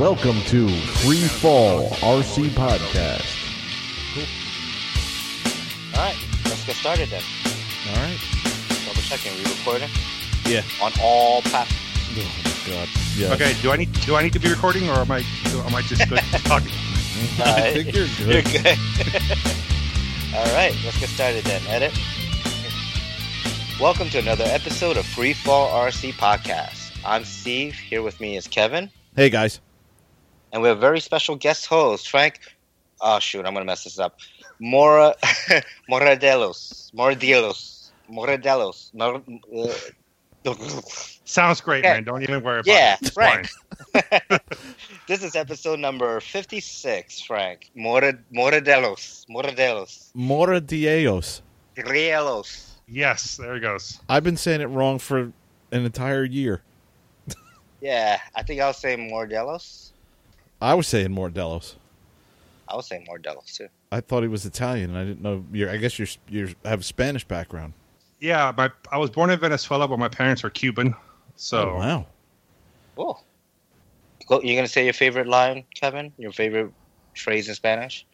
Welcome to Free Fall RC Podcast. All right, let's get started then. All right. Double checking. We recording Yeah. on all platforms. Oh my God. Yeah. Okay, do I need do I need to be recording or am I am I just good talking? I uh, think you're You're good. good. all right, let's get started then. Edit. Welcome to another episode of Free Fall RC Podcast. I'm Steve. Here with me is Kevin, Hey guys. And we have a very special guest host, Frank. Oh shoot, I'm gonna mess this up. Mora Moradelos. Moradelos. Moradelos. Mor- uh, Sounds great, Yeah. man. Don't even worry about Yeah, it. It's Frank. this is episode number 56, Frank. Mora, Moradelos. Moradelos. Mora Dios. Rielos. Yes, there he goes. I've been saying it wrong for an entire year. Yeah, I think I'll say Mordelos. I was saying Mordellos. I was saying Mordelos too. I thought he was Italian, and I didn't know. You're, I guess you're you have a Spanish background. Yeah, my I was born in Venezuela, but my parents are Cuban. So Oh, wow. Cool. Go, you gonna say your favorite line, Kevin? Your favorite phrase in Spanish?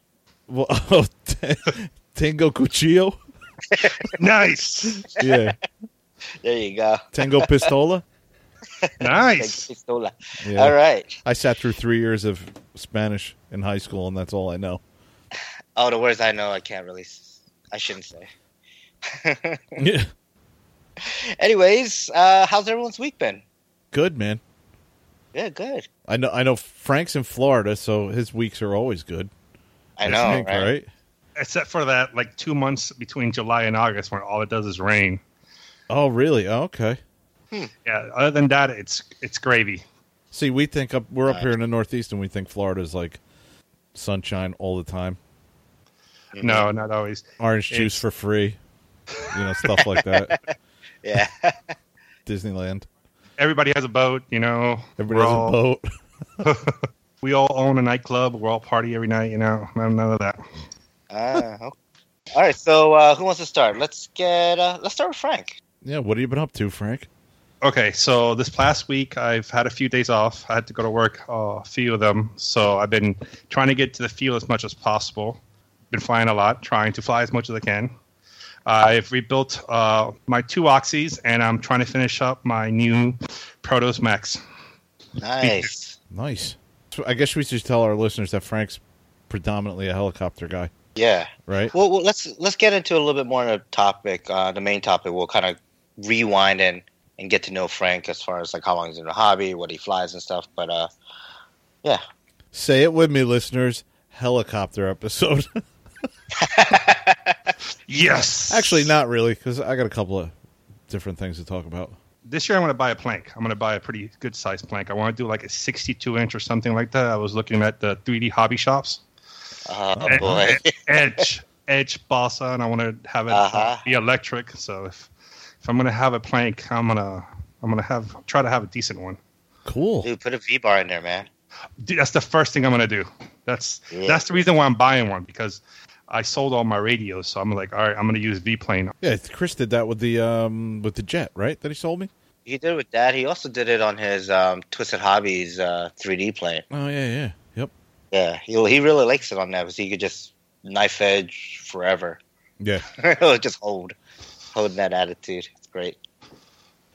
Well, oh, Tango Cuchillo. nice, Yeah. There you go. Tango Pistola. nice. Pistola. Yeah. All right. I sat through three years of Spanish in high school, and that's all I know. Oh, the words I know I can't really. I shouldn't say. Yeah. Anyways, uh, how's everyone's week been? Good man. Yeah, good. I know. I know. Frank's in Florida, so his weeks are always good. I know, think, right? Except for that, like two months between July and August, when all it does is rain. Oh, really? Oh, okay. Yeah. Other than that, it's it's gravy. See, we think up. We're up here in the Northeast, and we think Florida's like sunshine all the time, Mm-hmm. No, not always. orange It's- juice for free, you know, stuff like that. Yeah. Disneyland. Everybody has a boat, you know. Everybody We're has all- a boat. We all own a nightclub. We're all party every night, you know. None none of that. Ah, okay. All right. So, uh, who wants to start? Let's get. Uh, let's start with Frank. Yeah. What have you been up to, Frank? Okay, so this past week I've had a few days off. I had to go to work, uh, a few of them. So I've been trying to get to the field as much as possible. Been flying a lot, trying to fly as much as I can. I've rebuilt uh, my two oxys, and I'm trying to finish up my new Protos Max. Nice. Nice. So I guess we should tell our listeners that Frank's predominantly a helicopter guy, Yeah. right? Well, well, let's let's get into a little bit more on the topic. Uh, the main topic. We'll kind of rewind and and get to know Frank as far as like how long he's in the hobby, what he flies and stuff. But uh, yeah. Say it with me, listeners. Helicopter episode. Yes! Actually, not really, because I got a couple of different things to talk about. This year I'm going to buy a plank. I'm going to buy a pretty good sized plank. I want to do like a 62 inch or something like that. I was looking at the 3D hobby shops. Oh, Eh, boy. edge edge balsa and i want to have it Uh-huh. be electric so if if i'm gonna have a plank i'm gonna i'm gonna have try to have a decent one Cool. Dude, put a V bar in there, man. Dude, that's the first thing i'm gonna do that's Yeah. that's the reason why i'm buying one because i sold all my radios so i'm like all right i'm gonna use v plane Yeah, Chris did that with the um with the jet, right? That he sold me. He did it with that. He also did it on his um, Twisted Hobbies uh, 3D plane. Oh yeah, yeah. Yep. Yeah, he he really likes it on that because he could just knife edge forever. Yeah. He'll just hold, hold that attitude. Great.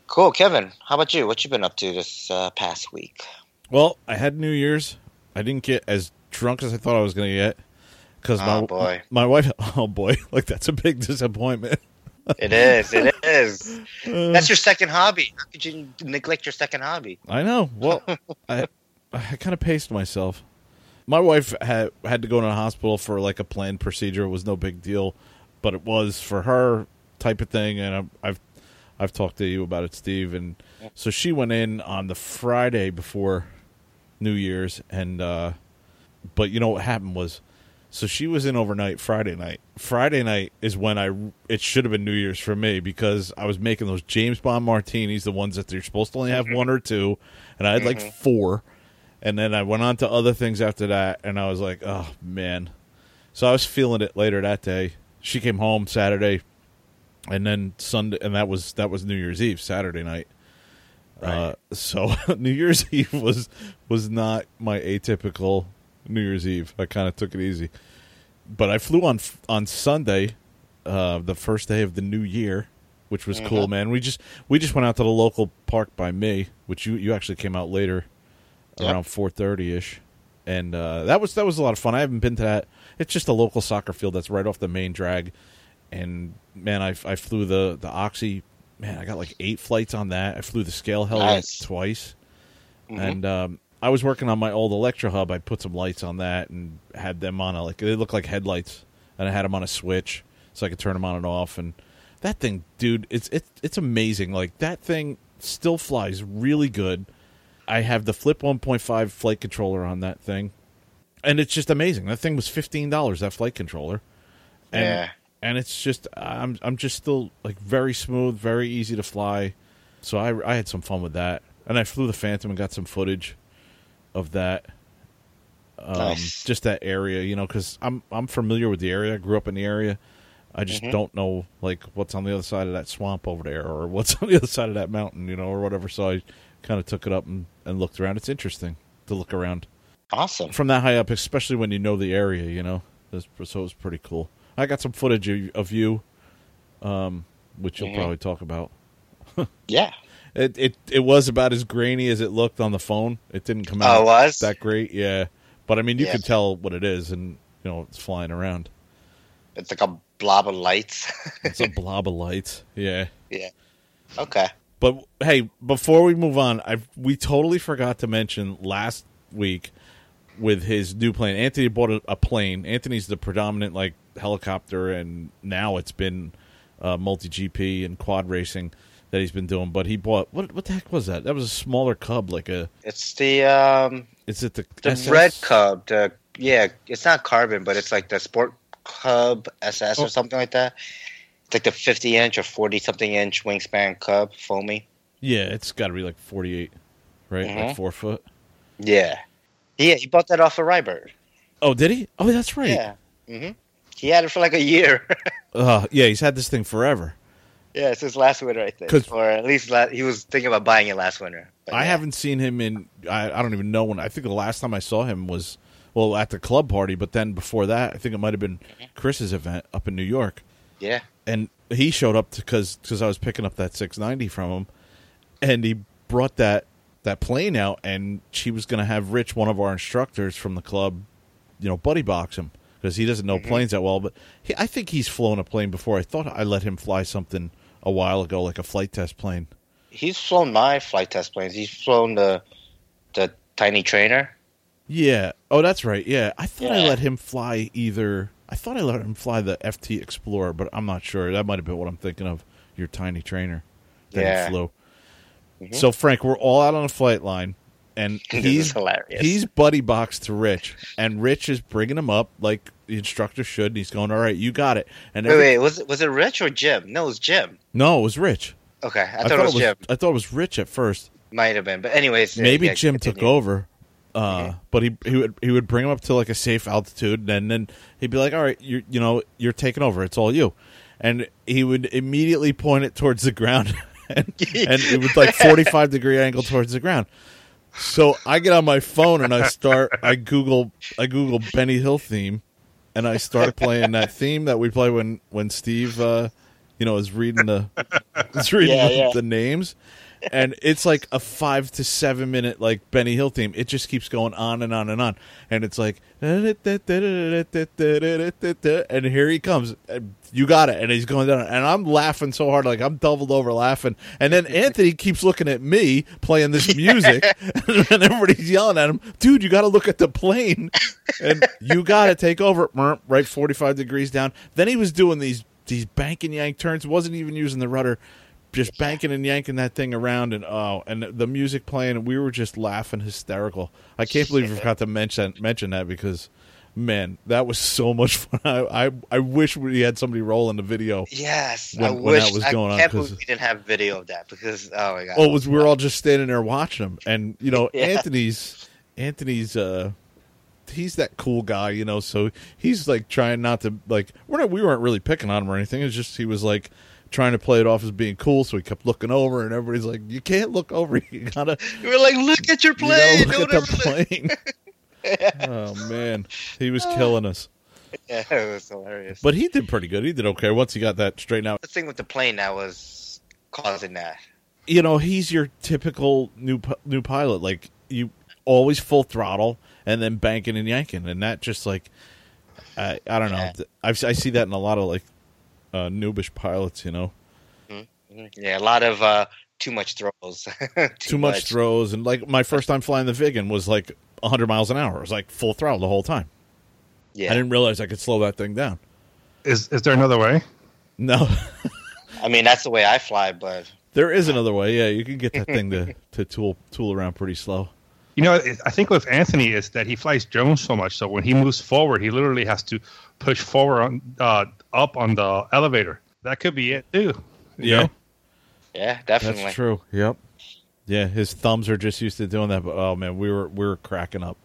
Cool, Kevin. How about you? What you been up to this uh, past week? Well, I had New Year's. I didn't get as drunk as I thought I was going to get because my Oh, boy. my wife. Oh boy, like that's a big disappointment. It is. It is. Uh, That's your second hobby. How could you neglect your second hobby? I know. Well, I I kind of paced myself. My wife had had to go to the hospital for like a planned procedure. It was no big deal, but it was for her type of thing. And I've I've, I've talked to you about it, Steve. And so she went in on the Friday before New Year's, and uh, but you know what happened was. So she was in overnight Friday night. Friday night is when I it should have been New Year's for me because I was making those James Bond martinis, the ones that you're supposed to only have one or two, and I had like four. And then I went on to other things after that, and I was like, oh man. So I was feeling it later that day. She came home Saturday, and then Sunday, and that was that was New Year's Eve, Saturday night. Uh, so New Year's Eve was was not my atypical New Year's Eve. I kind of took it easy, but I flew on on Sunday, uh, the first day of the new year, which was cool, man. We just we just went out to the local park by me, which you you actually came out later, Yep. around four thirty ish, and uh, that was that was a lot of fun. I haven't been to that. It's just a local soccer field that's right off the main drag, and man, I I flew the the Oxy. Man, I got like eight flights on that. I flew the scale heli Nice. twice, Mhm. and um, I was working on my old Electra Hub. I put some lights on that and had them on a like they look like headlights, and I had them on a switch so I could turn them on and off. And that thing, dude, it's it's it's amazing. Like that thing still flies really good. I have the Flip 1.5 flight controller on that thing, and it's just amazing. That thing was fifteen dollars. That flight controller, and Yeah. And it's just I'm I'm just still like very smooth, very easy to fly. So I I had some fun with that, and I flew the Phantom and got some footage of that. Um, Nice. Just that area, you know, because I'm I'm familiar with the area. I grew up in the area. I just Mhm. don't know like what's on the other side of that swamp over there, or what's on the other side of that mountain, you know, or whatever. So I kind of took it up and, and looked around. It's interesting to look around Awesome. from that high up, especially when you know the area. You know, so it was pretty cool. I got some footage of, of you, um, which you'll Mhm. probably talk about. Yeah. It it it was about as grainy as it looked on the phone. It didn't come out was? that great, yeah. But I mean, you Yeah. could tell what it is, and you know, it's flying around. It's like a blob of lights. It's a blob of lights, Yeah. yeah. okay. But hey, before we move on, I we totally forgot to mention last week with his new plane. Anthony bought a, a plane. Anthony's the predominant like helicopter, and now it's been uh, multi GP and quad racing that he's been doing. But he bought what? What the heck was that? That was a smaller Cub, like a. It's the um Is it the the SS? red cub. The yeah, it's not carbon, but it's like the sport cub SS Oh. or something like that. It's like the 50 inch or 40 something inch wingspan cub, foamy. Yeah, it's got to be like forty eight, right? Like Mhm. four foot. Yeah. Yeah, he bought that off of Rybird. Oh, did he? Oh, that's right. Yeah. hmm He had it for like a year. Uh, yeah, he's had this thing forever. yeah, it's his last winter, I think, Or at least la- he was thinking about buying it last winter. I yeah. haven't seen him in. I, I don't even know when. I think the last time I saw him was well at the club party, but then before that, I think it might have been Chris's event up in New York, Yeah. and he showed up because because I was picking up that 690 from him, and he brought that that plane out, and she was going to have Rich, one of our instructors from the club, you know, buddy box him because he doesn't know planes that well. But he, I think he's flown a plane before. I thought I let him fly something a while ago, like a Flite Test plane. He's flown my Flite Test planes. He's flown the the tiny trainer. Yeah. Oh, that's right. Yeah, I thought I let him fly either. I thought I let him fly the FT Explorer, but I'm not sure. That might have been what I'm thinking of. Your tiny trainer that Yeah. he flew. Mhm. So Frank, we're all out on a flight line, and he's hilarious. he's buddy boxed to Rich, and Rich is bringing him up like the instructor should. And he's going, "All right, you got it." And Wait, every- wait, was it was it Rich or Jim? No, it was Jim. no, it was Rich. Okay, I, thought, it was, Jim. I thought it was Rich at first. Might have been, but anyways, maybe yeah, Jim took over. Uh, but he he would he would bring him up to like a safe altitude, and then he'd be like, "All right, you you know you're taking over. It's all you," and he would immediately point it towards the ground, and, and it was like 45 degree angle towards the ground. So I get on my phone and I start I Google I Google Benny Hill theme, and I start playing that theme that we play when when Steve, uh, you know, is reading the is reading Yeah, yeah. the names and it's like a five to seven minute like Benny Hill theme. It just keeps going on and on and on, and it's like, and here he comes. You got it, and he's going down, and I'm laughing so hard, like I'm doubled over laughing. And then Anthony keeps looking at me playing this music, and everybody's yelling at him, "Dude, you got to look at the plane, and you got to take over." Right, forty five degrees down. Then he was doing these these bank and yank turns. wasn't even using the rudder just banking and yanking that thing around and oh and the music playing and we were just laughing hysterical. I can't believe we forgot to mention mention that because man that was so much fun. I i, I wish we had somebody rolling the video Yes, when- I when wish that was I going on, can't believe we didn't have video of that because oh my god. oh it was we were all just standing there watching them and you know Yeah. anthony's anthony's uh he's that cool guy you know so he's like trying not to like we're not we weren't really picking on him or anything. It's just he was like trying to play it off as being cool, so he kept looking over, and everybody's like, "You can't look over. You gotta, You were like, look at your plane. gotta look Don't at the ever look." plane." oh man, he was killing us. Yeah, it was hilarious. But he did pretty good. He did okay once he got that straightened out. the thing with the plane that was causing that. You know, he's your typical new new pilot. Like you always full throttle and then banking and yanking, and that just like I I don't know. Yeah. I've, I see that in a lot of like uh, noobish pilots. You know, Yeah, a lot of uh, too much throws. too, too much, throws, and like my first time flying the Vigan was like 100 miles an hour. It was like full throttle the whole time. Yeah, I didn't realize I could slow that thing down. Is is there another way? No, I mean that's the way I fly, but there is another way. Yeah, you can get that thing to to tool tool around pretty slow. You know, I think with Anthony is that he flies drones so much, so when he moves forward, he literally has to push forward on uh, up on the elevator. That could be it too. you Yeah. know? yeah, definitely. That's true. Yep. Yeah, his thumbs are just used to doing that. But oh man, we were we were cracking up.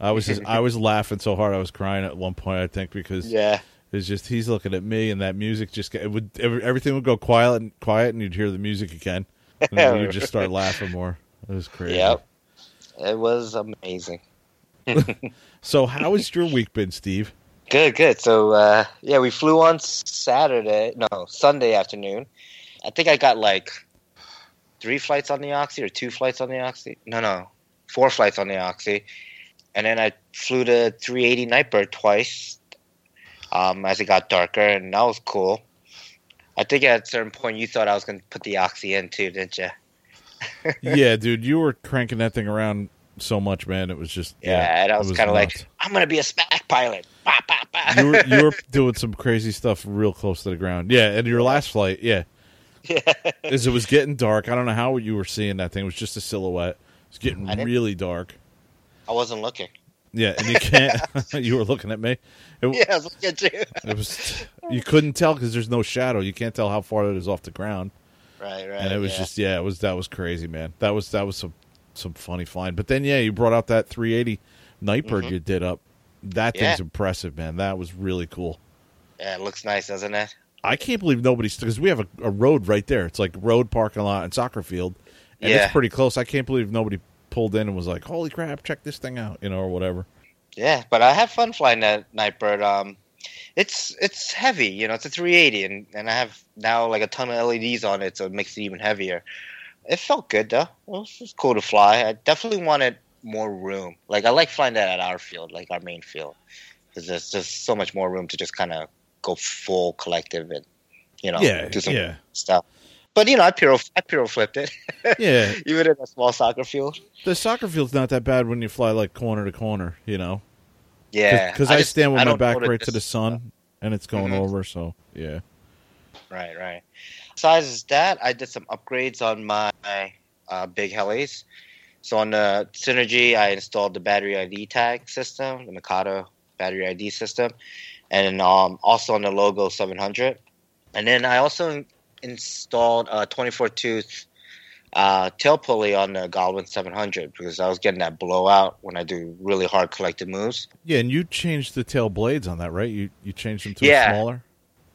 I was just I was laughing so hard I was crying at one point. I think because Yeah, it's just he's looking at me and that music just it would everything would go quiet and quiet and you'd hear the music again and then you'd just start laughing more. It was crazy. Yep. It was amazing. So how has your week been, Steve? Good, good. So uh, yeah, we flew on Saturday, no Sunday afternoon. I think I got like three flights on the Oxy or two flights on the Oxy. No, no, four flights on the Oxy, and then I flew to 380 Nightbird twice um, as it got darker, and that was cool. I think at a certain point you thought I was going to put the Oxy in too, didn't you? Yeah, dude, you were cranking that thing around so much, man. It was just Yeah, and I it was, kind of like. I'm going to be a SPAC pilot. Bah, bah, bah. you were you were doing some crazy stuff real close to the ground. Yeah, and your last flight, yeah, yeah. as it was getting dark. I don't know how you were seeing that thing. It was just a silhouette. It's getting really dark. I wasn't looking. Yeah, and you can't. you were looking at me. It, Yeah, I was looking at you. it was. You couldn't tell because there's no shadow. You can't tell how far it is off the ground. Right, right. and it was yeah. just yeah, it was that was crazy, man. That was that was some some funny flying. But then yeah, you brought out that 380 Nightbird you did up. That Mm-hmm. Yeah. thing's impressive, man. That was really cool. Yeah, it looks nice, doesn't it? I can't believe nobody's because we have a, a road right there. It's like road parking lot and soccer field, and Yeah. it's pretty close. I can't believe nobody pulled in and was like, "Holy crap, check this thing out," you know, or whatever. Yeah, but I had fun flying that Nightbird. Um, it's it's heavy, you know. It's a 380, and and I have now like a ton of LEDs on it, so it makes it even heavier. It felt good though. It was, it was cool to fly. I definitely wanted more room. Like I like flying that at our field, like our main field, because there's just so much more room to just kind of go full collective and you know Yeah, do some yeah. stuff. But you know, I piro I piro flipped it, Yeah, even in a small soccer field. the soccer field's not that bad when you fly like corner to corner, you know. Yeah, because I, just- stand with I my back right to the sun, and it's going Mhm. over. So yeah, Right, right. Besides that, I did some upgrades on my uh, big helis. So on the Synergy, I installed the battery ID tag system, the Mikado battery ID system, and um, also on the Logo 700. And then I also installed a 24 tooth uh, tail pulley on the Goblin 700 because I was getting that blowout when I do really hard collective moves. yeah. And you changed the tail blades on that, right? You you changed them to Yeah. a smaller.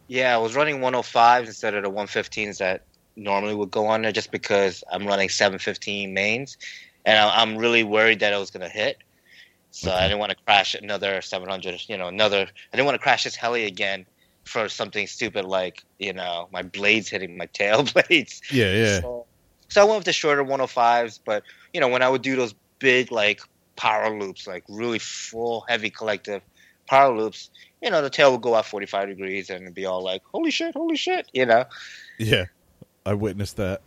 Yeah, I was running 105 instead of the 115s that normally would go on there just because I'm running 715 mains. And I- I'm really worried that it was going to hit. So I didn't want to crash another 700, you know, another. I didn't want to crash this heli again for something stupid like, you know, my blades hitting my tail blades. Yeah, yeah, So, so I went with the shorter 105s, but you know, when I would do those big like power loops, like really full heavy collective power loops, you know, the tail would go out 45 degrees and it'd be all like, holy shit, holy shit, you know. yeah. I witnessed that.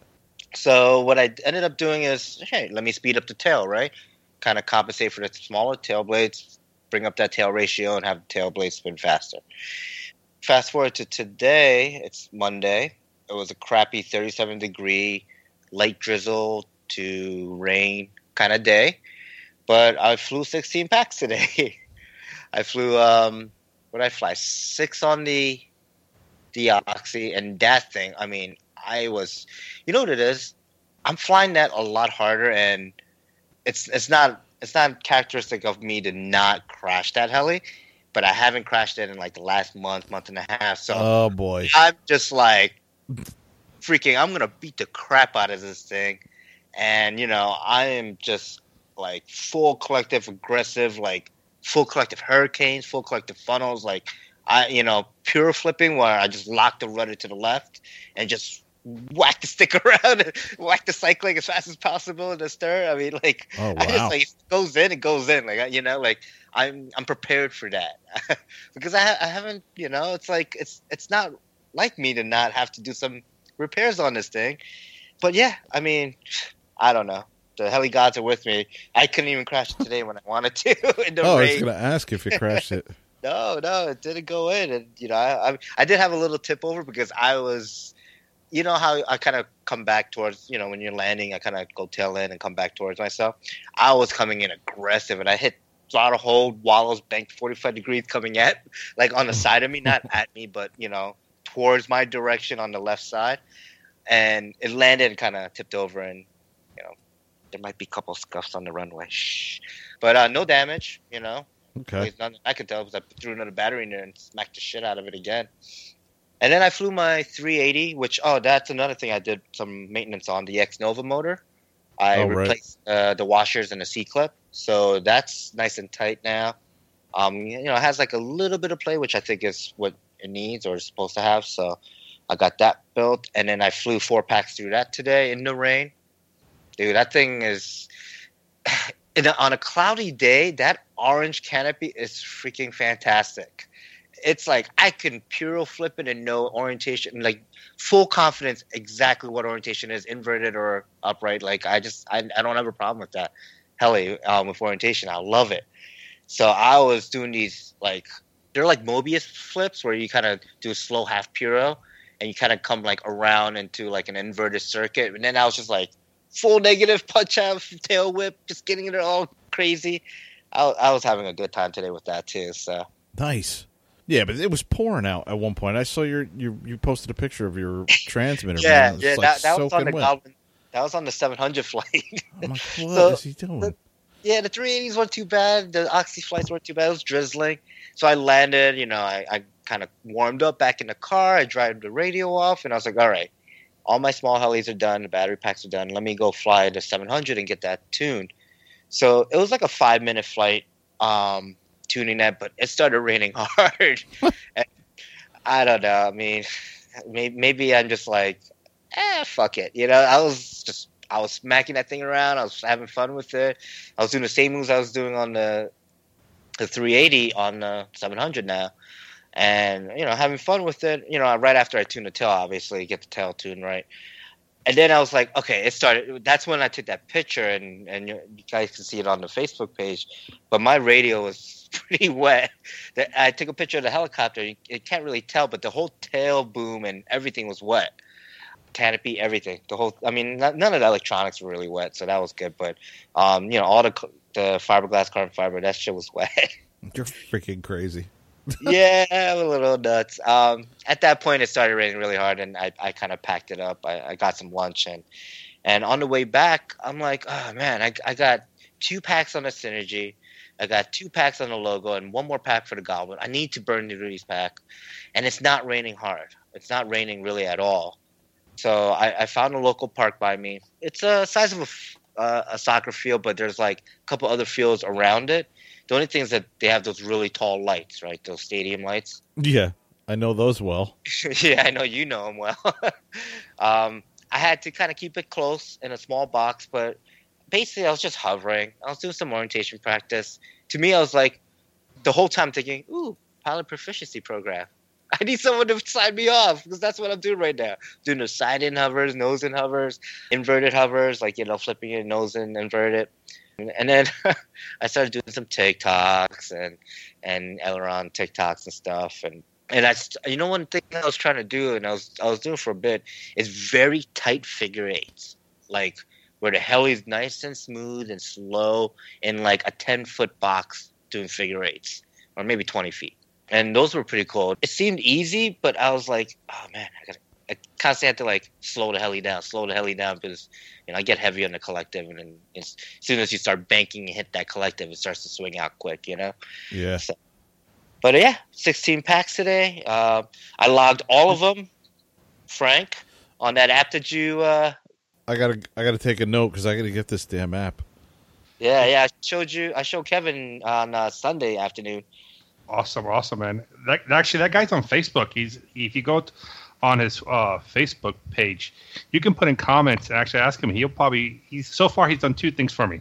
So what I ended up doing is, hey, let me speed up the tail, right? Kind of compensate for the smaller tail blades, bring up that tail ratio, and have the tail blades spin faster. Fast forward to today, it's Monday. It was a crappy 37 degree, light drizzle to rain kind of day, but I flew 16 packs today. I flew, um, what did I fly? Six on the deoxy and that thing, I mean, I was you know what it is? I'm flying that a lot harder, and it's it's not it's not characteristic of me to not crash that heli, but I haven't crashed it in like the last month, month and a half. So Oh boy, I'm just like freaking, I'm gonna beat the crap out of this thing, and you know, I am just like full collective aggressive, like full collective hurricanes, full collective funnels, like I, you know, pure flipping where I just lock the rudder to the left and just whack the stick around and whack the cyclic as fast as possible in the stir. I mean, like, Oh I just like it goes in, it goes in. Like, you know, like I'm I'm prepared for that because I ha- I haven't, you know, it's like it's it's not like me to not have to do some repairs on this thing. But yeah, I mean, I don't know. The heli gods are with me. I couldn't even crash it today when I wanted to in the Oh, I was going to ask if you crashed it. No, no, it didn't go in, and you know, I, I I did have a little tip over because I was, you know, how I kind of come back towards, you know, when you're landing, I kind of go tail in and come back towards myself. I was coming in aggressive, and I hit throttle hold, wallows banked 45 degrees coming at, like on the side of me, not at me, but you know, towards my direction on the left side, and it landed and kind of tipped over, and you know, there might be a couple scuffs on the runway, shh, but uh, no damage, you know. Okay. Nothing I could tell because I threw another battery in there and smacked the shit out of it again. And then I flew my 380, which oh, that's another thing I did some maintenance on the X Nova motor. I Oh, right. replaced uh, the washers and the C clip, so that's nice and tight now. Um, you know, it has like a little bit of play, which I think is what needs or is supposed to have. So I got that built, and then I flew four packs through that today in the rain. Dude, that thing is a, on a cloudy day. That orange canopy is freaking fantastic. It's like I can piro flip it and know orientation, like full confidence exactly what orientation is, inverted or upright. Like I just I, I don't have a problem with that. Heli um, with orientation, I love it. So I was doing these like they're like Mobius flips where you kind of do a slow half piro and you kind of come like around into like an inverted circuit, and then I was just like full negative punch out tail whip, just getting it all crazy. I, I was having a good time today with that too. So Nice. Yeah, but it was pouring out at one point. I saw your you you posted a picture of your transmitter. yeah. Yeah, like, that, that was on the. Goblin. That was on the 700 flight. I'm like, what So, is he doing? the- yeah, the 380s weren't too bad. The oxy flights weren't too bad. It was drizzling. So I landed, you know, I, I kind of warmed up back in the car. I drive the radio off, and I was like, all right, all my small helis are done. The battery packs are done. Let me go fly the 700 and get that tuned. So it was like a five minute flight um, tuning that, but it started raining hard. I don't know. I mean, maybe, maybe I'm just like, eh, fuck it. You know, I was just I was smacking that thing around. I was having fun with it. I was doing the same moves I was doing on the the 380 on the 700 now, and you know having fun with it. You know, right after I tuned the tail, obviously get the tail tuned right. And then I was like, okay, it started. That's when I took that picture, and and you, guys can see it on the Facebook page. But my radio was pretty wet. I took a picture of the helicopter. You, you can't really tell, but the whole tail boom and everything was wet canopy, everything. The whole. I mean, not, none of the electronics were really wet, so that was good. But um, you know, all the the fiberglass carbon fiber, that shit was wet. You're freaking crazy. yeah, I'm a little nuts. Um, at that point, it started raining really hard, and I, I kind of packed it up. I, I got some lunch, and and on the way back, I'm like, oh man, I, I got two packs on the Synergy, I got two packs on the logo, and one more pack for the Goblin. I need to burn the Rudy's pack, and it's not raining hard. It's not raining really at all. So I, I found a local park by me. It's a size of a, uh, a soccer field, but there's like a couple other fields around it. The only thing is that they have those really tall lights, right? Those stadium lights. Yeah, I know those well. yeah, I know you know them well. um, I had to kind of keep it close in a small box, but basically I was just hovering. I was doing some orientation practice. To me, I was like, the whole time thinking, ooh, pilot proficiency program. I need someone to sign me off because that's what I'm doing right now. Doing the side in hovers, nose in hovers, inverted hovers, like, you know, flipping your nose in, inverted. And then I started doing some tic tocs and, and aileron tic tocs and stuff. And and I, you know, one thing I was trying to do, and I was I was doing for a bit, is very tight figure eights, like where the heli is nice and smooth and slow in like a ten foot box doing figure eights, or maybe twenty feet. And those were pretty cool. It seemed easy, but I was like, oh man, I gotta. I constantly had to like slow the heli down, slow the heli down because you know I get heavy on the collective, and then as soon as you start banking and hit that collective, it starts to swing out quick, you know. Yeah. But yeah, 16 packs today. Uh, I logged all of them. Frank, on that app that you. Uh, I gotta I gotta take a note because I gotta get this damn app. yeah, yeah. I showed you. I showed Kevin on uh, Sunday afternoon. Awesome, awesome, man. That, actually, that guy's on Facebook. He's if you go t- on his uh, Facebook page, you can put in comments and actually ask him. He'll probably he's so far he's done two things for me.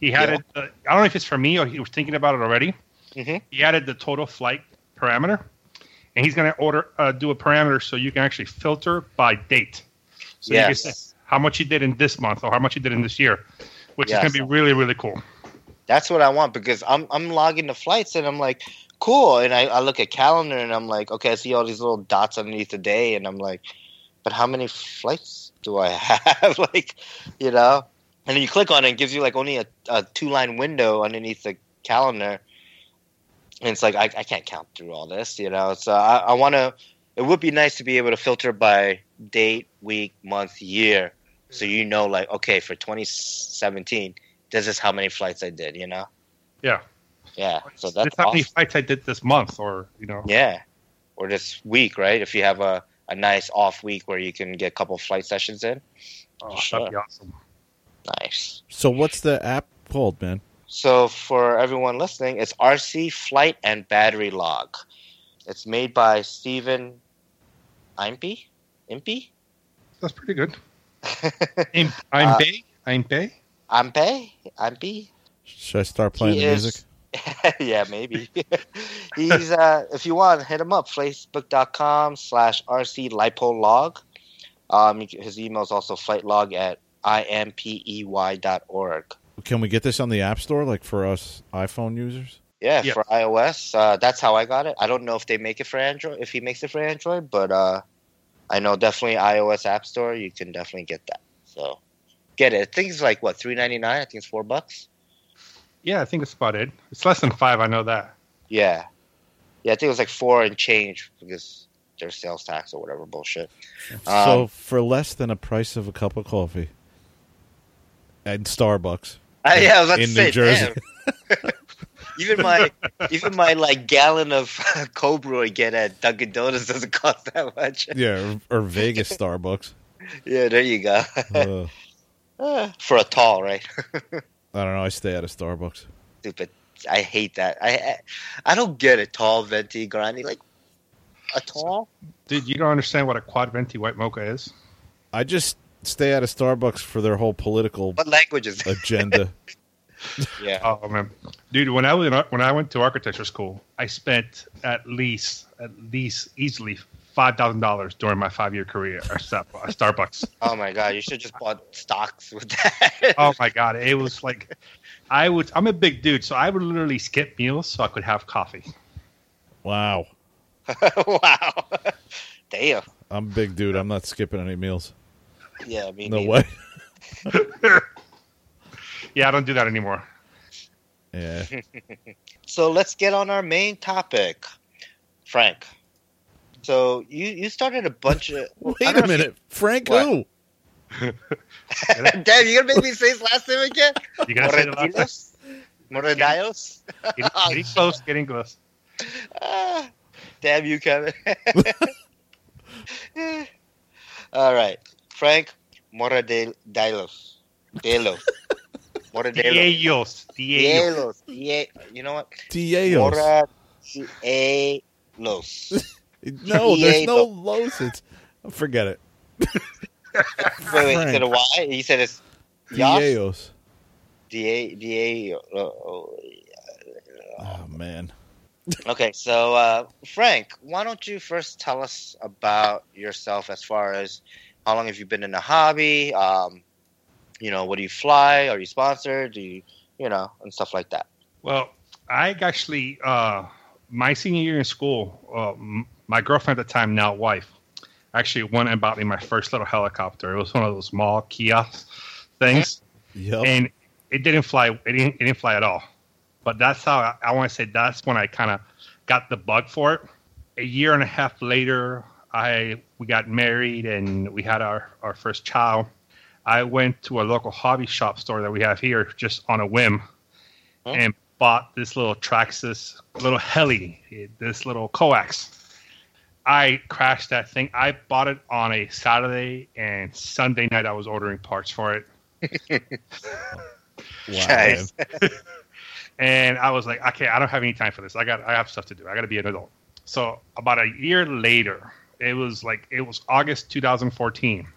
He had Yeah. it. Uh, I don't know if it's for me or he was thinking about it already. Mhm. He added the total flight parameter, and he's going to order uh, do a parameter so you can actually filter by date. So you can Yes. say how much you did in this month or how much you did in this year, which Yes. is going to be really really cool. That's what I want because I'm I'm logging the flights and I'm like, cool. And I, I look at calendar and I'm like, okay, I see all these little dots underneath the day, and I'm like, but how many flights do I have? like, you know. And then you click on it, it gives you like only a, a two line window underneath the calendar. And it's like I, I can't count through all this, you know. So I, I want to. It would be nice to be able to filter by date, week, month, year, so you know, like, okay, for 2017, this is how many flights I did, you know. Yeah. Yeah, so This that's how many awesome. flights I did this month, or you know. Yeah, or this week, right? If you have a, a nice off week where you can get a couple flight sessions in, Oh, Sure. That'd be awesome. nice. So what's the app called, man? So for everyone listening, it's RC Flight and Battery Log. It's made by Stephen Impey. Impey? That's pretty good. I'm, I'm Uh, Bay. I'm Bay. Impey? Impey? Should I start playing He the is- music? yeah, maybe. He's uh if you want, hit him up, facebook.com slash RC lipo log. Um his email is also flightlog at impey dot org. Can we get this on the App Store, like for us iPhone users? Yeah, Yeah. for iOS. Uh that's how I got it. I don't know if they make it for Android if he makes it for Android, but uh I know definitely iOS App Store, you can definitely get that. So get it. I think it's like what, three ninety nine? I think it's four bucks. Yeah, I think it's about it. It's less than five. I know that. Yeah. Yeah, I think it was like four and change because there's sales tax or whatever bullshit. so Um, for less than a price of a cup of coffee at Starbucks Uh, yeah, I was about in to New Jersey. damn. even my even my like gallon of cold brew I get at Dunkin' Donuts doesn't cost that much. yeah, or, or Vegas Starbucks. Yeah, there you go. Uh, Uh, For a tall, right? I don't know. I stay out of Starbucks. Stupid. I hate that. I I, I don't get a Tall, venti, grande Like a tall. Dude, you don't understand what a quad venti white mocha is. I just stay out of Starbucks for their whole political What language is it? agenda. yeah. Oh man, dude, when I was in, when I went to architecture school, I spent at least at least easily five thousand dollars during my five year career at uh, Starbucks. Oh my god, you should just bought stocks with that. oh my god, it was like I would. I'm a big dude, so I would literally skip meals so I could have coffee. Wow. wow. Damn. I'm a big dude. I'm not skipping any meals. Yeah, me No neither. way. Yeah, I don't do that anymore. Yeah. So let's get on our main topic, Frank. So you you started a bunch of. I Wait a know if minute. Frank What? who? you- Damn, you gonna make me say his last name again? You gotta say the last Moradilos? Moradios? Getting, getting close, getting close. Ah, damn you, Kevin. All right, Frank Moradilos. Delos. Moradilos. Diellos, Diellos. Delos. Die- You know what? Diellos. Moradilos. No, there's no Diego. Los. It's forget it. Wait, wait, you said a Y? He said it's Yos? Diellos. D-A, D-A, uh, Oh man. Okay, so uh, Frank, why don't you first tell us about yourself as far as how long have you been in the hobby? Um, you know, what do you fly? Are you sponsored? Do you, you know, and stuff like that. Well, I actually, uh, my senior year in school, uh, m- my girlfriend at the time, now wife, actually went and bought me my first little helicopter. It was one of those small kiosks things, Yep. and it didn't fly. It didn't, it didn't fly at all. But that's how I, I want to say that's when I kind of got the bug for it. A year and a half later, I we got married and we had our, our first child. I went to a local hobby shop store that we have here just on a whim Huh? and bought this little Traxxas little heli, this little coax. I crashed that thing. I bought it on a Saturday and Sunday night. I was ordering parts for it, Wow. And I was like, okay, I don't have any time for this. I got, I have stuff to do. I got to be an adult. So about a year later, it was like it was August 2014.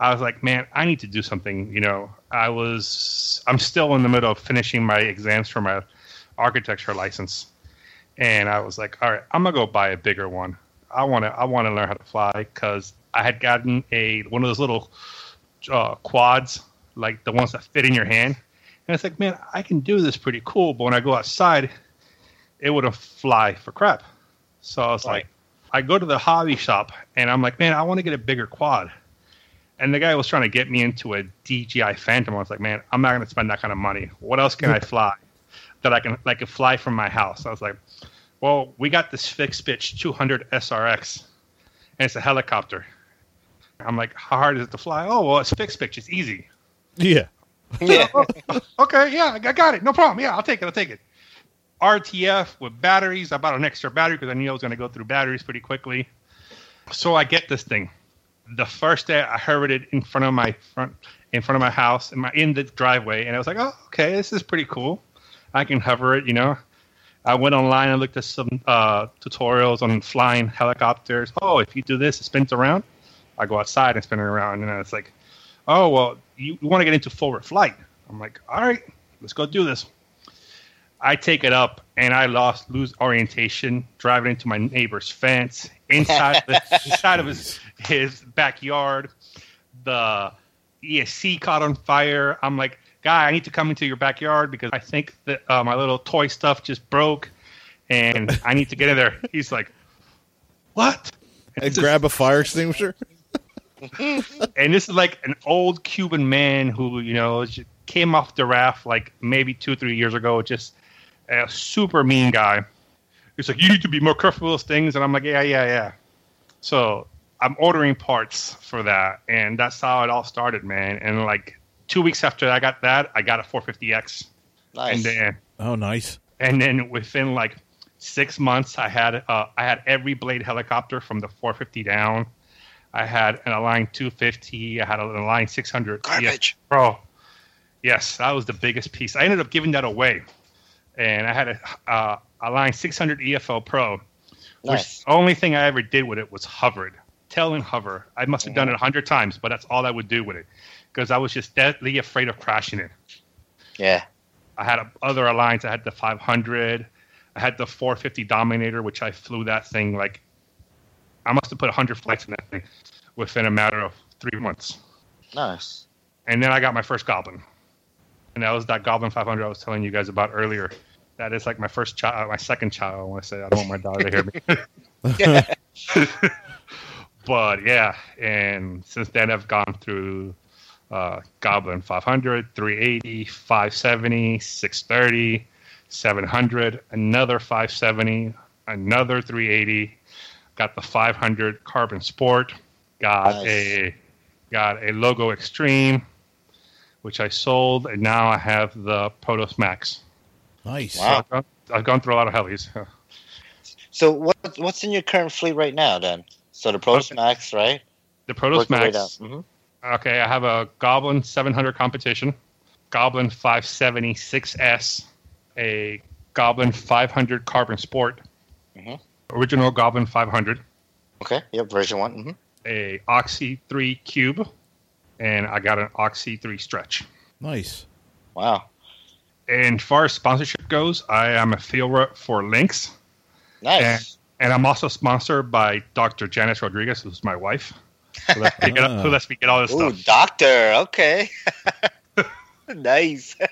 I was like, man, I need to do something. You know, I was, I'm still in the middle of finishing my exams for my architecture license, and I was like, all right, I'm gonna go buy a bigger one. I want to, I want to learn how to fly because I had gotten a one of those little uh, quads, like the ones that fit in your hand, and it's like, man, I can do this pretty cool, but when I go outside, it wouldn't fly for crap. So I was Right. like, I go to the hobby shop and I'm like, man, I want to get a bigger quad. And the guy was trying to get me into a DJI Phantom. I was like, man, I'm not going to spend that kind of money. What else can I fly that I can like can fly from my house? I was like, well, we got this fixed pitch 200 SRX, and it's a helicopter. I'm like, how hard is it to fly? Oh, well, it's fixed pitch. It's easy. Yeah. Yeah. Oh, okay, yeah, I got it. No problem. Yeah, I'll take it. I'll take it. RTF with batteries. I bought an extra battery because I knew I was going to go through batteries pretty quickly. So I get this thing. The first day I heard it in front of my front, in front of my house, in my in the driveway, and I was like, "Oh, okay, this is pretty cool. I can hover it." You know, I went online and looked at some uh, tutorials on flying helicopters. Oh, if you do this, it spins around. I go outside and spin it around, and it's like, "Oh, well, you, you want to get into forward flight?" I'm like, "All right, let's go do this." I take it up and I lost lose orientation, driving into my neighbor's fence inside the inside of his his backyard. The ESC caught on fire. I'm like, guy, I need to come into your backyard because I think that uh, my little toy stuff just broke, and I need to get in there. He's like, what? And just- grab a fire extinguisher. and this is like an old Cuban man who you know came off the raft like maybe two three years ago, just a super mean guy. He's like, you need to be more careful with those things, and I'm like, yeah, yeah, yeah. So I'm ordering parts for that, and that's how it all started, man. And like two weeks after I got that, I got a 450X, Nice. and then Oh, nice. and then within like six months, I had uh, I had every blade helicopter from the 450 down. I had an Align 250. I had an Align 600. Garbage. Yeah, bro. Yes, that was the biggest piece. I ended up giving that away, and I had a uh, Align 600 EFL Pro. Which the only thing I ever did with it was hovered, tail and hover. I must have done it a hundred times, but that's all I would do with it because I was just deadly afraid of crashing it. Yeah. I had a, other Aligns. I had the 500. I had the 450 Dominator, which I flew that thing like I must have put 100 flights in that thing within a matter of three months. Nice. And then I got my first Goblin, and that was that Goblin 500 I was telling you guys about earlier. That is like my first child, my second child. I want to say I don't want my daughter to hear me. Yeah. but yeah, and since then I've gone through uh, Goblin 500, 380, 570, 630, 700, another 570, another 380. Got the 500 Carbon Sport. Got Nice. a got a Logo Extreme, which I sold, and now I have the Protos Max. Nice. Wow. I've gone, I've gone through a lot of helis. So what what's in your current fleet right now then? So the Protos Okay. Max, right? The Protos Work your way Max. down. Mhm. Okay, I have a Goblin 700 competition, Goblin 576S, a Goblin 500 Carbon Sport, Mhm. original Goblin 500, Okay. Yep. Version one. hmm a Oxy 3 Cube, and I got an Oxy 3 Stretch. Nice. Wow. And as far as sponsorship goes, I am a field rep for Lynx, Nice. and I'm also sponsored by Dr. Janice Rodriguez, who's my wife, who lets me get, who lets me get all this Ooh, stuff. doctor. Okay. nice.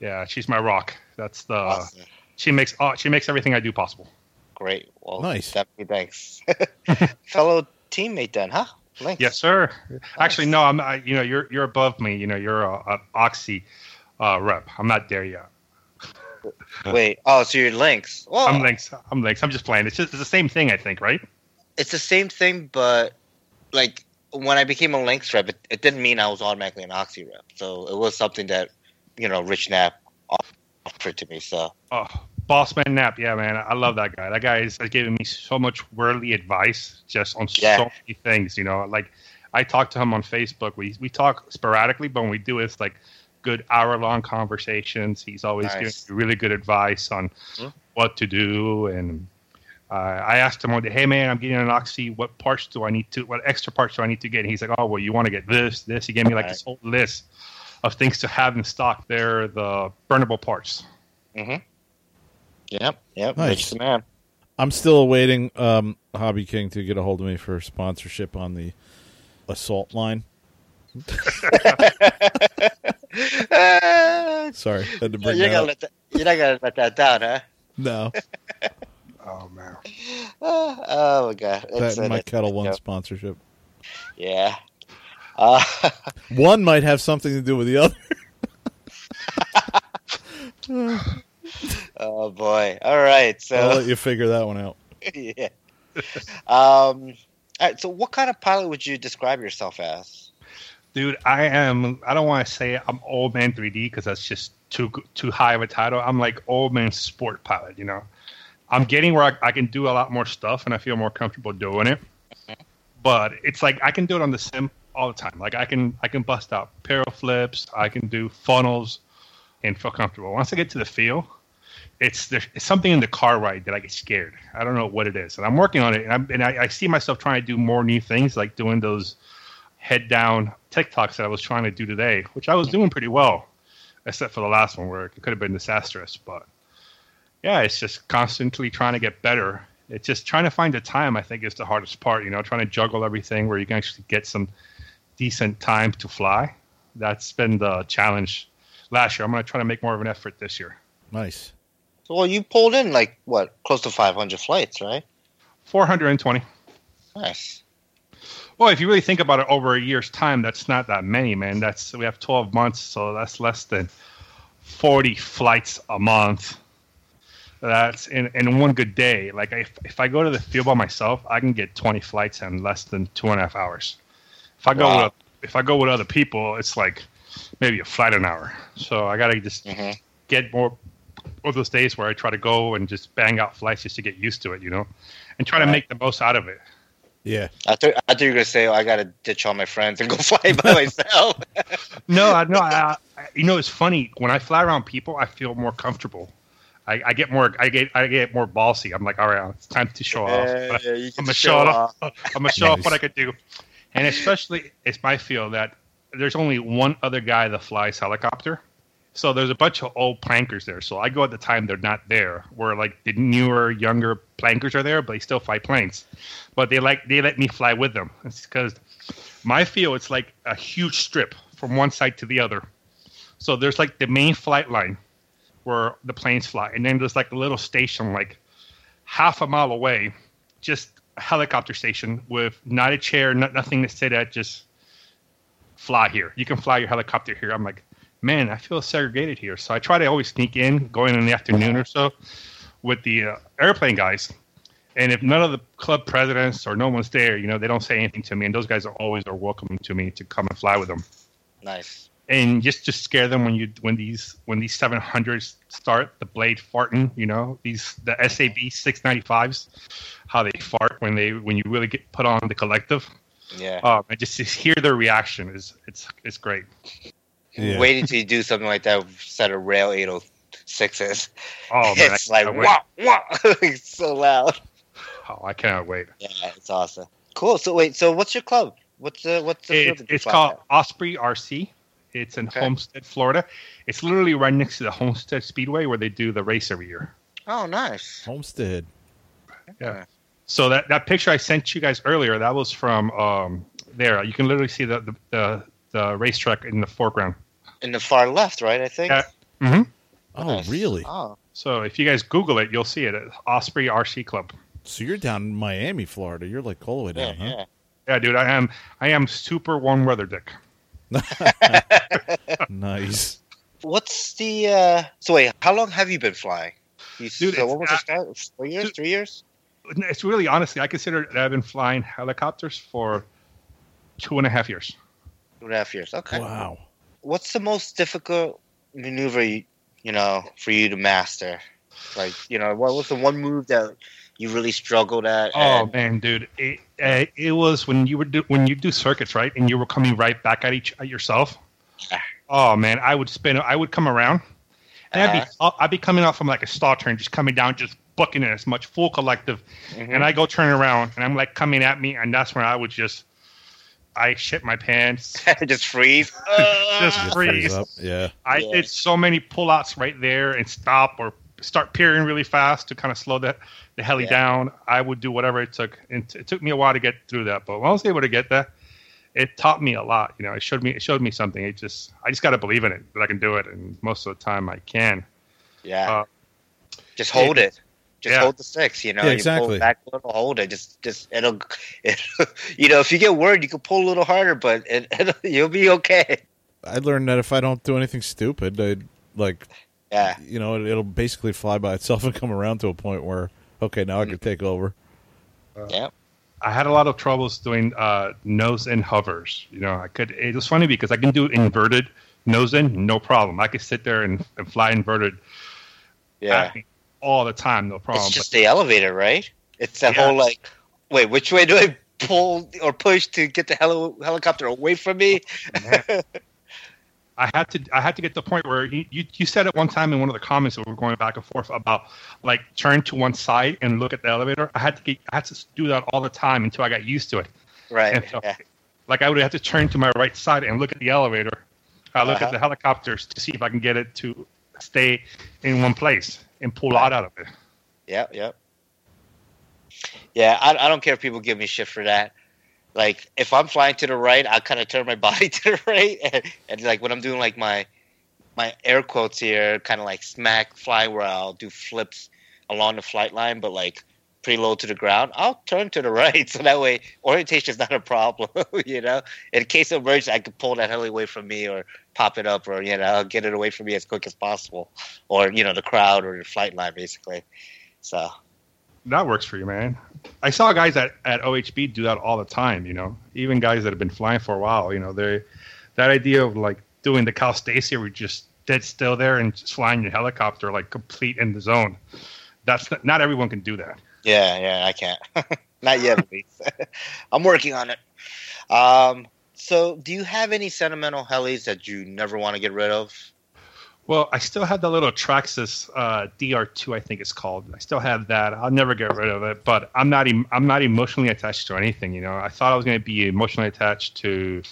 Yeah, she's my rock. That's the Awesome. she makes all, she makes everything I do possible. Great. Well, Nice. Definitely thanks. Fellow teammate then, huh? Thanks. Yes, sir. Actually, no. I'm. I, you know, you're you're above me. You know, you're a, a Oxy uh, rep. I'm not there yet. Wait. Oh, so you're Lynx. Well, I'm Lynx. I'm Lynx. I'm just playing. It's just it's the same thing, I think, right? it's the same thing, but like when I became a Lynx rep, it, it didn't mean I was automatically an Oxy rep. So it was something that you know Rich Knapp offered to me. So Oh, Bossman Knapp, yeah, man, I love that guy. That guy is giving me so much worldly advice just on Yeah. so many things. You know, like I talk to him on Facebook. We we talk sporadically, but when we do, it's like good hour long conversations. He's always Nice. giving me really good advice on Hmm. what to do. And uh, I asked him one day, "Hey, man, I'm getting an oxy. What parts do I need to? What extra parts do I need to get?" And he's like, "Oh, well, you want to get this, this." He gave me like Right. this whole list of things to have in stock. They're the burnable parts. Mm-hmm. Yep. Yep. Nice. Rich the man. I'm still awaiting um, Hobby King to get a hold of me for sponsorship on the assault line. Sorry, had to you're, bring gonna up. let that, you're not gonna let that down, huh? No, Oh man. Ah, oh my god. that It's, and uh, my it's- Ketel One yeah. sponsorship. Yeah. Uh, One might have something to do with the other. oh boy. All right. So I'll let you figure that one out. yeah. Um. All right. So, what kind of pilot would you describe yourself as? Dude, I am. I don't want to say I'm old man 3D because that's just too too high of a title. I'm like old man sport pilot. You know, I'm getting where I, I can do a lot more stuff and I feel more comfortable doing it. But it's like I can do it on the sim all the time. Like I can I can bust out parallel flips. I can do funnels and feel comfortable. Once I get to the field, it's there's something in the car ride that I get scared. I don't know what it is, and I'm working on it. And, and I, I see myself trying to do more new things, like doing those head down tic tocs that I was trying to do today, which I was doing pretty well, except for the last one where it could have been disastrous. But yeah, it's just constantly trying to get better. It's just trying to find the time. I think is the hardest part. You know, trying to juggle everything where you can actually get some decent time to fly. That's been the challenge last year. I'm going to try to make more of an effort this year. Nice. So, well, you pulled in like what, close to 500 flights, right? 420. Nice. Well, if you really think about it over a year's time, that's not that many, man. That's we have 12 months, so that's less than 40 flights a month. That's in, in one good day. Like if, if I go to the field by myself, I can get 20 flights in less than two and a half hours. If I go Wow. with if I go with other people, it's like maybe a flight an hour. So I gotta just Mhm. get more of those days where I try to go and just bang out flights just to get used to it, you know, and try to make the most out of it. Yeah. I thought, I thought you were gonna say, oh, I gotta ditch all my friends and go fly by myself. No, I no, I, I, you know, it's funny when I fly around people, I feel more comfortable. I, I get more, I get, I get more ballsy. I'm like, all right, it's time to show off. Yeah, But yeah, you I'm can gonna show it off. off. I'm gonna show off what I could do, and especially it's my feel that there's only one other guy that flies helicopter. So there's a bunch of old plankers there. So I go at the time they're not there. Where like the newer, younger plankers are there, but they still fly planes. But they like they let me fly with them. It's because my feel it's like a huge strip from one side to the other. So there's like the main flight line where the planes fly, and then there's like a little station like half a mile away, just a helicopter station with not a chair, not, nothing to sit at, just fly here. You can fly your helicopter here. I'm like, man, I feel segregated here. So I try to always sneak in, go in the afternoon or so with the uh, airplane guys. And if none of the club presidents or no one's there, you know, they don't say anything to me. And those guys are always are welcoming to me to come and fly with them. Nice. And just just scare them when you when these when these 700s start the blade farting, you know, these the SAB 695s, how they fart when they when you really get put on the collective. Yeah. Um, and just to hear their reaction is it's it's great. Yeah. Waiting till you do something like that with a set of rail 806s. Oh man, it's like can't wait. wow, wow, it's so loud. Oh, I cannot wait. Yeah, it's awesome. Cool. So wait, so what's your club? What's the what's the It, field that you it's called at? Osprey RC. It's in Okay. Homestead, Florida. It's literally right next to the Homestead Speedway where they do the race every year. Oh, nice. Homestead. Yeah. So that, that picture I sent you guys earlier, that was from um, there. You can literally see the the, the, the racetrack in the foreground. In the far left, right? I think. Yeah. hmm Oh, Nice. really? Oh, So if you guys Google it, you'll see it. It's Osprey RC Club. So you're down in Miami, Florida. You're like all the way yeah, down, huh? Yeah, dude, I am I am super warm weather dick. Nice. What's the? uh So wait, how long have you been flying? You, Dude, so it's when was the start? Four years? Dude- Three years? It's really honestly, I consider that I've been flying helicopters for two and a half years. Two and a half years. Okay. Wow. What's the most difficult maneuver you, you know for you to master? Like, you know, what was the one move that you really struggled at? Oh and- man, dude, it, uh, it was when you were do, when you do circuits right, and you were coming right back at each at yourself. Yeah. Oh man, I would spin. I would come around, and I'd Uh-huh. be I'd be coming off from like a star turn, just coming down, just booking it as much full collective, Mhm. and I go turn around, and I'm like coming at me, and that's when I would just I shit my pants. just freeze. Just Just freeze. up. Yeah. I Yeah. did so many pullouts right there and stop or start peering really fast to kind of slow the, the heli Yeah. down. I would do whatever it took. And it took me a while to get through that, but when I was able to get that, it taught me a lot. You know, it showed me it showed me something. It just I just got to believe in it that I can do it, and most of the time I can. yeah. Uh, just hold it. Just Yeah. hold the six, you know. Yeah, You exactly. pull it back a little, hold it. Just, just it'll, it'll, you know, if you get worried, you can pull a little harder, but it, it'll, you'll be okay. I learned that if I don't do anything stupid, I like Yeah, you know it, it'll basically fly by itself and come around to a point where okay, now I can take over. yeah. I had a lot of troubles doing uh, nose in hovers. You know, I could. It was funny because I can do inverted nose in, no problem. I could sit there and, and fly inverted Yeah. all the time, no problem. It's just the elevator, right? It's that Yeah. whole like, wait, which way do I pull or push to get the heli- helicopter away from me? I had to I had to get to the point where you, you, you said it one time in one of the comments that we were going back and forth about like turn to one side and look at the elevator. I had to get I had to do that all the time until I got used to it. right. So, Yeah. like I would have to turn to my right side and look at the elevator. I look Uh-huh. at the helicopters to see if I can get it to stay in one place and pull out out of it. Yeah, yeah. Yeah, I, I don't care if people give me shit for that. Like, if I'm flying to the right, I kind of turn my body to the right, and, and like when I'm doing like my my air quotes here, kind of like smack fly, where I'll do flips along the flight line, but like pretty low to the ground, I'll turn to the right, so that way orientation is not a problem. you know, in case of emergency, I could pull that heli away from me, or pop it up, or you know, get it away from me as quick as possible, or you know, the crowd or the flight line, basically. So. That works for you, man. I saw guys at, at OHB do that all the time, you know. Even guys that have been flying for a while, you know, they that idea of like doing the Kyle Stacy where just dead still there and just flying your helicopter like complete in the zone. That's not, not everyone can do that. Yeah, yeah, I can't. Not yet, at least. I'm working on it. Um, so, do you have any sentimental helis that you never want to get rid of? Well, I still have the little Traxxas uh, DR2, I think it's called. I still have that. I'll never get rid of it, but I'm not. Em- I'm not emotionally attached to anything. You know, I thought I was going to be emotionally attached to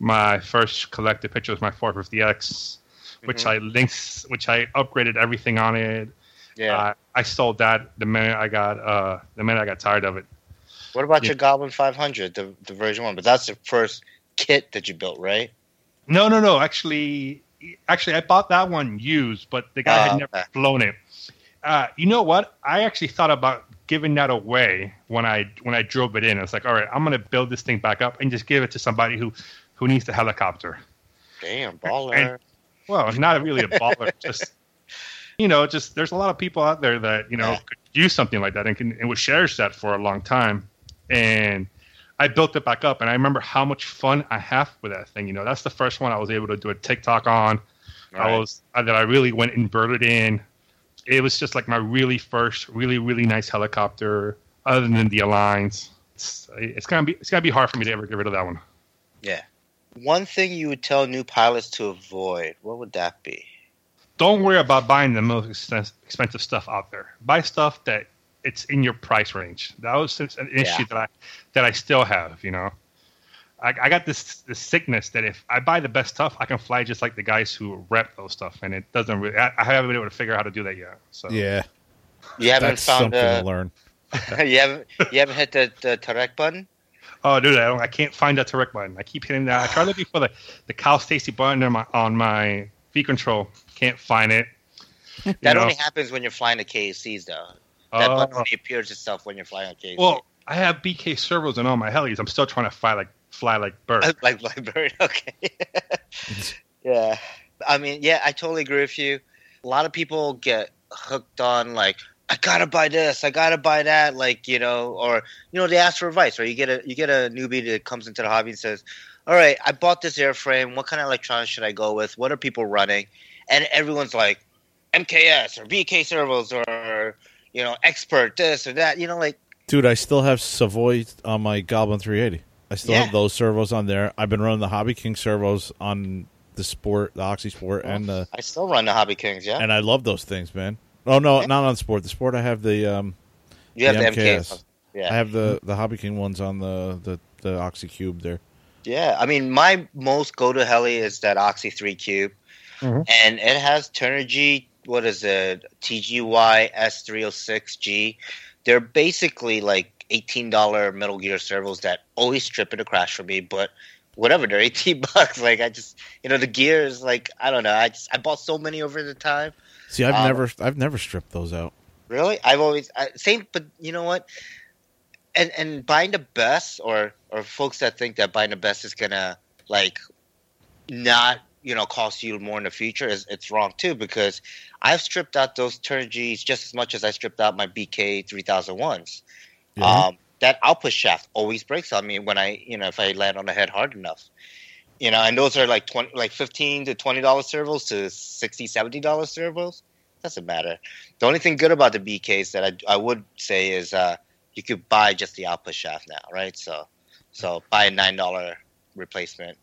my first collected picture was my 450X, which Mhm. I linked, which I upgraded everything on it. Yeah. Uh, I sold that the minute I got uh, the minute I got tired of it. what about yeah. your Goblin 500, the the version one? But that's the first kit that you built, right? No, no, no. Actually, actually, I bought that one used, but the guy Ah, had never okay. flown it. Uh, you know what? I actually thought about giving that away when I when I drove it in. I was like, all right, I'm gonna build this thing back up and just give it to somebody who who needs the helicopter. Damn, baller. Well, not really a baller, just you know, just there's a lot of people out there that you know Yeah. could use something like that and can and would cherish that for a long time. And I built it back up, and I remember how much fun I have with that thing. You know, that's the first one I was able to do a tic toc on. I was uh, that I really went inverted in. It was just like my really first, really really nice helicopter. Other than the Alliance, it's, it's gonna be it's gonna be hard for me to ever get rid of that one. Yeah. One thing you would tell new pilots to avoid, what would that be? don't worry about buying the most expensive stuff out there. Buy stuff that it's in your price range. That was an issue Yeah. that I that I still have. You know, I, I got this this sickness that if I buy the best stuff, I can fly just like the guys who rep those stuff, and it doesn't really. I, I haven't been able to figure out how to do that yet. So Yeah, You haven't that's found something to uh, learn. you haven't you haven't hit the, the Tareq button? Oh, dude, I, don't, I can't find that Tareq button. I keep hitting that. I try looking for the the Kyle Stacy button on my on my V control. Can't find it. That know? only happens when you're flying the KACs, though. That button Oh. only appears itself when you're flying a KAC. well, I have BK servos in all my helis. I'm still trying to fly like fly like bird. like Blackbird. Okay. yeah. I mean, yeah, I totally agree with you. A lot of people get hooked on like, I gotta buy this, I gotta buy that, like you know, or you know, they ask for advice. Or you get a you get a newbie that comes into the hobby and says, "All right, I bought this airframe. What kind of electronics should I go with? What are people running?" And everyone's like, MKS or BK servos or you know expert this or that. You know, like Dude, I still have Savox on my Goblin 380. I still Yeah. have those servos on there. I've been running the Hobby King servos on the Sport, the Oxy Sport, and the I still run the Hobby Kings. Yeah, and I love those things, man. Oh no, Yeah. not on Sport. The Sport, I have the um, you have the, the MKS. MKS. Yeah, I have the the Hobby King ones on the the the Oxy Cube there. Yeah, I mean, my most go to heli is that Oxy 3 Cube. Mhm. And it has Turnigy, what is it, TGY S306G. They're basically like $18 Metal Gear servos that always trip it a crash for me, but whatever, they're 18 bucks. Like, I just, you know, the gears, like, I don't know. I just, I bought so many over the time. See, I've Um, never I've never stripped those out. Really? I've always I, same, but you know what? And and buying the best, or or folks that think that buying the best is gonna like not you know cost you more in the future is it's wrong too because I've stripped out those Turnigies just as much as I stripped out my BK three thousand ones. Yeah. Um, that output shaft always breaks on me when I you know if I land on the head hard enough. You know, and those are like twenty, like fifteen to twenty dollars servos to 60 70 dollars servos. Doesn't matter. The only thing good about the BKs that I, I would say is uh, you could buy just the output shaft now, right? So, so buy a nine dollar replacement.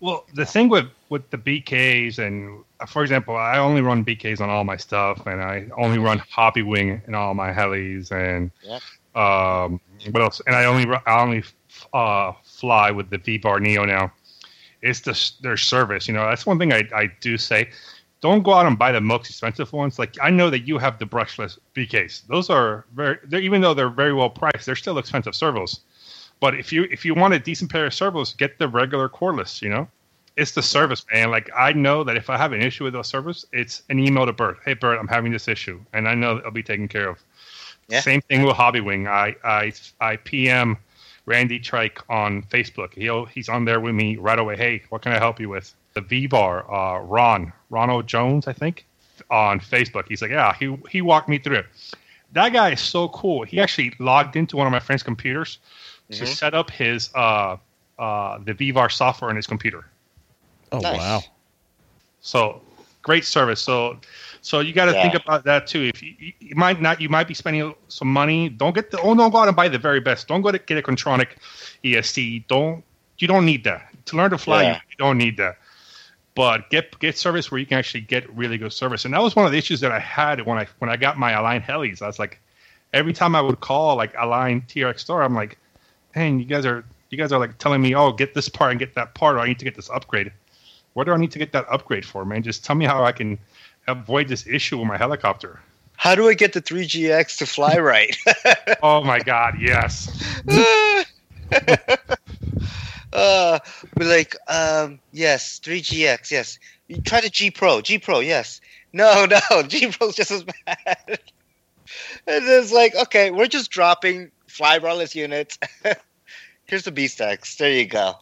Well, the thing with with the BKs and uh, for example, I only run BKs on all my stuff, and I only run Hobby Wing in all my helis, and Yep. um, what else? And I only I only uh, fly with the V Bar Neo now. It's the their service, you know. That's one thing I, I do say. Don't go out and buy the most expensive ones. Like I know that you have the brushless BKs. Those are very, they're, even though they're very well priced, they're still expensive servos. But if you if you want a decent pair of servos, get the regular coreless. You know, it's the service, man. Like I know that if I have an issue with those servos, it's an email to Bert. Hey, Bert, I'm having this issue, and I know it'll be taken care of. Yeah. Same thing with Hobby Wing. I I I PM Randy Trike on Facebook. He'll he's on there with me right away. Hey, what can I help you with? The V Bar, uh, Ron Ronald Jones, I think, on Facebook. He's like, yeah, he he walked me through it. That guy is so cool. He actually logged into one of my friend's computers to Mhm. set up his uh, uh, the VBar software on his computer. Oh Nice. wow. So great service. So so you got to Yeah. think about that too. If you, you, you might not, you might be spending some money. Don't get the oh, don't go out and buy the very best. Don't go to get a Kontronik ESC. Don't you don't need that to learn to fly. Yeah. You don't need that. But get get service where you can actually get really good service. And that was one of the issues that I had when I when I got my Align helis. I was like, every time I would call like Align TRX store, I'm like, man, you guys are you guys are like telling me, oh, get this part and get that part, or I need to get this upgrade. What do I need to get that upgrade for, man? Just tell me how I can avoid this issue with my helicopter. How do I get the 3GX to fly right? Oh my God, yes. uh, we're like, um, yes, 3GX, yes. You try the G Pro, G Pro, yes. No, no, G Pro's just as bad. and it's like, okay, we're just dropping flybarless units. Here's the BeastX. There you go.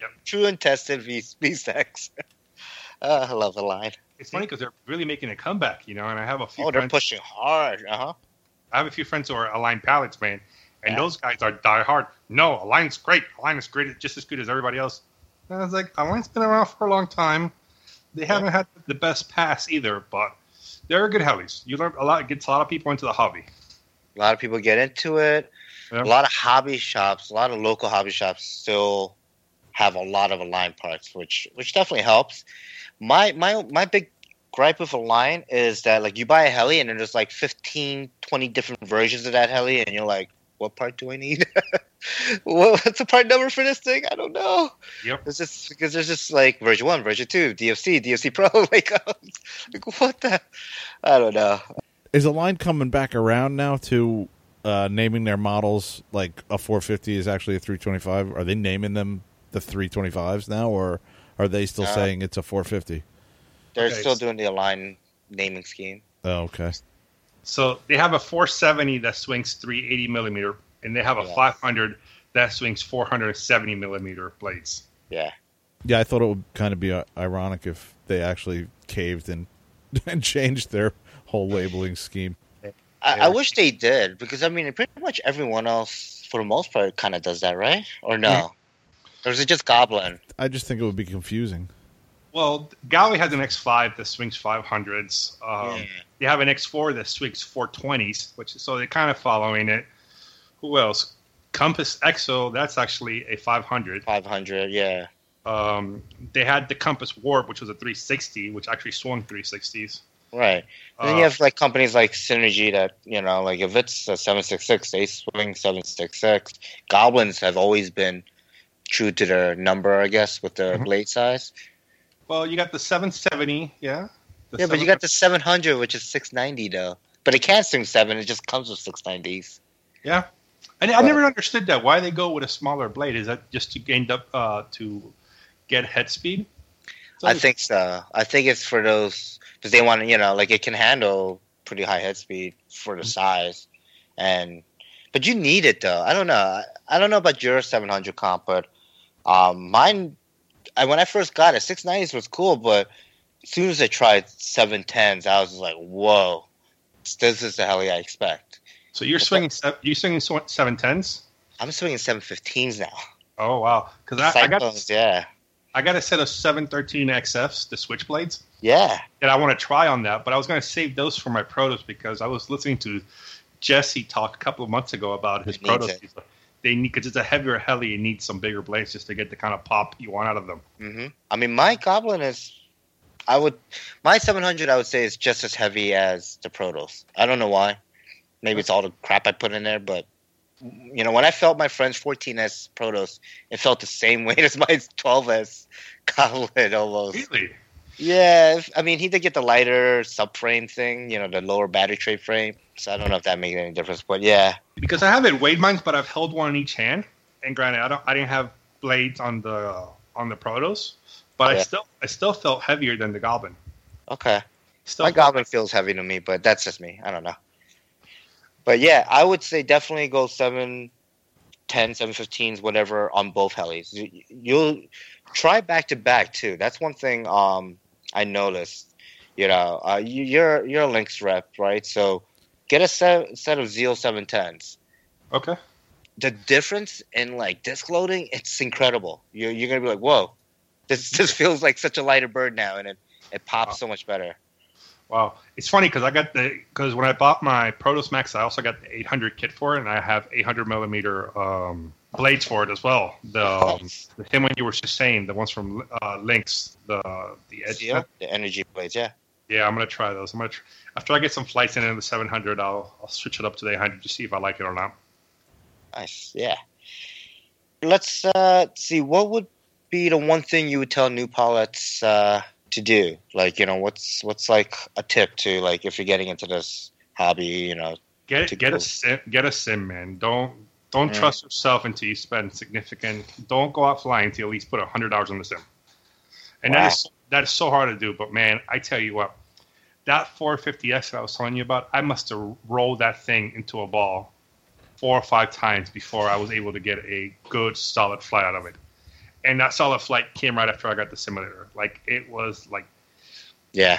Yep. True and tested V- BeastX. uh, I love the line. It's funny because they're really making a comeback, you know. And I have a few Oh, they're friends. pushing hard. Uh huh. I have a few friends who are Align pallets, man, and Yeah. those guys are die hard. No, Align's great. Align is great, just as good as everybody else. And I was like, Align's been around for a long time. They haven't had the best pass either, but they're good helis. You learn a lot. It gets a lot of people into the hobby. A lot of people get into it. Yeah. A lot of hobby shops, a lot of local hobby shops still have a lot of Align parts, which which definitely helps. My my my big gripe with Align is that like you buy a heli and there's like 15, 20 different versions of that heli, and you're like, what part do I need? What's the part number for this thing? I don't know. Yep. It's just because there's just like version one, version two, DFC, DFC Pro. Like, like what the? I don't know. Is Align coming back around now to uh, naming their models like a 450 is actually a 325? Are they naming them the 325s now, or are they still Uh, saying it's a 450? They're Okay. still doing the Align naming scheme. Oh, okay. So they have a 470 that swings 380 millimeter, and they have a Yeah. 500 that swings 470 millimeter blades. Yeah. Yeah, I thought it would kind of be uh, ironic if they actually caved and and changed their whole labeling scheme. I, Yeah. I wish they did because I mean, pretty much everyone else, for the most part, kind of does that, right? Or no? Yeah. Or is it just Goblin? I just think it would be confusing. Well, Gaui has an X5 that swings 500s. Um, Yeah. They have an X4 that swings 420s, which so they're kind of following it. Who else? Compass Exo, that's actually a 500. 500, yeah. Um, they had the Compass Warp, which was a 360, which actually swung 360s. Right. And then Uh, you have like companies like Synergy that, you know, like if it's a 766, they swing 766. Goblins have always been true to their number, I guess, with their Mhm. blade size. well, you got the 770, yeah. The yeah, but you got the 700, which is 690, though. But it can't swing 7, it just comes with 690s. Yeah, I, I never understood that. Why they go with a smaller blade? Is that just to gain up uh, to get head speed? I think so. I think it's for those, because they want to, you know, like it can handle pretty high head speed for the size. And, but you need it, though. I don't know. I, don't know about your 700 comp, but um, mine, I, when I first got it, 690s was cool, but as soon as I tried 710s, I was like, whoa, this is the hell I expect. So you're swinging se- you swinging seven tens? I'm swinging 715s now. Oh wow! Because I, I got yeah. I got a set of seven thirteen XFs, the switchblades, Yeah. and I want to try on that. But I was going to save those for my protos because I was listening to Jesse talk a couple of months ago about his protos. Like, They need because it's a heavier heli. You need some bigger blades just to get the kind of pop you want out of them. hmm I mean, my Goblin is, I would, my 700, I would say, is just as heavy as the Protos. I don't know why. Maybe it's all the crap I put in there, but you know, when I felt my friend's 14s Protos, it felt the same weight as my 12s Goblin almost. Really? Yeah, I mean, he did get the lighter subframe thing, you know, the lower battery tray frame. So I don't know if that makes any difference, but yeah, Because I haven't weighed mine, but I've held one in each hand. And granted, I don't I didn't have blades on the on the protos, but I Yeah. still I still felt heavier than the goblin. okay. Still My Goblin feels heavy to me, but that's just me. I don't know. But yeah, I would say definitely go 7, 10, 715s, whatever, on both helis. You- You'll try back to back too. That's one thing um, I noticed. You know, uh, you, you're you're a Lynx rep, right? So get a set, set of Zeal 710s. Okay. The difference in like disc loading, it's incredible. You're, you're gonna be like, whoa, this this feels like such a lighter bird now, and it, it pops Wow. so much better. Wow, it's funny because I got the because when I bought my Protos Max, I also got the 800 kit for it, and I have 800 millimeter um, blades for it as well. The um, the same one you were just saying, the ones from uh, Lynx, the the edge. Zeal, the energy blades, yeah. Yeah, I'm gonna try those. I'm gonna tr- after I get some flights in in the 700, I'll I'll switch it up to the 800 to see if I like it or not. Nice. Yeah. Let's uh, see. What would be the one thing you would tell new pilots uh, to do? Like, you know, what's what's like a tip to like if you're getting into this hobby? You know, Get To get go. a sim, get a sim, man. Don't don't Yeah. trust yourself until you spend significant. Don't go out flying until you at least put hundred dollars on the sim. And Wow. that is that is so hard to do. But man, I tell you what, that 450x that I was telling you about, I must have rolled that thing into a ball four or five times before I was able to get a good solid flight out of it. And that solid flight came right after I got the simulator. Like it was like yeah,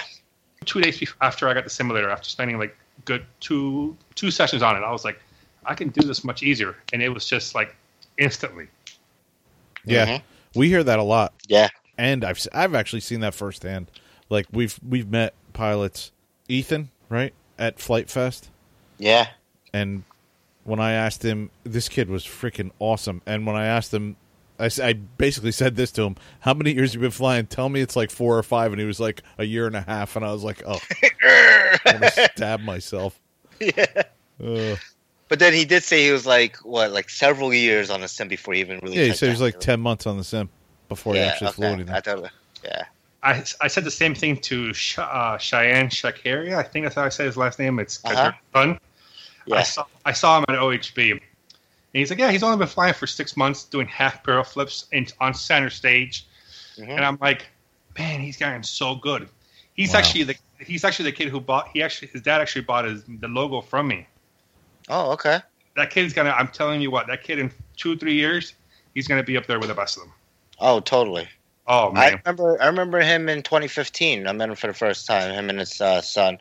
two days before, after I got the simulator, after spending like good two two sessions on it, I was like, I can do this much easier, and it was just like instantly. Yeah, Mhm. we hear that a lot, yeah, and I've s- I've actually seen that firsthand. Like we've we've met pilots, Ethan, right at Flight Fest, yeah. and when I asked him, this kid was freaking awesome. And when I asked him, I, I basically said this to him: "How many years you been flying?" Tell me it's like four or five, and he was like a year and a half, and I was like, "Oh, I want to stab myself." yeah. Ugh. But then he did say he was like what, like several years on the sim before he even really. Yeah, he touched said he was like ten months on the sim before he Yeah, actually flew anything. I totally. Yeah. I, I said the same thing to Sh- uh, Cheyenne Shakaria. I think that's how I say his last name. It's Uh-huh. son. I saw I saw him at OHB, and he's like, yeah, he's only been flying for six months, doing half barrel flips in, on center stage, Mhm. and I'm like, man, he's gotten so good. He's Wow. actually the he's actually the kid who bought. He actually his dad actually bought his the logo from me. Oh, okay. That kid's gonna. I'm telling you what, that kid in two three years, he's gonna be up there with the best of them. Oh, totally. Oh man. I remember. I remember him in 2015. I met him for the first time. Him and his uh, son,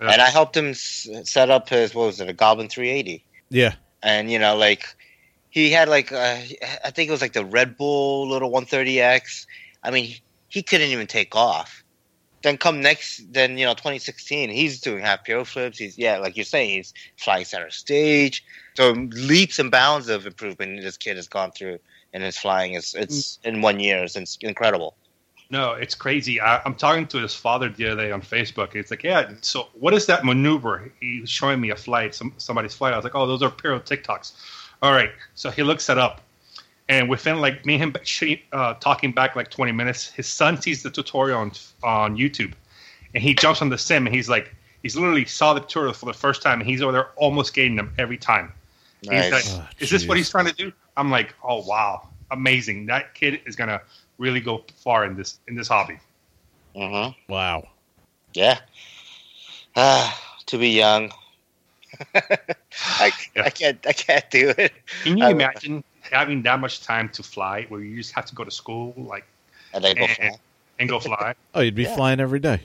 Yeah. and I helped him s- set up his what was it, a Goblin 380. Yeah, And you know, like he had like uh, I think it was like the Red Bull little 130X. I mean, he couldn't even take off. Then come next, then you know, 2016, he's doing half piro flips. He's yeah, like you're saying, he's flying center stage. So leaps and bounds of improvement this kid has gone through in his flying. It's it's in one year. It's, it's incredible. No, it's crazy. I, I'm talking to his father the other day on Facebook. It's like, yeah, so what is that maneuver? He was showing me a flight, some, somebody's flight. I was like, oh, those are Piro tic tocs. All right. So he looks it up. And within like me and him uh, talking back like 20 minutes, his son sees the tutorial on, on YouTube. And he jumps on the sim and he's like, he's literally saw the tutorial for the first time and he's over there almost getting them every time. Nice. Like, Oh, is this what he's trying to do? I'm like, oh, wow. Amazing. That kid is going to really go far in this in this hobby. Mm-hmm. Wow. Yeah. Ah, to be young. I, Yeah. I can't I can't do it. Can you I- imagine having that much time to fly where you just have to go to school like And then go and, fly. and go fly? Oh, you'd be Yeah. flying every day.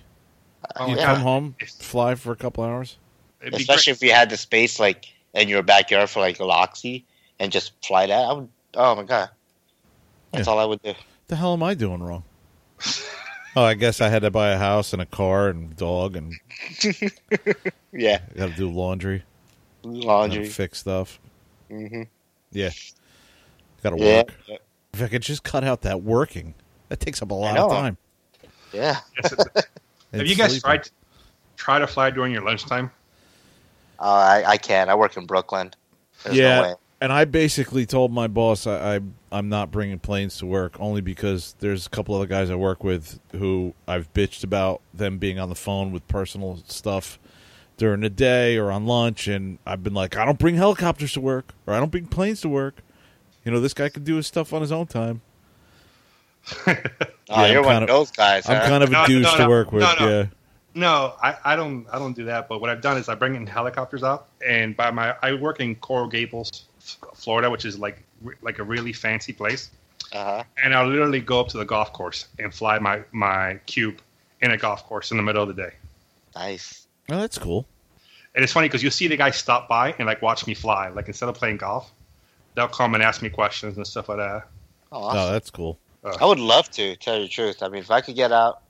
Oh, You yeah. come home, fly for a couple hours. It'd Especially if you had the space like in your backyard for like Loxy and just fly that. I would oh my god. That's Yeah. all I would do. The hell am I doing wrong? oh, I guess I had to buy a house and a car and dog and Yeah. got to do laundry, Laundry. fix stuff. hmm Yeah, got to Yeah. work. If I could just cut out that working, that takes up a lot of time. Yeah. Yes, Have you guys sleeping. tried try to fly during your lunchtime? Uh, I, I can't. I work in Brooklyn. There's Yeah. no way. And I basically told my boss I, I I'm not bringing planes to work only because there's a couple other guys I work with who I've bitched about them being on the phone with personal stuff during the day or on lunch, and I've been like, I don't bring helicopters to work or I don't bring planes to work. You know, this guy can do his stuff on his own time. Oh, Yeah, you're I'm one kinda- of those guys. I'm huh? kind of a douche no, to no. work with. No, no. Yeah, No, I, I don't I don't do that. But what I've done is I bring in helicopters out, and by my I work in Coral Gables, Florida, which is like like a really fancy place. Uh-huh. And I'll literally go up to the golf course and fly my my cube in a golf course in the middle of the day. Nice. well, that's cool. And it's funny because you'll see the guys stop by and like watch me fly. Like instead of playing golf, they'll come and ask me questions and stuff like that. Oh, Oh, that's cool. Uh, I would love to tell you the truth. I mean, if I could get out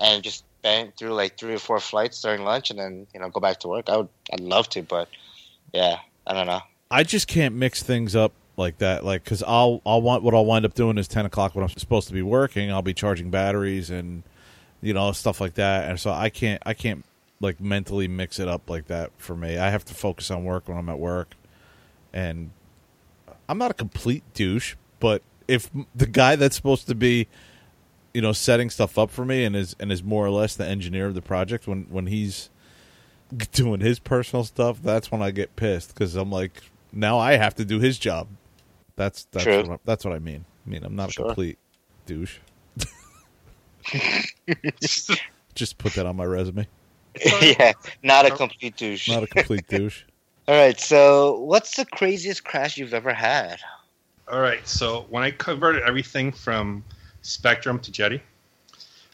and just bang through like three or four flights during lunch and then you know go back to work, I would. I'd love to, but yeah, I don't know. I just can't mix things up like that. Like, because I'll I'll want what I'll wind up doing is ten o'clock when I'm supposed to be working. I'll be charging batteries and you know stuff like that, and so I can't I can't like mentally mix it up like that for me. I have to focus on work when I'm at work, and I'm not a complete douche, but if the guy that's supposed to be you know setting stuff up for me and is and is more or less the engineer of the project when when he's doing his personal stuff that's when i get pissed because i'm like now i have to do his job. That's that's True. what I, that's what i mean. I mean i'm not a complete douche. Just put that on my resume. Yeah, not a complete douche. not a complete douche All right, so what's the craziest crash you've ever had? All right. So when I converted everything from Spektrum to Jeti,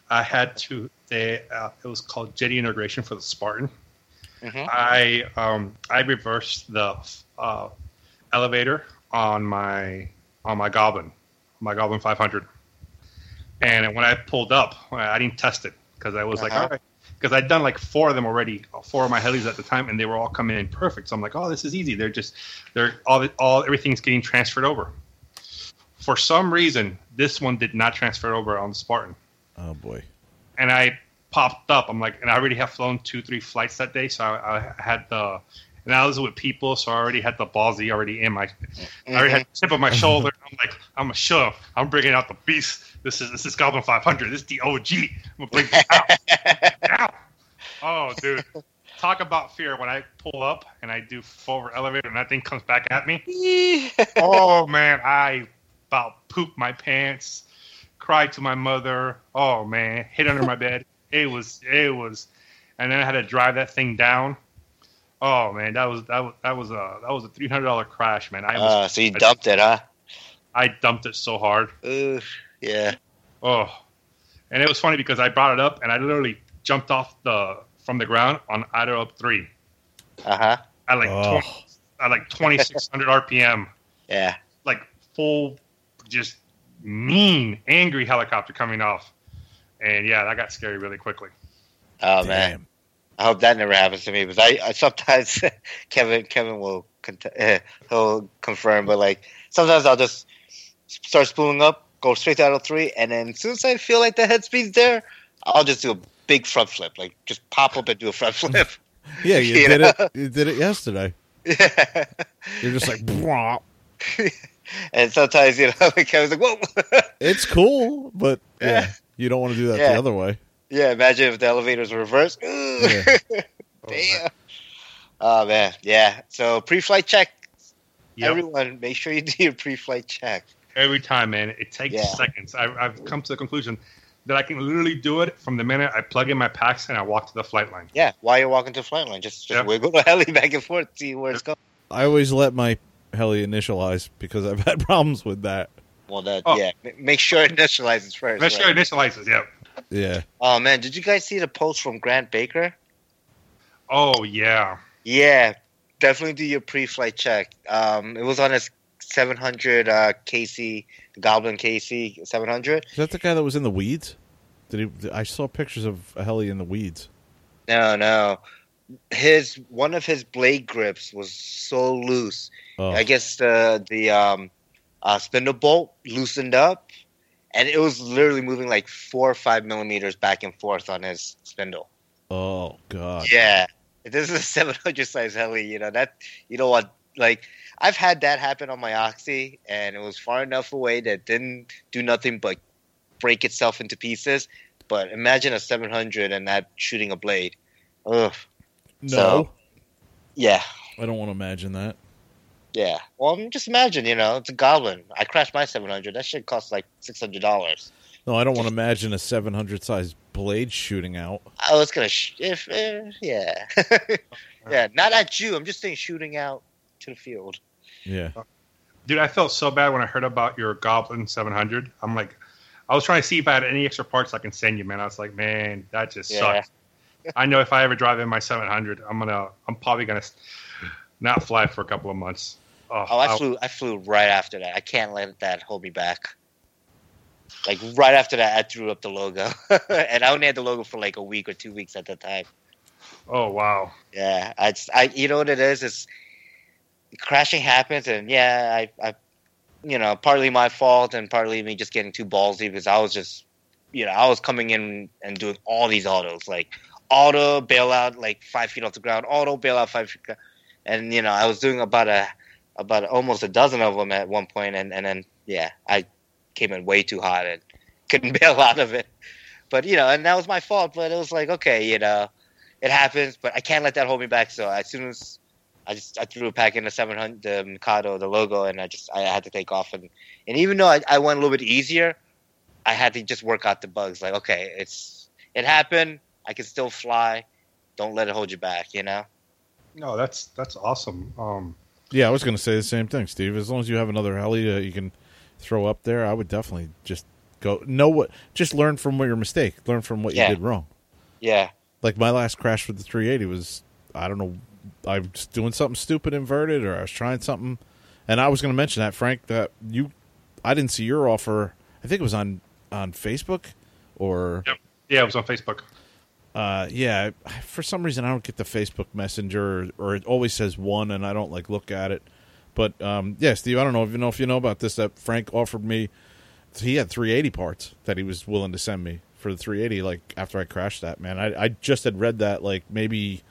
I had to. They, uh, it was called Jeti integration for the Spartan. Mhm. I um, I reversed the uh, elevator on my on my Goblin, my Goblin 500, and when I pulled up, I didn't test it because I was like, Uh-huh. all right, because I'd done like four of them already, four of my helis at the time, and they were all coming in perfect. So I'm like, oh, this is easy. They're just they're all all everything's getting transferred over. For some reason, this one did not transfer over on the Spartan oh boy and I popped up. I'm like, and I already have flown two, three flights that day, so I, I had the, and I was with people, so I already had the ballsy already in my, I already had mm-hmm. the tip of my shoulder. I'm like, I'm a show. I'm bringing out the beast. This is this is Goblin 500. This is the OG. I'm gonna bring it out. out. Oh, dude. Talk about fear when I pull up and I do forward elevator and that thing comes back at me. oh man, I about pooped my pants, cried to my mother. Oh man, hid under my bed. It was it was, and then I had to drive that thing down. Oh man, that was that was that was a that was a three hundred dollar crash, man. I was Uh, so you dumped it, huh? I dumped it so hard. Ooh, yeah. Oh, and it was funny because I brought it up and I literally jumped off the from the ground on idle up three Uh huh. at like Oh. 20, at like twenty six hundred RPM, Yeah. like full, just mean, angry helicopter coming off. and yeah, that got scary really quickly. Oh man, Damn. I hope that never happens to me. Because I, I sometimes Kevin Kevin will cont- uh, he'll confirm, but like sometimes I'll just start spooling up, go straight to out of three, and then as soon as I feel like the head speed's there, I'll just do a big front flip, like just pop up and do a front flip. Yeah, you You did know? it. You did it yesterday. yeah. You're just like, and sometimes you know Kevin's like, "Whoa." it's cool, but yeah, Yeah. you don't want to do that Yeah. the other way. Yeah, imagine if the elevators were reversed. Yeah. Oh, Damn. Oh man, yeah. So pre-flight check. Yep. Everyone, make sure you do your pre-flight check. Every time, man, it takes Yeah. seconds. I, I've come to the conclusion that I can literally do it from the minute I plug in my packs and I walk to the flight line. Yeah, while you're walking to the flight line, just just Yep. wiggle the heli back and forth, see where it's going. I always let my heli initialize because I've had problems with that. Well, that Oh. yeah. Make sure it initializes first. Make sure it initializes. Yep. Yeah. Oh man, did you guys see the post from Grant Baker? Oh yeah. Yeah, definitely do your pre-flight check. Um, it was on his 700 uh, KC, Goblin KC 700. Is that the guy that was in the weeds? Did he? I saw pictures of a heli in the weeds. No, no, his one of his blade grips was so loose. Oh, I guess the the um, uh, spindle bolt loosened up, and it was literally moving like four or five millimeters back and forth on his spindle. oh God. Yeah, this is a 700 size heli. You know that you know what? Like I've had that happen on my Oxy, and it was far enough away that it didn't do nothing but break itself into pieces. But imagine a 700 and that shooting a blade. Ugh. No, So- Yeah. I don't want to imagine that. Yeah. Well, I mean, just imagine, you know, it's a goblin. I crashed my 700. That shit cost like $600. No, I don't want to imagine a 700 size blade shooting out. I was gonna, sh- if, eh, yeah, yeah, not at you. I'm just saying, shooting out to the field. Yeah. Dude, I felt so bad when I heard about your Goblin 700. I'm like, I was trying to see if I had any extra parts I can send you, man. I was like, man, that just Yeah. sucks. I know if I ever drive in my 700, I'm gonna, I'm probably gonna not fly for a couple of months. Oh, oh, I I'll- flew. I flew right after that. I can't let that hold me back. Like right after that, I threw up the logo, and I only had the logo for like a week or two weeks at the time. oh wow. Yeah, I, I, you know what it is? It's crashing happens, and yeah, I, I, you know, partly my fault and partly me just getting too ballsy because I was just, you know, I was coming in and doing all these autos, like auto bailout, like five feet off the ground, auto bailout five feet, and you know, I was doing about a, about almost a dozen of them at one point, and and then yeah, I came in way too hot and couldn't bail out of it. But you know, and that was my fault. But it was like, okay, you know, it happens. But I can't let that hold me back. So as soon as I just I threw a pack in the 700, the Mikado, the logo, and I just I had to take off. And and even though I, I went a little bit easier, I had to just work out the bugs. Like, okay, it's it happened. I can still fly. Don't let it hold you back. You know. No, that's that's awesome. Um, Yeah, I was going to say the same thing, Steve. As long as you have another heli that you can throw up there, I would definitely just go. Know what? Just learn from your mistake. Learn from what Yeah. you did wrong. Yeah. Like my last crash with the 380 was, I don't know, I was doing something stupid inverted, or I was trying something, and I was going to mention that Frank that you, I didn't see your offer. I think it was on on Facebook, or yeah, it was on Facebook. Uh, yeah, for some reason I don't get the Facebook Messenger, or, or it always says one, and I don't like look at it. But um, yeah, Steve, I don't know if you know if you know about this. That Frank offered me, he had 380 parts that he was willing to send me for the 380. Like after I crashed that, man, I, I just had read that like maybe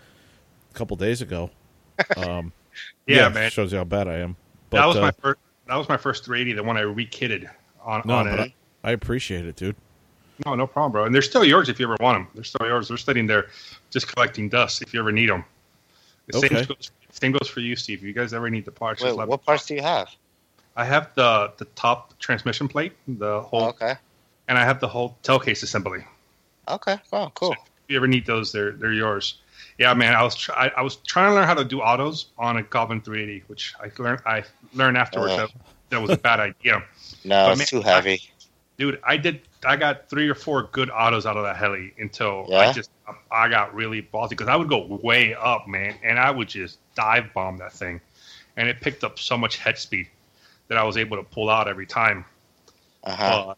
a couple days ago. Um, Yeah, man. shows you how bad I am. But, that was uh, my first. That was my first 380, the one I rekitted on no, on but. I, I appreciate it, dude. No, no problem, bro. And they're still yours if you ever want them. They're still yours. They're sitting there, just collecting dust if you ever need them. The Okay. same, goes, same goes for you, Steve. If you guys ever need the parts, Wait, just let what parts do you have? I have the the top transmission plate, the whole, Oh, okay. and I have the whole tailcase assembly. Okay. Oh, cool. If you ever need those, they're they're yours. Yeah, man. I was try, I was trying to learn how to do autos on a Goblin 380, which I learned I learned afterwards Oh. that that was a bad idea. No, But it's man, too heavy. dude i did i got three or four good autos out of that heli until i just i got really ballsy because i would go way up man and i would just dive bomb that thing and it picked up so much head speed that i was able to pull out every time Uh huh. uh,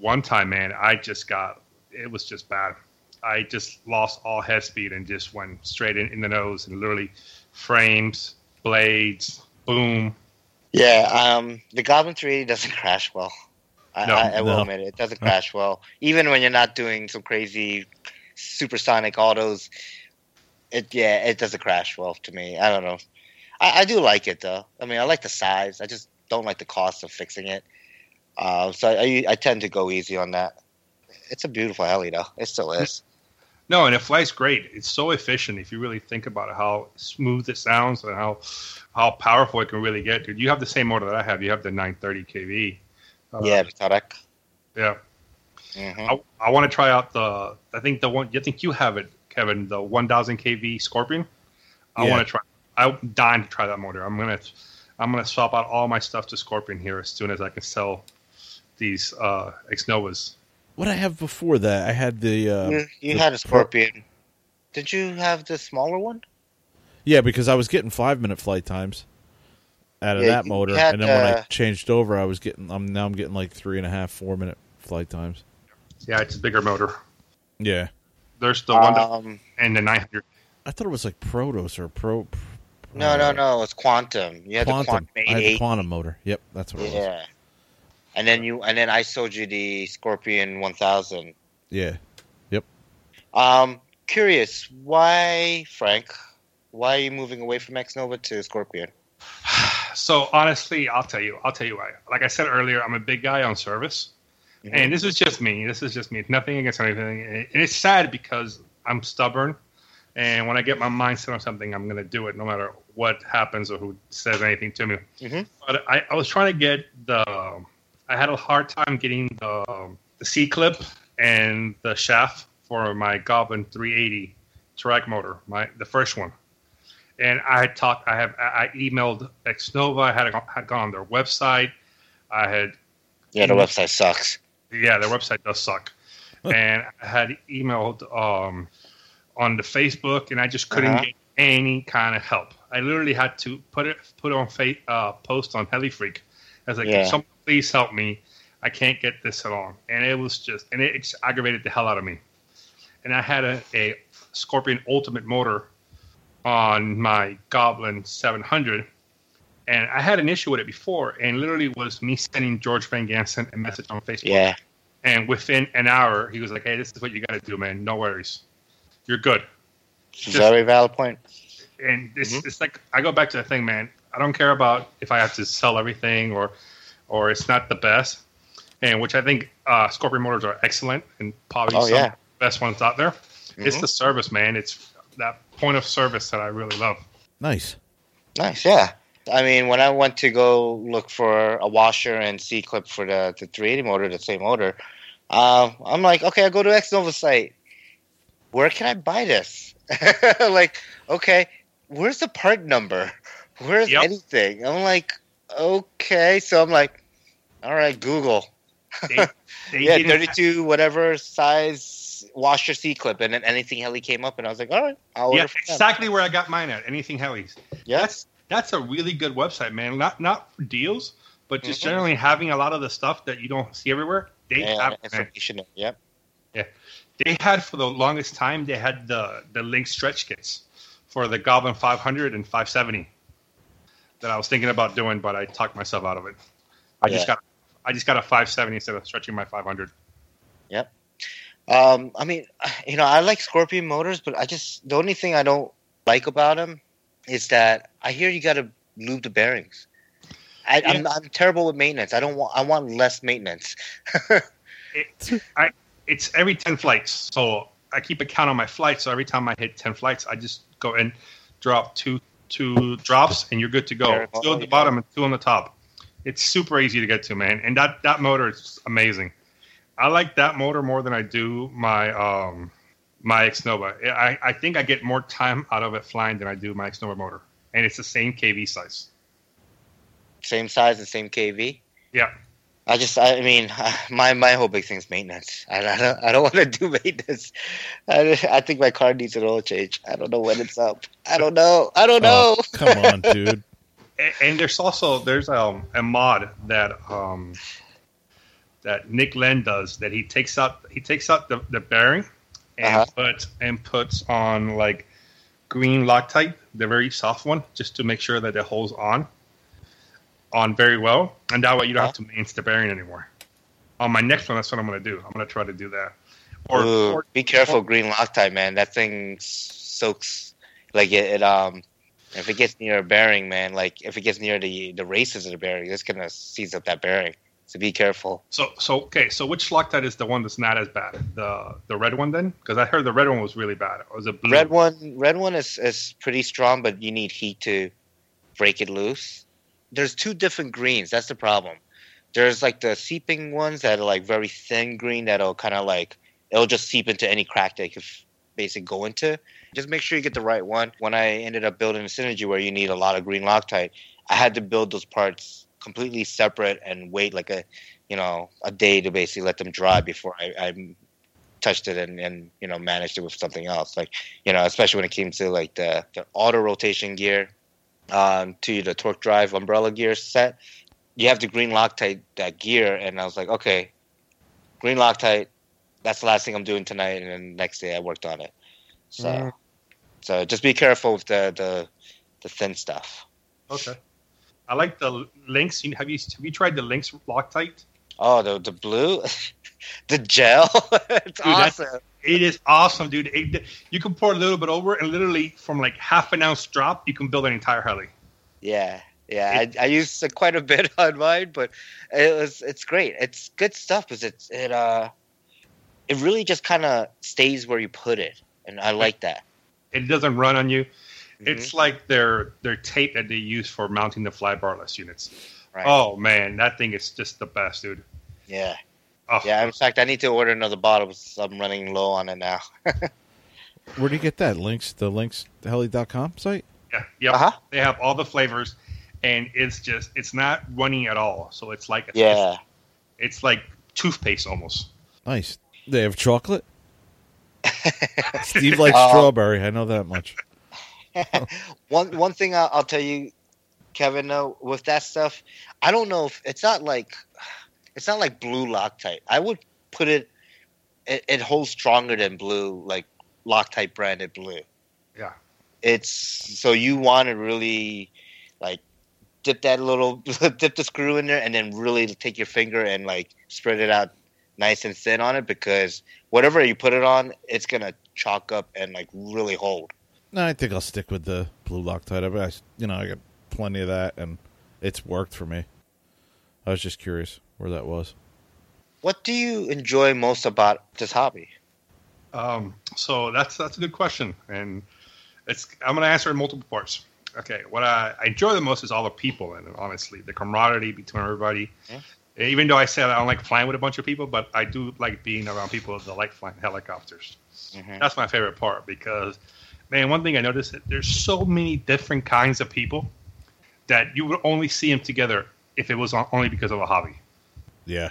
one time man i just got it was just bad. I just lost all head speed and just went straight in, in the nose and literally frames, blades, boom. Yeah, um, the Goblin 380 doesn't crash well. I, No, I, I will no. admit it. It doesn't crash well. Even when you're not doing some crazy supersonic autos, it yeah, it doesn't crash well to me. I don't know. I, I do like it though. I mean, I like the size. I just don't like the cost of fixing it. Uh, so I, I tend to go easy on that. It's a beautiful heli though. It still is. No, and it flies great. It's so efficient if you really think about it, how smooth it sounds and how how powerful it can really get. Dude, you have the same motor that I have. You have the 930 kV. Uh, yeah, the Tareq. yeah. hmm I, I want to try out the. I think the one. You think you have it, Kevin. The 1000 kV Scorpion. I Yeah. want to try. I'm dying to try that motor. I'm gonna. I'm gonna swap out all my stuff to Scorpion here as soon as I can sell these uh, Xnovas. What I have before that, I had the uh, you you the had a Pro- Scorpion. Did you have the smaller one? yeah, because I was getting five minute flight times out of Yeah, that motor, had, and then when I uh, changed over, I was getting. I'm now I'm getting like three and a half, four minute flight times. Yeah, it's a bigger motor. Yeah, There's the one that, Um, and the 900. I thought it was like Protos or Pro. no, no, no. It's Quantum. You had the Quantum. Quantum I had the quantum motor. Yep, that's what it was. Yeah. And then you and then I sold you the Scorpion 1000. Yeah, Yep. Um, curious, why, Frank? Why are you moving away from Xnova to Scorpion? So honestly, I'll tell you. I'll tell you why. Like I said earlier, I'm a big guy on service, Mhm. and this is just me. This is just me. Nothing against anything. And it's sad because I'm stubborn, and when I get my mind set on something, I'm going to do it, no matter what happens or who says anything to me. Mhm. But I, I was trying to get the. I had a hard time getting the the C clip and the shaft for my Goblin 380 track motor, my the first one and I had talked. I have. I I emailed Xnova. I had had gone on their website. I had. Yeah, the Mhm. website sucks. Yeah, their website does suck. and I had emailed um, on the Facebook, and I just couldn't Uh-huh. get any kind of help. I literally had to put it put on fa- uh, post on HeliFreak. I was like, Yeah. "Someone please help me. I can't get this along." And it was just, and it just aggravated the hell out of me. And I had a, a Scorpion Ultimate motor on my Goblin 700, and I had an issue with it before, and literally was me sending George Van Gansen a message on Facebook. Yeah. And within an hour, he was like, "Hey, this is what you got to do, man. No worries, you're good." Very valid point. And this, Mhm. it's like I go back to the thing, man. I don't care about if I have to sell everything or, or it's not the best. And which I think uh, Scorpion motors are excellent and probably Oh, some yeah. best ones out there. It's Mhm. the service, man. It's that point of service that I really love. nice. Nice, yeah. I mean, when I went to go look for a washer and C clip for the, the 380 motor, the same motor, uh, I'm like, okay, I go to Xnova site. Where can I buy this? like, okay, where's the part number? Where's Yep. anything? I'm like, okay. So I'm like, all right, Google. They, they yeah, didn't- 32, whatever size washer C clip. And then anything heli came up, and I was like, all right, I'll Yeah, exactly where I got mine at. Anything Hellies. Yeah. That's that's a really good website, man. Not not for deals, but just Mhm. generally having a lot of the stuff that you don't see everywhere. They Yeah, have, man. information. Yep. Yeah they had for the longest time they had the the link stretch kits for the Goblin 500 and 570 that I was thinking about doing, but I talked myself out of it. I just got I just got a 570 instead of stretching my 500. Um, I mean, you know, I like Scorpion motors, but I just the only thing I don't like about them is that I hear you got to lube the bearings. I, I'm, I'm terrible with maintenance. I don't want. I want less maintenance. It, I it's every 10 flights, so I keep a count on my flights. So every time I hit 10 flights, I just go and drop two two drops, and you're good to go. Well, Two on the bottom and two on the top. It's super easy to get to, man. And that that motor is amazing. I like that motor more than I do my um my Xnova. I, I think I get more time out of it flying than I do my Xnova motor, and it's the same KV size. same size and same KV. Yeah. I just, I mean, my my whole big thing is maintenance. I, I don't, I don't want to do maintenance. I, I think my car needs an oil change. I don't know when it's up. I don't know. I don't know. Oh, come on, dude. A- and there's also there's um, a mod that um, that Nick Len does. That he takes out he takes out the, the bearing and Uh-huh. puts and puts on like green Loctite, the very soft one, just to make sure that it holds on on very well, and that way you don't have to maintain the bearing anymore. On my next one, that's what I'm going to do. I'm going to try to do that. Or, Ooh, or be careful, green Loctite, man. That thing soaks. Like it, it, um, if it gets near a bearing, man, like if it gets near the the races of the bearing, it's gonna seize up that bearing. So be careful. so so okay. So which Loctite is the one that's not as bad? The the red one then? Because I heard the red one was really bad. Or was it blue? Red one, red one is is pretty strong, but you need heat to break it loose. There's two different greens. That's the problem. There's like the seeping ones that are like very thin green that'll kind of like it'll just seep into any crack that you could basically go into. Just make sure you get the right one. When I ended up building a synergy where you need a lot of green Loctite, I had to build those parts completely separate and wait like a you know a day to basically let them dry before I, I touched it and, and you know managed it with something else. Like you know, especially when it came to like the, the auto rotation gear, um, to the torque drive umbrella gear set. You have the green Loctite that gear, and I was like, okay, green Loctite. That's the last thing I'm doing tonight, and then next day I worked on it. So, Mm. so just be careful with the the, the thin stuff. Okay. I like the Lynx. Have you have you tried the Lynx Loctite? Oh, the the blue, the gel. it's that's- awesome. It is awesome, dude. It, you can pour a little bit over, and literally from like half an ounce drop, you can build an entire heli. Yeah, yeah. I, I used it quite a bit on mine, but it was it's great. It's good stuff because it's it uh it really just kind of stays where you put it, and I like that. It doesn't run on you. Mm-hmm. It's like their their tape that they use for mounting the flybarless units. Right. Oh man, that thing is just the best, dude. Yeah, Oh, yeah. In fact, I need to order another bottle because I'm running low on it now. Where do you get that? Lynx the Lynx heli.com site? yeah, yep. Uh-huh. They have all the flavors, and it's just it's not running at all. So it's like Yeah. it's, it's like toothpaste almost. Nice. They have chocolate. Steve likes Um, strawberry. I know that much. one one thing I'll, I'll tell you, Kevin, though, with that stuff, I don't know if it's not like it's not like blue Loctite. I would put it. It, it holds stronger than blue, like Loctite branded blue. Yeah. It's so you want to really like dip that little dip the screw in there and then really take your finger and like spread it out nice and thin on it because whatever you put it on, it's gonna chalk up and like really hold. No, I think I'll stick with the blue Loctite. I, I, you know, I got plenty of that, and it's worked for me. I was just curious where that was. What do you enjoy most about this hobby? Um, so that's that's a good question, and it's I'm going to answer in multiple parts. Okay, what I, I enjoy the most is all the people, and honestly, the camaraderie between everybody. Yeah. Even though I said I don't like flying with a bunch of people, but I do like being around people that like flying helicopters. Mhm. That's my favorite part because, man, one thing I noticed that there's so many different kinds of people that you would only see them together if it was on- only because of a hobby. Yeah.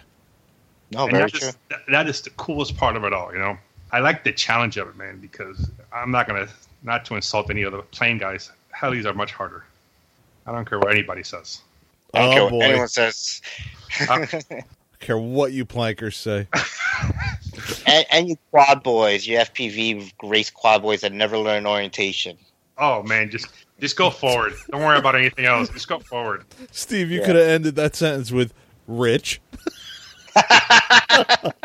No, And very that true. is- that- that is the coolest part of it all, you know. I like the challenge of it, man, because I'm not gonna not to insult any other plane guys. Helis are much harder. I don't care what anybody says. I don't Oh, care what boy. anyone says. Uh, I care what you plankers say. and, and you quad boys, you FPV race quad boys that never learn orientation. Oh man, just just go forward. Don't worry about anything else. Just go forward. Steve, you Yeah. could have ended that sentence with "rich."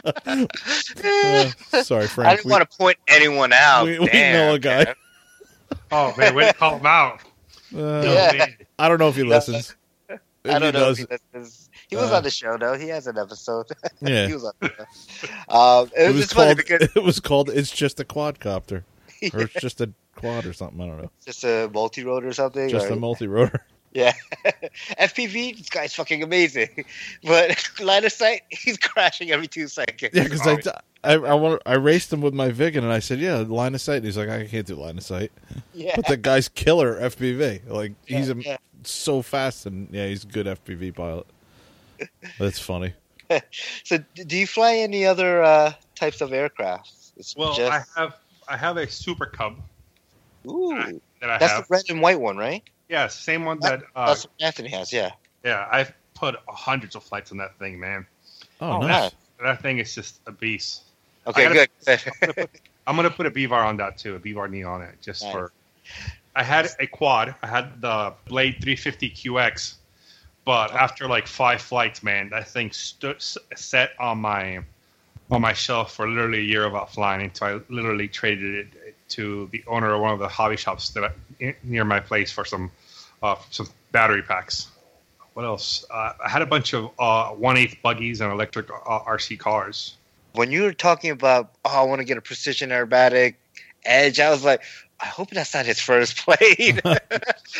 Uh, sorry, Frank. I didn't We- want to point anyone out. we- we Damn, know a guy. man. Oh man, way to call him out. uh, Yeah. I don't know if he listens. If I don't know. does, If he, listens. He was uh, on the show, though. He has an episode. yeah. he was on the show. Um, it, It was was just funny called. because It was called. It's just a quadcopter, or it's just a quad or something. I don't know. just a multi rotor or something. Just or- a multi-rotor. Yeah. FPV, this guy's fucking amazing. But line of sight, he's crashing every two seconds. Yeah, because I, I, I, want, I raced him with my Vigan, and I said, "Yeah, line of sight." And he's like, "I can't do line of sight." yeah. But the guy's killer FPV. Like he's a, yeah. so fast, and yeah, he's a good FPV pilot. That's funny. So, do you fly any other uh, types of aircraft? It's Well, just, I have I have a Super Cub ooh, that I that's have. the red and white one, right? Yeah, same one that uh, that's what Anthony has. Yeah. yeah I've put hundreds of flights on that thing, man. Oh, Oh, nice. nice. That thing is just a beast. Okay, I good. I'm gonna put a VBar on that too, a VBar NEO on it, just Nice. for. I had a quad. I had the Blade 350 QX, but after like five flights, man, that thing stood set on my on my shelf for literally a year without flying. until I literally traded it to the owner of one of the hobby shops that I, near my place for some uh, some battery packs. What else? Uh, I had a bunch of uh, one eighth buggies and electric uh, RC cars. when you were talking about, oh, I want to get a precision aerobatic edge, I was like, I hope that's not his first plane. I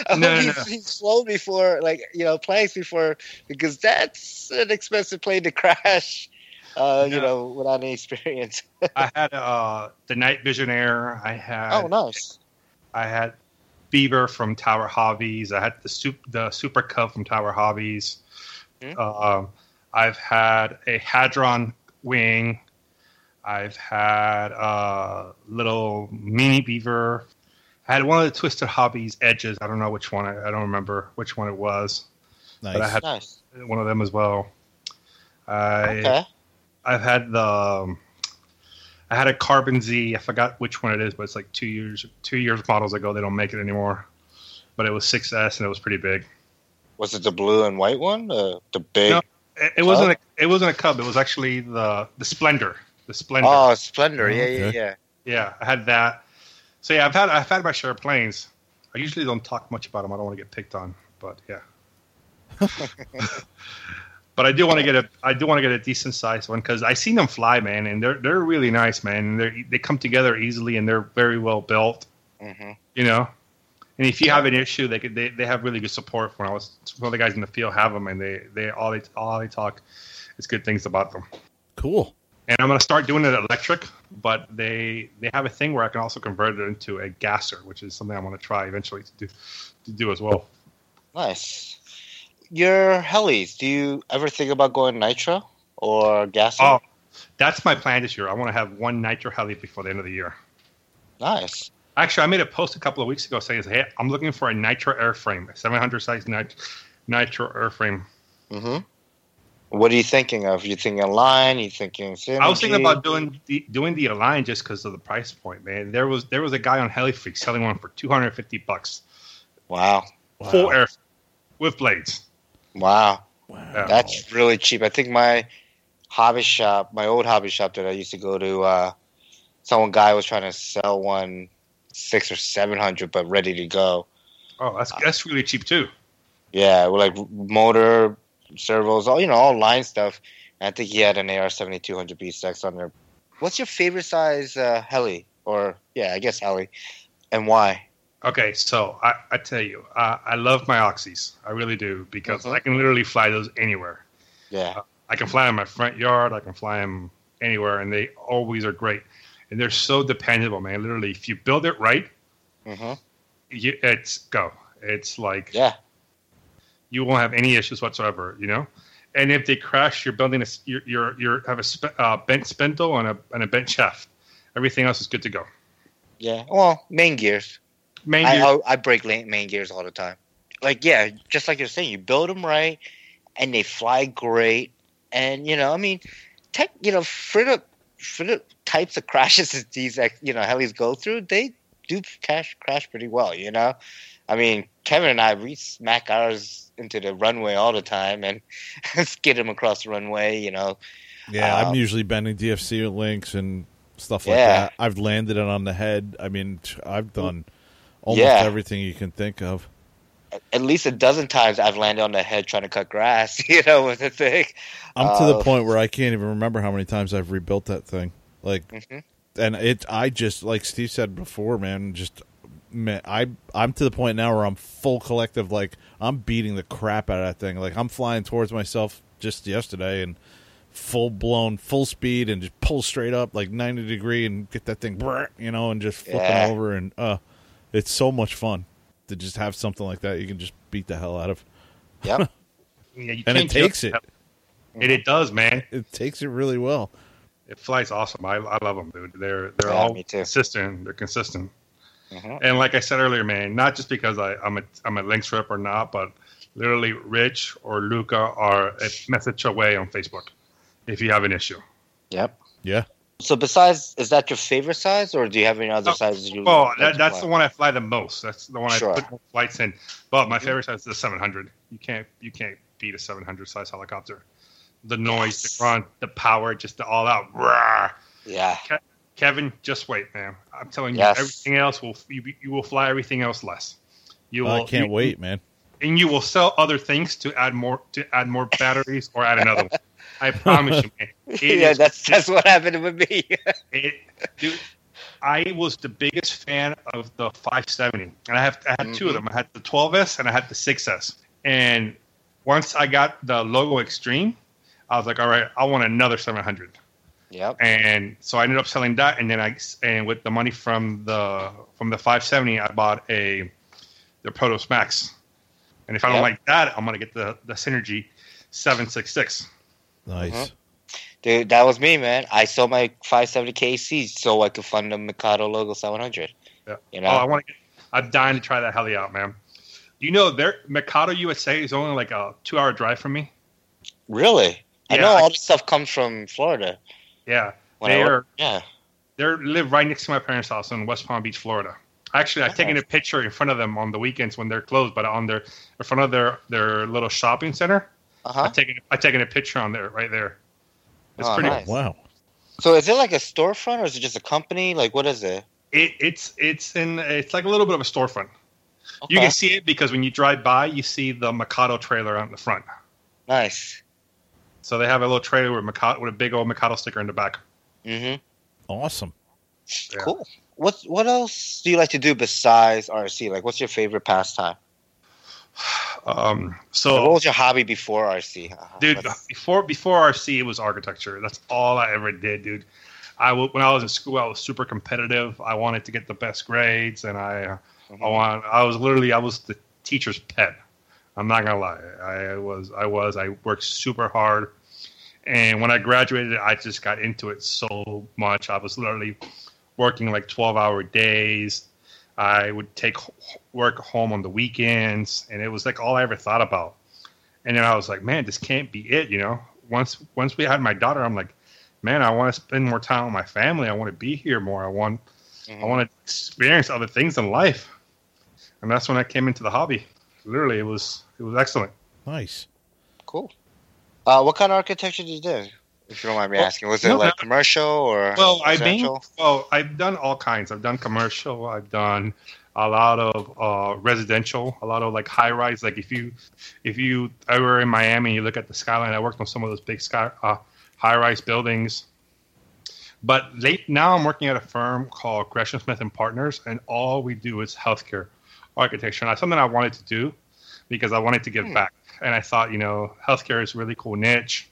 hope No, no, he's, no. he's flown before, like you know, planes before, because that's an expensive plane to crash. Uh, You know, without any experience. I had uh, the Night Vision Air. I had oh, nice. I had Beaver from Tower Hobbies. I had the sup- the Super Cub from Tower Hobbies. Hmm. Um, I've had a Hadron wing. I've had a little mini Beaver. I had one of the Twisted Hobbies edges. I don't know which one. I, I don't remember which one it was. Nice. But I had Nice. one of them as well. I Okay. I've had the um, I had a Carbon Z. I forgot which one it is, but it's like two years two years models ago. They don't make it anymore. But it was 6S and it was pretty big. Was it the blue and white one? Uh, the big. No. It, it wasn't a it wasn't a Cub. It was actually the the Splendor. The Splendor. Oh, Splendor. Yeah, yeah, Okay. yeah. Yeah, I had that. So yeah, I've had I've had my share of planes. I usually don't talk much about them. I don't want to get picked on, but yeah. but I do want to get a I do want to get a decent sized one because I seen them fly, man, and they're they're really nice, man. They they come together easily and they're very well built, hmm you know. And if you have an issue, they could they, they have really good support. When I was one of the guys in the field have them, and they they all they all they talk is good things about them. cool. And I'm gonna start doing it electric, but they they have a thing where I can also convert it into a gasser, which is something I want to try eventually to do to do as well. Nice. Your helis. Do you ever think about going nitro or gas? Oh, that's my plan this year. I want to have one nitro heli before the end of the year. nice. Actually, I made a post a couple of weeks ago saying, "Hey, I'm looking for a nitro airframe, a 700 size nit- nitro airframe." hmm What are you thinking of? You thinking Align? You thinking? Synergy? I was thinking about doing the doing the Align just because of the price point, man. There was there was a guy on HeliFreak selling one for 250 bucks, Wow, Wow. full air with blades. wow, Wow. That's really cheap. I think my hobby shop, my old hobby shop that I used to go to, uh, someone guy was trying to sell one six or seven hundred, but ready to go. Oh, that's that's really cheap too. Yeah, with like motor, servos, all you know, all Align stuff. And I think he had an AR seventy two hundred BX on there. What's your favorite size uh, heli? Or yeah, I guess heli, and why? Okay, so I, I tell you, uh, I love my oxys. I really do because Mhm. I can literally fly those anywhere. Yeah, I can fly them in my front yard. I can fly them anywhere, and they always are great. And they're so dependable, man. Literally, if you build it right, hmm you, it's go. It's like yeah, you won't have any issues whatsoever. You know. And if they crash, you're building a you're you're, you're have a sp- uh, bent spindle and a and a bent shaft. Everything else is good to go. yeah. Well, main gears. Main I, gear, I I break main gears all the time. Like yeah, just like you're saying, you build them right, and they fly great. And you know, I mean, tech. You know, for the for the types of crashes that these you know helis go through, they do crash crash pretty well. You know, I mean, Kevin and I we smack ours into the runway all the time and skid him across the runway. You know, Yeah, I'm Um, usually bending DFC links and stuff like Yeah. that. I've landed it on the head. I mean, I've done almost Yeah. everything you can think of. at least a dozen times I've landed on the head trying to cut grass. You know, with the thing. I'm to the Uh, point where I can't even remember how many times I've rebuilt that thing. Like, Mhm. and it, I just like Steve said before, man. Just, man, I, I'm to the point now where I'm full collective. Like, I'm beating the crap out of that thing. Like, I'm flying towards myself just yesterday and full blown, full speed, and just pull straight up like 90 degree and get that thing, you know, and just flipping Yeah. over. And uh, it's so much fun to just have something like that. You can just beat the hell out of, Yep. yeah, you and it takes it. It, it does, man. It takes it really well. It flies awesome. I, I love them, dude. They're they're Yeah, all me consistent. They're consistent. Mhm. And like I said earlier, man, not just because I, I'm a I'm a Lynx rep or not, but literally Rich or Luca are a message away on Facebook. if you have an issue. Yep. Yeah. So besides, is that your favorite size, or do you have any other Oh, sizes you? Well, like that, that's fly? the one I fly the most. That's the one Sure. I put more flights in. But my Mhm. favorite size is the 700. You can't you can't beat a 700 size helicopter. The noise, Yes. the grunt, the power, just the all out. Rah. Yeah. Kevin, just wait, man. I'm telling you, everything else will you, you will fly everything else less. You will. I can't you- wait, man. and you will sell other things to add more to add more batteries or add another one. I promise you, man. It yeah, is- that's that's what happened with me. it, dude, I was the biggest fan of the 570, and I have I had two of mm-hmm. them. I had the 12s and I had the 6s. And once I got the logo Extreme, I was like, all right, I want another 700. Yep. And so I ended up selling that, and then I and with the money from the from the 570, I bought a the Protos Max. And if I don't Yep. like that, I'm gonna get the the Synergy 766. Nice. Mhm. Dude, that was me, man. I sold my 570 KC so I could fund the Mikado Logo 700. Yeah. You know? Oh, I want to. I'm dying to try that heli out, man. Do you know, their Mikado USA is only like a two-hour drive from me. really? I know I- all this stuff comes from Florida. Yeah, When I they work- are. yeah. They live right next to my parents' house in West Palm Beach, Florida. Actually, I've taken a picture in front of them on the weekends when they're closed, but on their in front of their their little shopping center. Uh huh. I've taken I've taken a picture on there right there. It's Oh, pretty. nice. Wow. So is it like a storefront or is it just a company? Like, what is it? It, it's it's in it's like a little bit of a storefront. Okay. You can see it because when you drive by, you see the Mikado trailer on the front. Nice. So they have a little trailer with Mikado, with a big old Mikado sticker in the back. Mm-hmm. Awesome. Yeah. Cool. What What else do you like to do besides RC? Like, what's your favorite pastime? Um, Like, so, what was your hobby before RC? Uh, dude, let's- before before RC, it was architecture. That's all I ever did, dude. I w- when I was in school, I was super competitive. I wanted to get the best grades, and I uh, I want I was literally I was the teacher's pet. I'm not gonna lie. I was I was I worked super hard, and when I graduated, I just got into it so much. I was literally working like 12 hour days. I would take work home on the weekends, and it was like all I ever thought about. And then I was like, man, this can't be it, you know. Once once we had my daughter, I'm like, man, I want to spend more time with my family. I want to be here more. I want I Mhm. want to experience other things in life, and that's when I came into the hobby. Literally, it was it was excellent. Nice. Cool. Uh, what kind of architecture did you do? If you don't mind me Well, asking, was it no, like commercial or Well, I mean, residential? well, I've done all kinds. I've done commercial. I've done a lot of uh, residential, a lot of like high rise. Like if you if you ever in Miami, you look at the skyline. I worked on some of those big sky uh, high rise buildings. But late now, I'm working at a firm called Gresham Smith and Partners, and all we do is healthcare architecture. And that's something I wanted to do because I wanted to give Hmm. back. And I thought, you know, healthcare is a really cool niche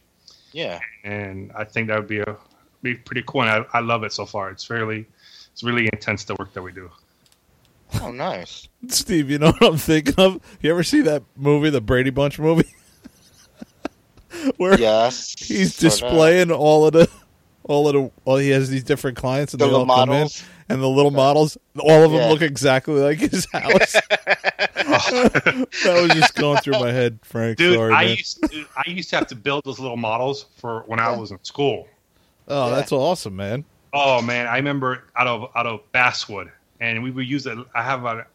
Yeah. and I think that would be a be pretty cool. And I, I love it so far. It's really it's really intense the work that we do. Oh, nice. Steve, you know what I'm thinking of? You ever see that movie, the Brady Bunch movie? Where Yes. he's sorta. displaying all of the all of the all he has these different clients and The they all little come in models. and the little models all of them Yeah. look exactly like his house. that was just going through my head, Frank. Dude, Sorry, I man. used to, I used to have to build those little models for when I was in school. oh, Yeah. that's awesome, man. Oh man, I remember out of out of Basswood, and we would use it. I have a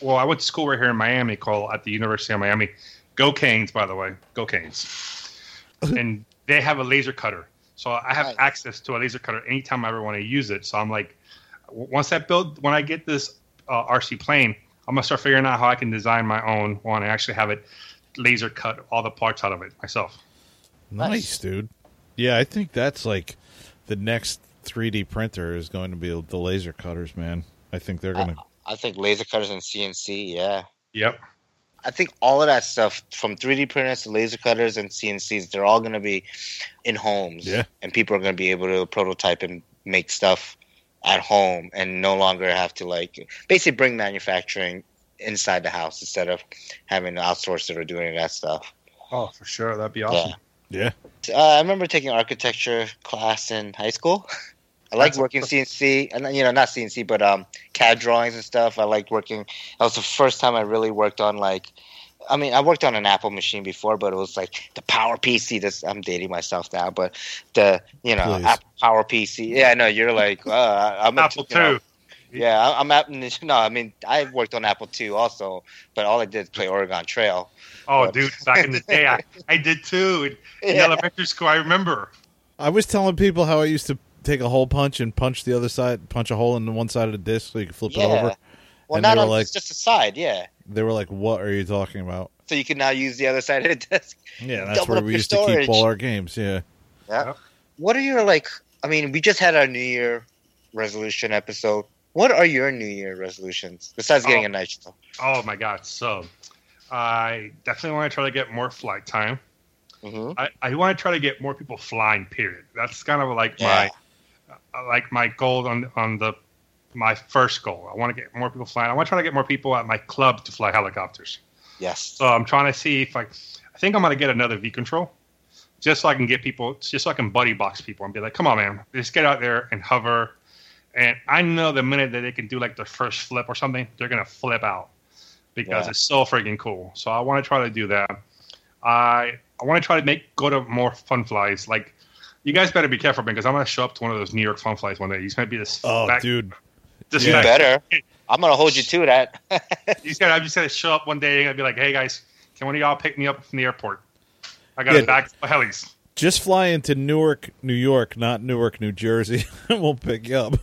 well, I went to school right here in Miami, called at the University of Miami. Go Canes, by the way, go Canes, and they have a laser cutter. So I have Nice. access to a laser cutter anytime I ever want to use it. So I'm like, once I build, when I get this uh, RC plane, I'm gonna start figuring out how I can design my own one and actually have it laser cut all the parts out of it myself. Nice, Nice. dude. Yeah, I think that's like the next 3D printer is going to be the laser cutters, man. I think they're going to. I think laser cutters and CNC. Yeah. Yep. I think all of that stuff, from 3D printers to laser cutters and CNCs, they're all going to be in homes. Yeah. And people are going to be able to prototype and make stuff at home and no longer have to, like, basically bring manufacturing inside the house instead of having to outsource it or doing that stuff. Oh, for sure, that'd be awesome. Yeah. Uh, I remember taking architecture class in high school. I like working CNC, and you know, not CNC, but um, CAD drawings and stuff. I liked working. That was the first time I really worked on like I mean, I worked on an Apple machine before, but it was like the Power PC. This I'm dating myself now, but the you know Please. Apple Power PC. Yeah, I know you're like uh, I'm a- Apple you know, two. yeah, I- I'm at no. I mean, I worked on Apple II also, but all I did is play Oregon Trail. Oh, But- dude, back in the day, I, I did too. In Yeah. elementary school, I remember. I was telling people how I used to take a hole punch and punch the other side, punch a hole in the one side of the disc so you could flip Yeah. it over. Well, And not they on like- it's just a side, yeah. They were like, "What are you talking about?" So you can now use the other side of the desk. Yeah, that's Double where we your used to keep all our games. Yeah. Yeah. What are your like? I mean, we just had our New Year resolution episode. What are your New Year resolutions besides getting Oh. a night show? Oh my god! So, I definitely want to try to get more flight time. hmm I, I want to try to get more people flying. Period. That's kind of like Yeah. my uh, like my goal on on the my first goal. I want to get more people flying. I want to try to get more people at my club to fly helicopters. Yes. So I'm trying to see if I I think I'm gonna get another V control, just so I can get people, just so I can buddy box people and be like, come on, man, just get out there and hover. And I know the minute that they can do like the first flip or something, they're gonna flip out because Yeah. it's so freaking cool. So I want to try to do that. I I want to try to make go to more fun flies. Like you guys better be careful because I'm gonna show up to one of those New York fun flies one day. He's gonna be this. Oh, fat- dude. This You Yeah. fat- better. I'm gonna hold you to that. He's gonna. I'm just gonna show up one day and gonna be like, "Hey guys, can one of y'all pick me up from the airport? I got Yeah. a bag of helis." Just fly into Newark, New York, not Newark, New Jersey, and we'll pick you up.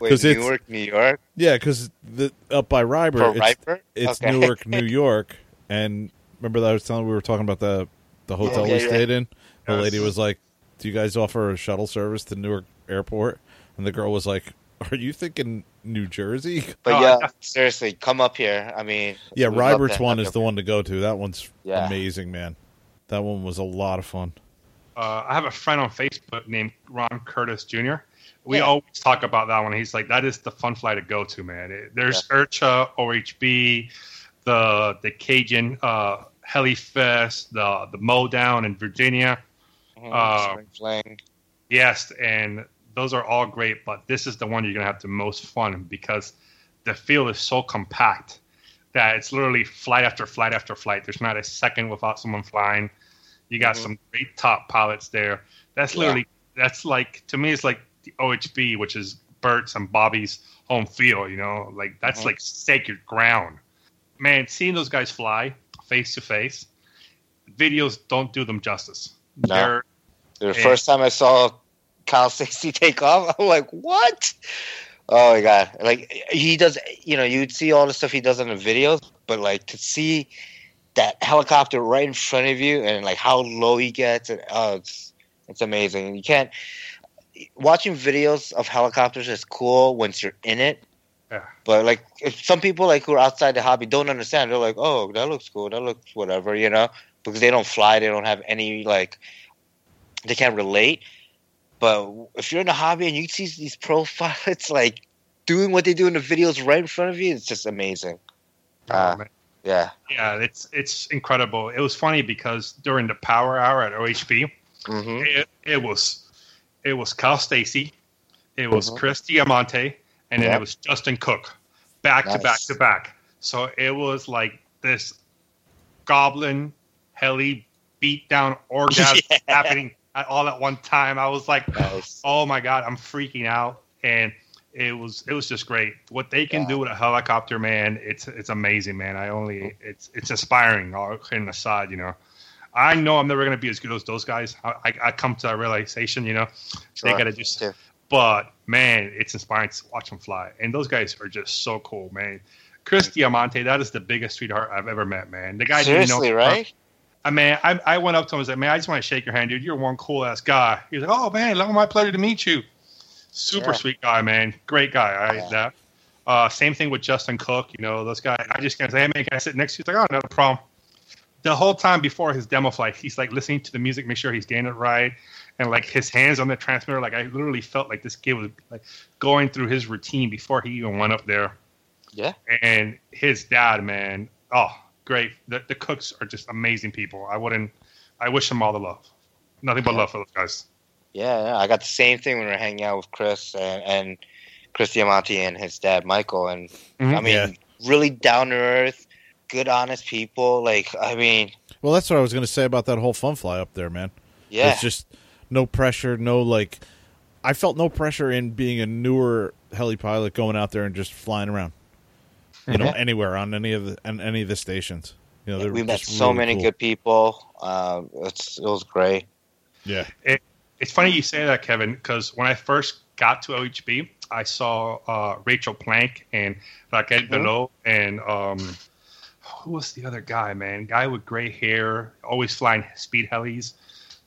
Wait, 'Cause it's- Newark, New York, Yeah, because the up by Ryber, for it's, Riper. it's Okay. Newark, New York, and remember that I was telling we were talking about the the oh, hotel Yeah, we yeah. stayed in. The Yes. lady was like, "Do you guys offer a shuttle service to Newark Airport?" And the girl was like, "Are you thinking New Jersey?" But Oh, yeah, I- seriously, come up here. I mean, Yeah, we'd Rybert's one is the one to go to. That one's Yeah. amazing, man. That one was a lot of fun. Uh, I have a friend on Facebook named Ron Curtis Jr. We Yeah. always talk about that one. He's like, "That is the fun fly to go to, man." It, there's IRCHA, OHB, the the Cajun uh, Heli Fest, the the Mow Down in Virginia. Mhm, Uh, Spring Fling. Yes, and those are all great, but this is the one you're gonna have the most fun because the field is so compact that it's literally flight after flight after flight. There's not a second without someone flying. You got Mhm. some great top pilots there. That's Yeah. literally that's like to me it's like the OHB, which is Bert's and Bobby's home field. You know, like that's Mhm. like sacred ground. Man, seeing those guys fly face to face, videos don't do them justice. No. They're The first time I saw Kyle Stacy take off, I'm like, what? Oh my god! Like he does, you know, you'd see all the stuff he does in the videos, but like to see that helicopter right in front of you and like how low he gets, and oh, it's it's amazing. You can't watching videos of helicopters is cool once you're in it. Yeah. But like, if some people like who are outside the hobby don't understand, they're like, "Oh, that looks cool. That looks whatever," you know, because they don't fly. They don't have any like, they can't relate. But if you're in the hobby and you see these profiles like doing what they do in the videos right in front of you, it's just amazing. Uh. Yeah. Yeah, it's it's incredible. It was funny because during the power hour at OHB, hmm it, it was it was Kyle Stacy, it was Mhm. Chris Diamante, and then it was Justin Cook, back to back to back. So it was like this goblin heli beatdown orgasm Yeah. happening all at one time. I was like, Nice. oh my god, I'm freaking out, and it was it was just great. What they can Yeah. do with a helicopter, man, it's it's amazing, man. I only it's it's inspiring. All kidding aside, you know, I know I'm never gonna be as good as those guys. I I, I come to that realization, you know, they gotta do. Too. But man, it's inspiring to watch them fly, and those guys are just so cool, man. Chris Diamante, that is the biggest sweetheart I've ever met, man. The guy didn't Seriously, know, right? I mean, I, I went up to him and said, "Man, I just want to shake your hand, dude. You're one cool ass guy." He was like, "Oh man, love my pleasure to meet you." Super Yeah. sweet guy, man. Great guy. I Yeah. that. Uh, same thing with Justin Cook. You know, those guys. I just can't say, "Hey man, can I sit next to you?" He's like, "Oh, no problem." The whole time before his demo flight, he's like listening to the music, make sure he's getting it right, and like his hands on the transmitter. Like I literally felt like this kid was like going through his routine before he even went up there Yeah. and his dad, man, oh, great. The, the cooks are just amazing people. I wouldn't. I wish them all the love. Nothing but Yeah. love for those guys. Yeah, yeah, I got the same thing when we were hanging out with Chris and, and Chris Diamante and his dad Michael, and Mhm. I mean, Yeah. really down to earth, good, honest people. Like, I mean, Well, that's what I was going to say about that whole fun fly up there, man. yeah, it's just no pressure, no like. I felt no pressure in being a newer heli pilot going out there and just flying around. You know, Mhm. anywhere on any of the on any of the stations. You know, they're we met so really many cool. good people. Um, it's, it was great. Yeah, It's funny you say that, Kevin, because when I first got to OHB, I saw uh, Rachel Plank and Raquel. Belot and um, who was the other guy, man? Guy with gray hair, always flying speed helis.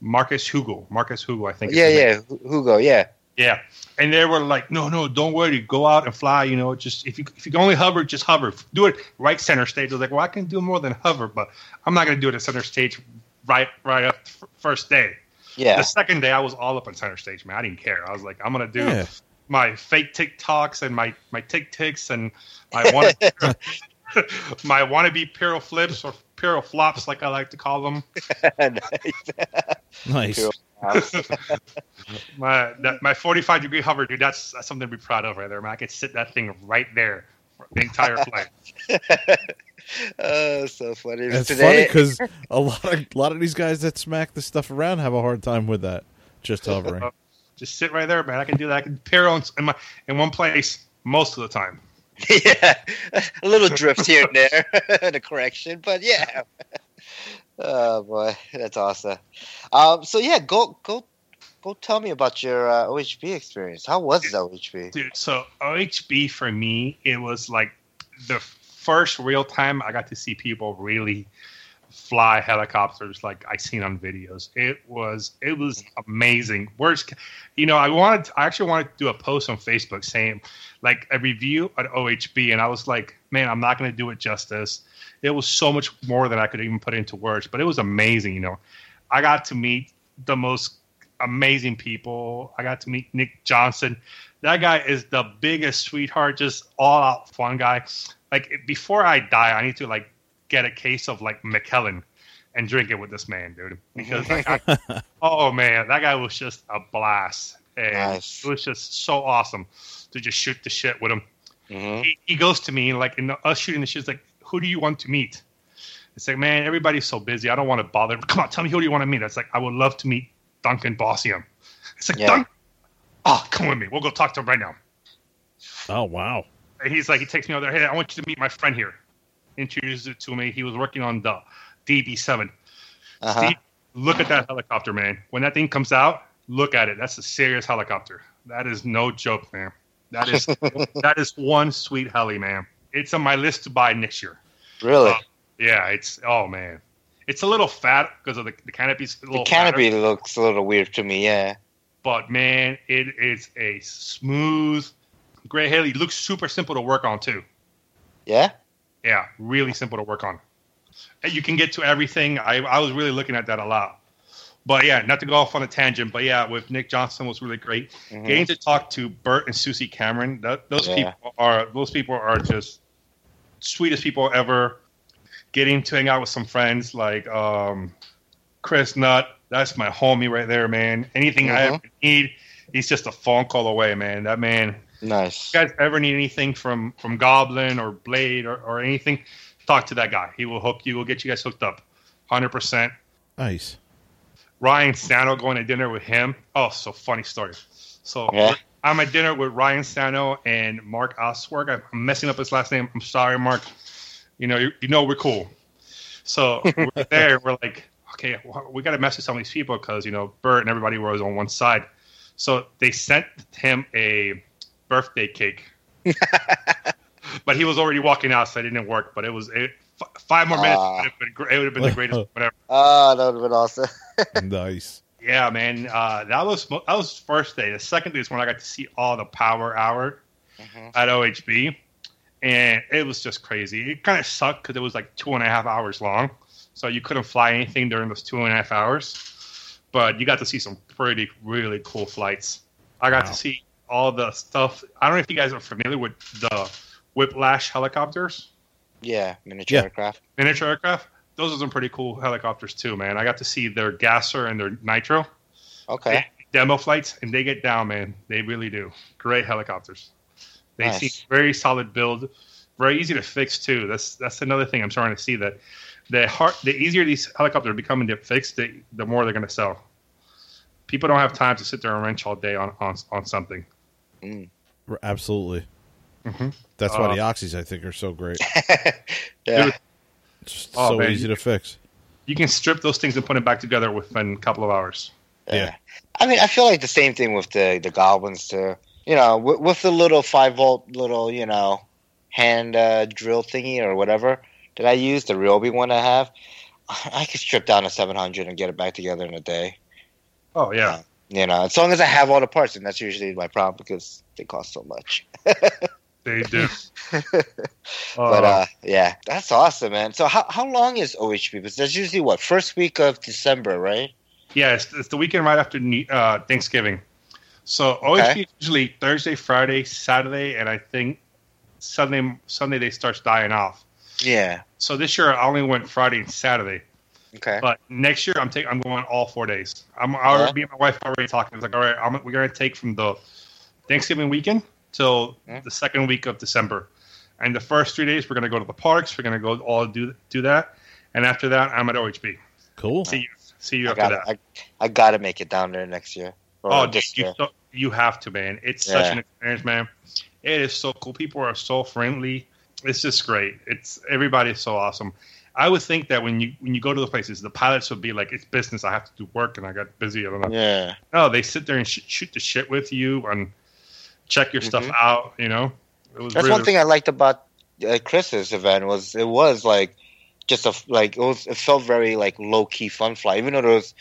Marcus Hugo. Marcus Hugo, I think. Yeah, yeah, Hu- Hugo, yeah. Yeah, and they were like, "No, no, don't worry. Go out and fly. You know, just if you if you can only hover, just hover. Do it right center stage." I was like, "Well, I can do more than hover, but I'm not going to do it at center stage right right up f- first day." Yeah, The second day, I was all up on center stage, man. I didn't care. I was like, "I'm going to do Yeah. my fake tic tocs and my my tick ticks and my want my wannabe piro flips or piro flops, like I like to call them. nice. Cool. My that, my 45 degree hover, dude. That's, that's something to be proud of right there, man. I could sit that thing right there for the entire flight. oh, so funny. It's funny because a lot of a lot of these guys that smack this stuff around have a hard time with that. Just hovering. Just sit right there, man. I can do that. I can piro in, in my in one place most of the time. yeah, a little drift here and there, and a correction, but yeah. Oh boy, that's awesome. Um, so yeah, go go go. Tell me about your uh, OHB experience. How was OHB? Dude, so OHB for me, it was like the first real time I got to see people really fly helicopters like I seen on videos. It was it was amazing. Words, you know, I wanted I actually wanted to do a post on Facebook saying like a review at OHB, and I was like, man, I'm not going to do it justice. It was so much more than I could even put into words, but it was amazing. You know, I got to meet the most amazing people. I got to meet Nick Johnson. That guy is the biggest sweetheart, just all out fun guy. Like before I die, I need to like get a case of like McKellen and drink it with this man, dude. Because like, I- oh man, that guy was just a blast, and Nice. it was just so awesome to just shoot the shit with him. hmm He, he goes to me like in the, us shooting the shit. It's like, who do you want to meet? It's like, man, everybody's so busy. I don't want to bother. Come on, tell me who do you want to meet? It's like, I would love to meet Duncan Bossion. It's like, Yeah. Duncan, oh, come with me. We'll go talk to him right now. Oh wow. And he's like, he takes me over there. Hey, I want you to meet my friend here. Introduces it to me. He was working on the DB7. Uh-huh. Steve, look at that helicopter, man. When that thing comes out, look at it. That's a serious helicopter. That is no joke, man. That is that is one sweet heli, man. It's on my list to buy next year. Really, Uh, Yeah, it's oh man, it's a little fat because of the, the canopy's the canopy fatter, looks a little weird to me. Yeah. but man, it is a smooth gray heli. It looks super simple to work on too. Yeah. Yeah, really simple to work on. You can get to everything. I, I was really looking at that a lot. But yeah, not to go off on a tangent, but yeah, with Nick Johnson was really great. Mhm. Getting to talk to Bert and Susie Cameron, that, those Yeah. people are those people are just sweetest people ever. Getting to hang out with some friends like um, Chris Nutt, that's my homie right there, man. Anything I Mhm. ever need, he's just a phone call away, man. That man Nice. you guys ever need anything from from Goblin or Blade or, or anything, talk to that guy. He will hook you. Will get you guys hooked up, hundred percent. Nice. Ryan Sano going to dinner with him. Oh, so funny story. So Yeah. I'm at dinner with Ryan Sano and Mark Oswerg. I'm messing up his last name. I'm sorry, Mark. You know, you, you know we're cool. So we're there. We're like, okay, we got to mess with some of these people because you know Bert and everybody was on one side. So they sent him a birthday cake, but he was already walking out, so it didn't work. But it was it, f- five more minutes. Ah. would have been, gr- it would have been the greatest. Whatever. Oh, that would have been awesome. nice. Yeah, man. Uh, that was that was first day. The second day is when I got to see all the power hour Mhm. at OHB, and it was just crazy. It kind of sucked because it was like two and a half hours long, so you couldn't fly anything during those two and a half hours. But you got to see some pretty really cool flights. I got Wow. to see all the stuff. I don't know if you guys are familiar with the Whiplash helicopters, Yeah, miniature Yeah. aircraft. miniature aircraft. Those are some pretty cool helicopters too, man. I got to see their gasser and their nitro Okay. demo flights, and they get down, man. They really do. Great helicopters. They Nice. seem very solid build. very easy to fix too. That's that's another thing I'm starting to see that the hard, the easier these helicopters become becoming to fix, the the more they're going to sell. People don't have time to sit there and wrench all day on on, on something. Mm. Absolutely. Mm-hmm. That's why Uh, the oxys I think are so great. yeah. Just Oh, so man. easy to fix. You can strip those things and put them back together within a couple of hours. Yeah. I mean, I feel like the same thing with the the goblins too. You know, with, with the little five volt little you know hand uh, drill thingy or whatever that I use, the Ryobi one I have, I could strip down a seven hundred and get it back together in a day. Oh yeah, You know, as long as I have all the parts, and that's usually my problem because they cost so much. they do. But uh, yeah, that's awesome, man. So how how long is OHB? Because that's usually what first week of December, right? Yeah, it's, it's the weekend right after uh, Thanksgiving. So OHB Okay. is usually Thursday, Friday, Saturday, and I think Sunday. Sunday they starts dying off. Yeah. So this year I only went Friday and Saturday, Okay. but next year I'm taking I'm going all four days. I'm uh-huh. already Yeah. me and my wife already talking. It's like all right, I'm, we're gonna take from the Thanksgiving weekend till Yeah. the second week of December, and the first three days we're gonna go to the parks. We're gonna go all do do that, and after that I'm at OHB. Cool. See you. See you I after got that. I, I got to make it down there next year. Oh, this you, year. so- you have to, man. It's such an experience, man. It is so cool. People are so friendly. It's just great. It's everybody is so awesome. I would think that when you when you go to the places, the pilots would be like, "It's business. I have to do work, and I got busy." I don't know. Yeah. No, they sit there and sh- shoot the shit with you and check your stuff Mhm. out. You know, it was That's really, one thing I liked about uh, Chris's event was it was like just a like it was it felt very like low key fun fly even though there was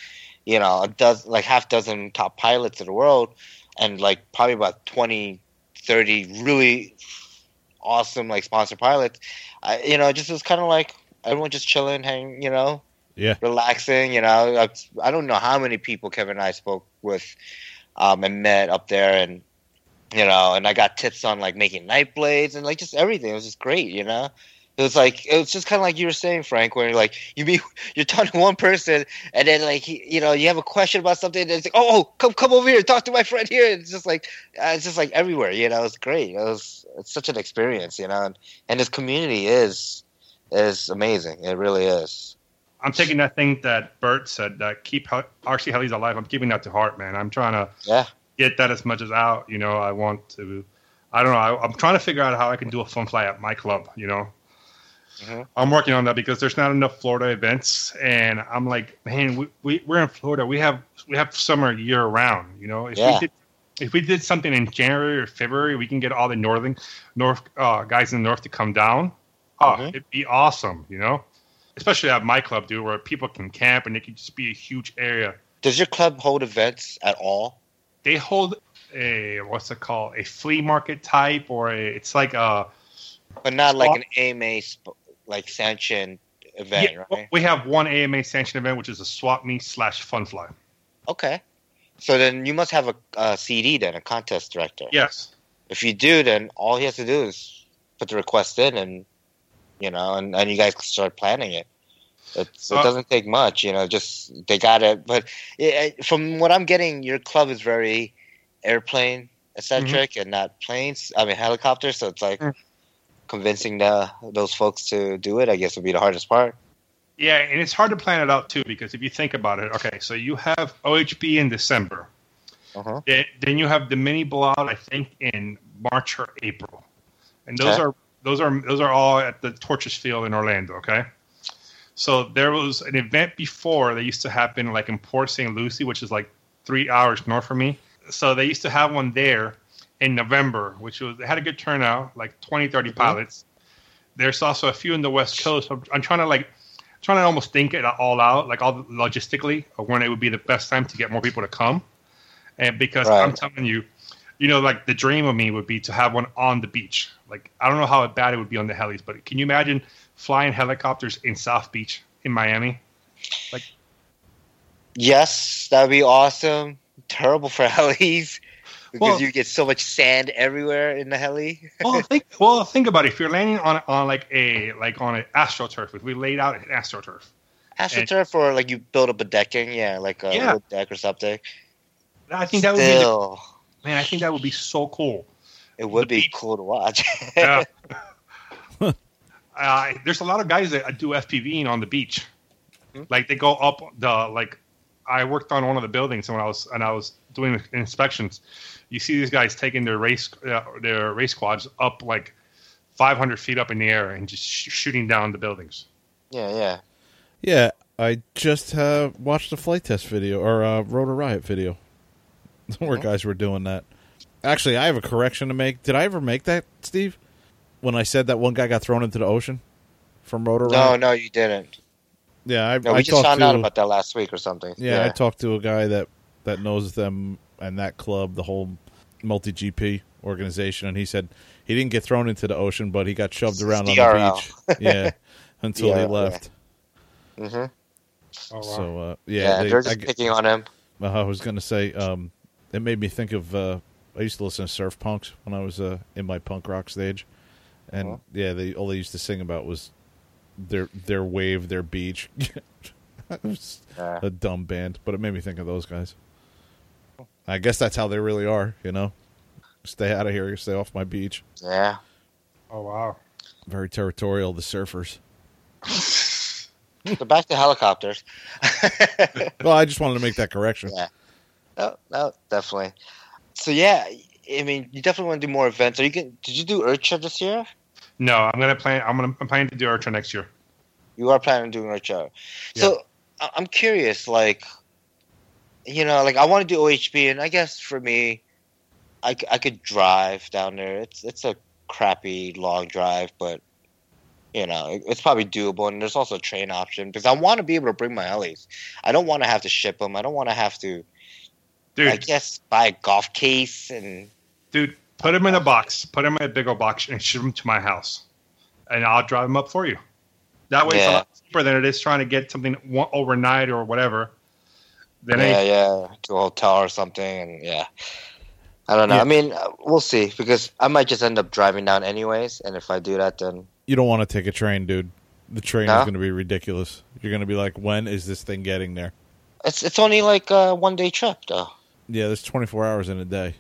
you know a dozen like half dozen top pilots in the world and like probably about 20 30 really awesome like sponsor pilots I, you know it just was kind of like everyone just chilling hang you know Yeah. relaxing you know I, I don't know how many people Kevin and I spoke with um, and met up there and you know, and I got tips on like making night blades and like just everything. It was just great, you know. It was like it was just kind of like you were saying, Frank, where you're like you meet you're talking to one person and then like he, you know you have a question about something and it's like oh, oh come come over here talk to my friend here. It's just like uh, it's just like everywhere, you know. It's great. It was it's such an experience, you know, and, and this community is is amazing. It really is. I'm taking that thing that Bert said that keep Hel- RC Helis alive. I'm keeping that to heart, man. I'm trying to Yeah. get that as much as out. You know, I want to. I don't know. I, I'm trying to figure out how I can do a fun fly at my club. You know, Mhm. I'm working on that because there's not enough Florida events, and I'm like, man, we, we we're in Florida. We have we have summer year round. You know, if Yeah. we did if we did something in January or February, we can get all the northern north uh, guys in the north to come down. Oh, Mhm. it'd be awesome. You know, especially at my club, dude, where people can camp and it can just be a huge area. Does your club hold events at all? They hold a what's it called a flea market type or a it's like a But not like an AMA sp- like sanction event, yeah, right? we have one AMA sanction event which is a swap meet slash fun fly. Okay. So then you must have a, a CD then, a contest director. Yes. If you do, then all he has to do is put the request in, and you know, and, and you guys start planning it. It's, it Uh, doesn't take much, you know. Just they got it. But it, from what I'm getting, your club is very airplane eccentric and not planes. I mean helicopters. So it's like Mm. convincing the those folks to do it. I guess would be the hardest part. Yeah, and it's hard to plan it out too because if you think about it, okay, so you have OHB in December. Uh-huh. Then, then you have the mini blowout, I think, in March or April, and those Okay. are those are those are all at the Torches Field in Orlando. Okay, so there was an event before that used to happen like in Port St. Lucie, which is like three hours north of me. So they used to have one there in November, which was they had a good turnout, like 20, 30 Mhm. pilots. There's also a few in the West Coast. I'm, I'm trying to like trying to almost think it all out, like all logistically, of when it would be the best time to get more people to come. And because I'm telling you, you know, like the dream of me would be to have one on the beach. Like I don't know how bad it would be on the helis, but can you imagine flying helicopters in South Beach in Miami? Like, yes, that'd be awesome. Terrible for helis because Well- you get so much sand everywhere in the heli. well, think well think about it. If you're landing on on like a like on an astroturf, if we laid out an astroturf, AstroTurf or like you build up a decking, yeah, like a Yeah. deck or something. I think that would be man. I think that would be so cool. It would be beach- cool to watch. Yeah. uh, there's a lot of guys that do FPVing on the beach. Hmm. Like they go up the like. I worked on one of the buildings when I was and I was doing inspections. You see these guys taking their race uh, their race quads up like 500 feet up in the air and just sh- shooting down the buildings. Yeah, yeah. Yeah, I just uh, watched a Flite Test video or a Rotor Riot video where Mhm. guys were doing that. Actually, I have a correction to make. Did I ever make that, Steve? When I said that one guy got thrown into the ocean from Rotor No, Riot? no, you didn't. Yeah, I, No, I just talked found to, out about that last week or something. Yeah, I talked to a guy that that knows them and that club, the whole MultiGP organization, and he said he didn't get thrown into the ocean, but he got shoved around on the beach. Yeah, until he DRL, left. hmm Oh, wow. So uh, Yeah, yeah, they- they're just g- picking on him. Uh, I was going to say, um, it made me think of. Uh, I used to listen to surf punks when I was uh, in my punk rock stage, and Uh-huh. yeah, they all they used to sing about was their their wave, their beach. it was Yeah. a dumb band, but it made me think of those guys. I guess that's how they really are, you know. Stay out of here, stay off my beach. Yeah. oh wow. Very territorial, the surfers. so back to helicopters. Well, I just wanted to make that correction. Yeah. No, no, definitely. So yeah, I mean, you definitely want to do more events. Are you going Did you do IRCHA this year? No, I'm gonna plan. I'm gonna I'm planning to do IRCHA next year. You are planning on doing IRCHA. So I- I'm curious, like, you know, like I want to do OHB, and I guess for me, I, I could drive down there. It's it's a crappy long drive, but you know, it's probably doable. And there's also a train option because I want to be able to bring my helis. I don't want to have to ship them. I don't want to have to, Dude, I guess, buy a golf case and dude, put them in a box. Put them in a big old box and ship them to my house, and I'll drive them up for you. That way, it's a lot cheaper than it is trying to get something overnight or whatever. Then yeah, hey, yeah, to a hotel or something, and yeah. I don't know. Yeah. I mean, uh, we'll see because I might just end up driving down anyways, and if I do that, then You don't want to take a train, dude. The train No? is going to be ridiculous. You're going to be like, when is this thing getting there? it's it's only like a one day trip though. Yeah, there's 24 hours in a day.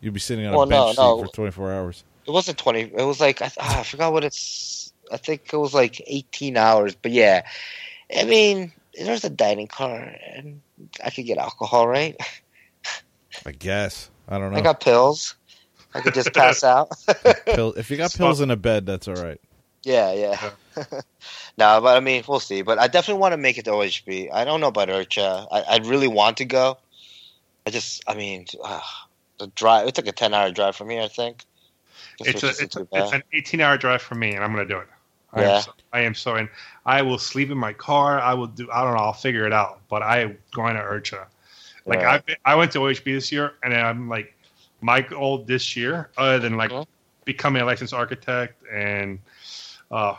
You'd be sitting on Well, a bench no, no. seat for 24 hours. It wasn't twenty. It was like I, ah, I forgot what it's. I think it was like eighteen hours. But yeah, I mean, there's a dining car, and I could get alcohol, right? I guess. I don't know. I got pills. I could just pass out. Pill- if you got pills in a bed, that's all right. Yeah, yeah. no, but I mean, we'll see. But I definitely want to make it to OHB. I don't know about IRCHA. I, I really want to go. I just, I mean, uh, the drive. It's like a ten-hour drive from here. I think. It's a, it's, a, it's an 18 hour drive for me, and I'm gonna do it. I Yeah. am so, I am so in. I will sleep in my car. I will do. I don't know. I'll figure it out. But I am going to IRCHA. Like Right. I, I went to OHB this year, and I'm like, my goal this year, other than like Mhm. becoming a licensed architect and uh,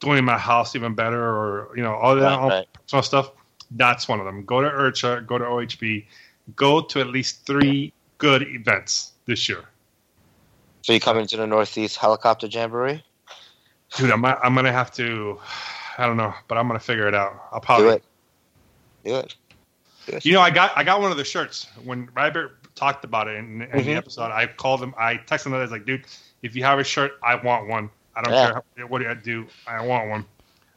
doing my house even better, or you know all that Right, all right. personal stuff. That's one of them. Go to IRCHA. Go to OHB. Go to at least three good events this year. So you coming to the Northeast Helicopter Jamboree? Dude, I'm I'm gonna have to. I don't know, but I'm gonna figure it out. I'll probably. Do it. Do it. Do it. You know, I got I got one of the shirts when Robert talked about it in, in the Mhm. episode. I called him. I texted him. I was like, dude, if you have a shirt, I want one. I don't Yeah. care how, what do I do. I want one.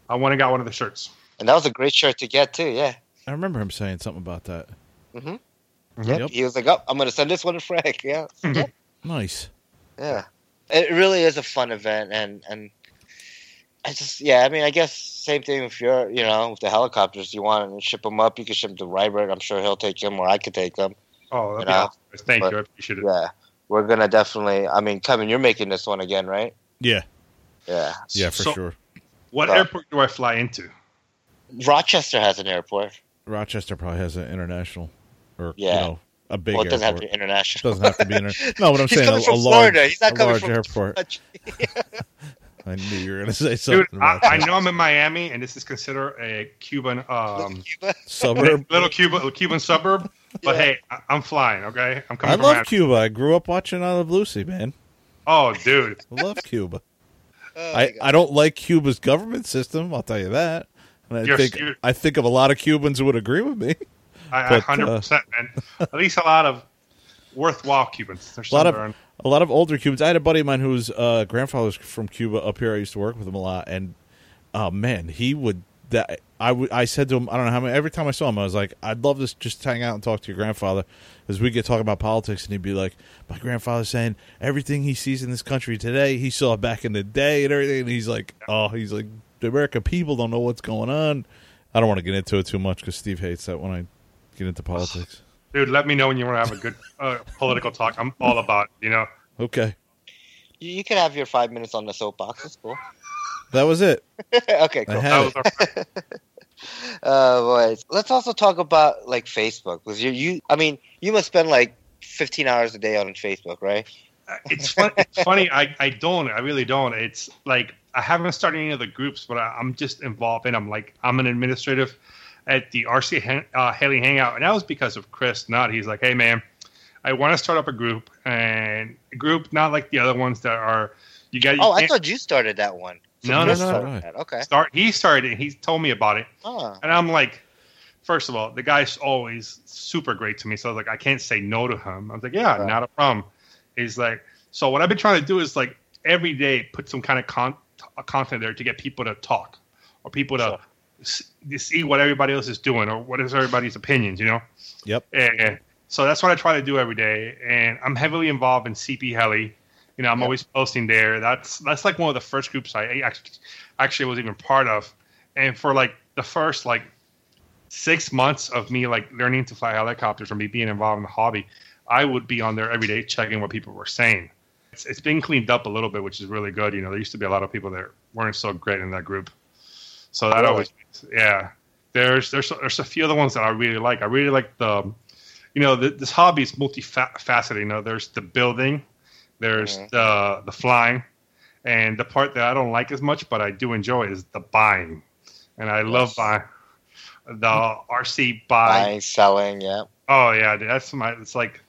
I want to got one of the shirts. And that was a great shirt to get too. Yeah. I remember him saying something about that. hmm Mhm. Yep. He was like, "Oh, I'm gonna send this one to Frank." Yeah. yeah. Nice. Yeah. It really is a fun event, and and I just yeah. I mean, I guess same thing if you're you know with the helicopters. You want to ship them up, you can ship them to Ryberg. I'm sure he'll take them, or I could take them. Oh, that'd You be know, awesome. Thank but- you. I appreciate it. Yeah. We're gonna definitely. I mean, Kevin, you're making this one again, right? Yeah. Yeah. Yeah, for So- sure. What airport do I fly into? Rochester has an airport. Rochester probably has an international or Yeah. you know, a big well, it doesn't have to be international. doesn't have to be inter- No, but I'm He's saying a, coming a large, Florida. He's not a coming large from airport. I knew you were going to say something. Dude, I, about I that. know I'm in Miami, and this is considered a Cuban um, suburb. little Cuban Cuban suburb. But Yeah. hey, I, I'm flying. Okay, I'm I coming. from love Miami. Cuba. I grew up watching I Love Lucy, man. Oh, dude. I love Cuba. Oh, I, I don't like Cuba's government system. I'll tell you that. And I You're- think I think of a lot of Cubans who would agree with me. I, uh, hundred percent, man. At least a lot of worthwhile Cubans. There's A lot of a lot of older Cubans. I had a buddy of mine whose uh, grandfather's from Cuba up here. I used to work with him a lot, and oh man, he would. That I would. I said to him, I don't know how many. Every time I saw him, I was like, I'd love to just hang out and talk to your grandfather, as we get talking about politics, and he'd be like, my grandfather's saying everything he sees in this country today, he saw back in the day and everything. And he's like, oh, he's like, the American people don't know what's going on. I don't want to get into it too much because Steve hates that when I get into politics. Dude, let me know when you want to have a good uh, political talk. I'm all about it, you know. Okay, You, you can have your five minutes on the soapbox. That's cool. that was it. okay, I cool. had That it. was our, Uh, boys. Let's also talk about like Facebook because you, you. I mean, you must spend like 15 hours a day on Facebook, right? it's fun, it's funny. I, I don't. I really don't. It's like I haven't started any of the groups, but I, I'm just involved in. them. I'm like I'm an administrative at the RC uh, Heli Hangout, and that was because of Chris Nutt He's like, hey man, I want to start up a group, and a group not like the other ones that are. You got. Oh, I thought you started that one. No, no, Chris no, no. Okay. start. He started. it. He told me about it. Oh, And I'm like, first of all, the guy's always super great to me. So I was like, I can't say no to him. I was like, yeah, Right. not a problem. He's like, so what I've been trying to do is like every day put some kind of con- content there to get people to talk or people to, Sure. See what everybody else is doing or what is everybody's opinions, you know? Yep. And so that's what I try to do every day. And I'm heavily involved in CP Heli. You know, I'm Yep. always posting there. That's that's like one of the first groups I actually actually was even part of. And for like the first like six months of me like learning to fly helicopters from me being involved in the hobby, I would be on there every day checking what people were saying. It's, it's been cleaned up a little bit, which is really good. You know, there used to be a lot of people that weren't so great in that group. So that Really? always, yeah. There's there's there's a few other ones that I really like. I really like the, you know, the, this hobby is multifaceted. You know, there's the building, there's Mhm. the the flying, and the part that I don't like as much, but I do enjoy is the buying, and I love Yes. buying the RC buy. buying, selling, yeah. Oh yeah, dude, that's my. It's like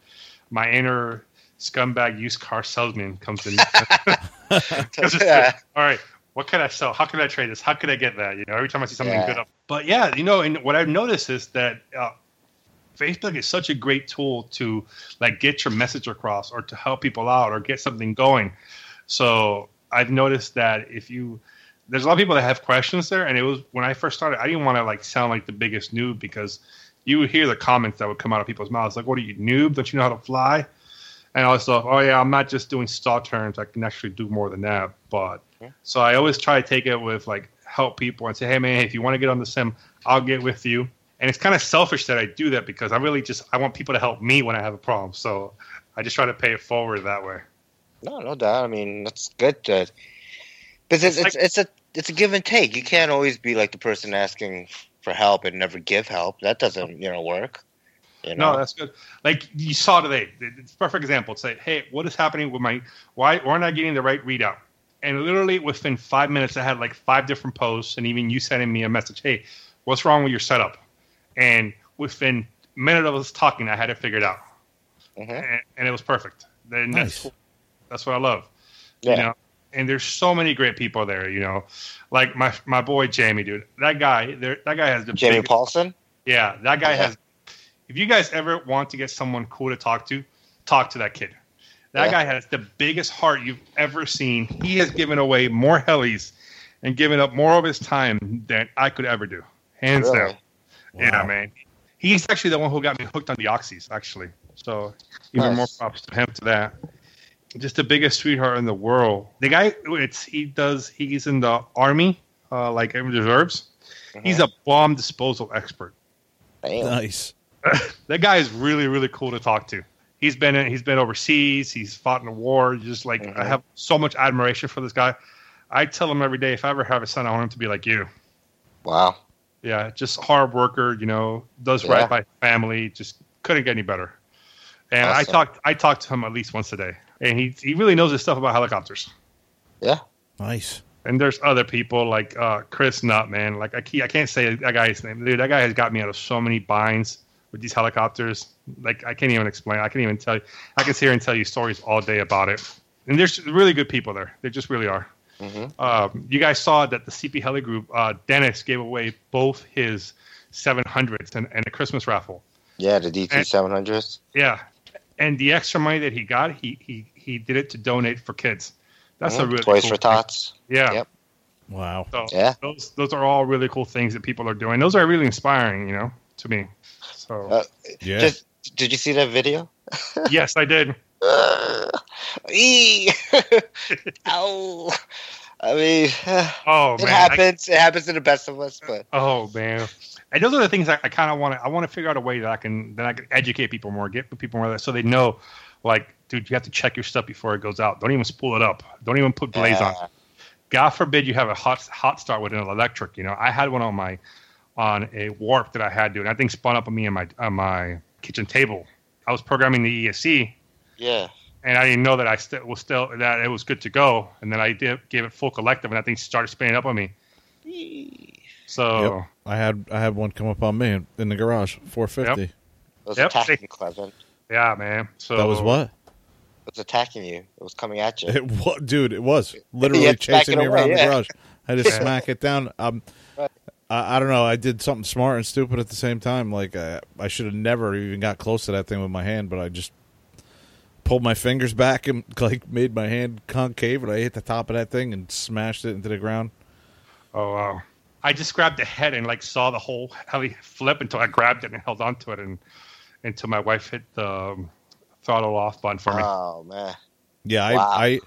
my inner scumbag used car salesman comes in. Yeah. all right, what can I sell? How can I trade this? How can I get that? You know, every time I see something Yeah. good up. But yeah, you know, and what I've noticed is that uh, Facebook is such a great tool to like get your message across or to help people out or get something going. So I've noticed that if you there's a lot of people that have questions there, and it was when I first started, I didn't want to like sound like the biggest noob because you would hear the comments that would come out of people's mouths like, "What are you noob? Don't you know how to fly?" And all this stuff. Oh yeah, I'm not just doing stall turns. I can actually do more than that. But Yeah. so I always try to take it with like help people and say, "Hey man, if you want to get on the sim, I'll get with you." And it's kind of selfish that I do that because I really just I want people to help me when I have a problem. So I just try to pay it forward that way. No, no doubt. I mean, that's good. To, because it's, It's it's, it's a it's a give and take. You can't always be like the person asking for help and never give help. That doesn't you know work. You know. No, that's good. Like you saw today, it's a perfect example. Say, hey, what is happening with my? Why why am I getting the right readout? And literally within five minutes, I had like five different posts, and even you sending me a message. Hey, what's wrong with your setup? And within a minute of us talking, I had it figured out, Mhm. and, and it was perfect. And Nice. that's that's what I love. Yeah. You know, and there's so many great people there. You know, like my my boy Jamie, dude. That guy, there, that guy has the Jamie biggest- Paulson. yeah, that guy Yeah. has. If you guys ever want to get someone cool to talk to, talk to that kid. That Yeah. guy has the biggest heart you've ever seen. He has given away more helis and given up more of his time than I could ever do, hands Really? down. Yeah, man. He's actually the one who got me hooked on the oxys, actually. So even Nice. more props to him to that. Just the biggest sweetheart in the world. The guy, it's he does. He's in the army, uh, like in reserves. He's Mhm. a bomb disposal expert Damn. Nice. that guy is really really cool to talk to. He's been in, he's been overseas. He's fought in a war. Just like I Mhm. have so much admiration for this guy. I tell him every day if I ever have a son, I want him to be like you. Wow. Yeah, just hard worker. You know, does Yeah. right by family. Just couldn't get any better. And I talked I talked to him at least once a day, and he he really knows his stuff about helicopters. Yeah. Nice. And there's other people like uh, Chris Nutt, man. Like I, can't- I can't say that guy's name, dude. That guy has got me out of so many binds with these helicopters. Like I can't even explain. I can't even tell you. I can sit here and tell you stories all day about it. And there's really good people there. They just really are. hmm Um, you guys saw that the CP Heli Group, uh, Dennis gave away both his 700s and, and a Christmas raffle. Yeah, the DT seven hundreds. Yeah. And the extra money that he got, he, he, he did it to donate for kids. That's a Mhm. really Toys cool for thing. Tots. Yeah. Yep. Wow. So Yeah. those those are all really cool things that people are doing. Those are really inspiring, you know, to me. So Uh, Yeah. Just, did you see that video? yes, I did. Uh, ee. Ow. I mean, Oh it man, I- happens. it happens to the best of us, but oh man, and those are the things I, I kind of want to. I want to figure out a way that I can that I can educate people more, get people more that so they know, like, dude, you have to check your stuff before it goes out. Don't even spool it up. Don't even put blaze on. God forbid you have a hot hot start with an electric. You know, I had one on my on a warp that I had to, and that thing spun up on me on my on my kitchen table. I was programming the ESC, yeah. and I didn't know that I still was still that it was good to go. And then I did gave it full collective, and that thing started spinning up on me. So Yep. I had I had one come up on me in, in the garage, 450. It was Yep. attacking Clevin. yeah, man. So That was what? It was attacking you. It was coming at you. It was, dude. It was literally had chasing it me away, around yeah. the garage. I had to Yeah. smack it down. Um, Right. I, I don't know. I did something smart and stupid at the same time. Like I, I should have never even got close to that thing with my hand, but I just pulled my fingers back and like made my hand concave, and I hit the top of that thing and smashed it into the ground. Oh wow! I just grabbed the head and like saw the whole heli flip until I grabbed it and held onto it and until my wife hit the um, throttle off button for me. Oh man. Yeah, I, Wow. I I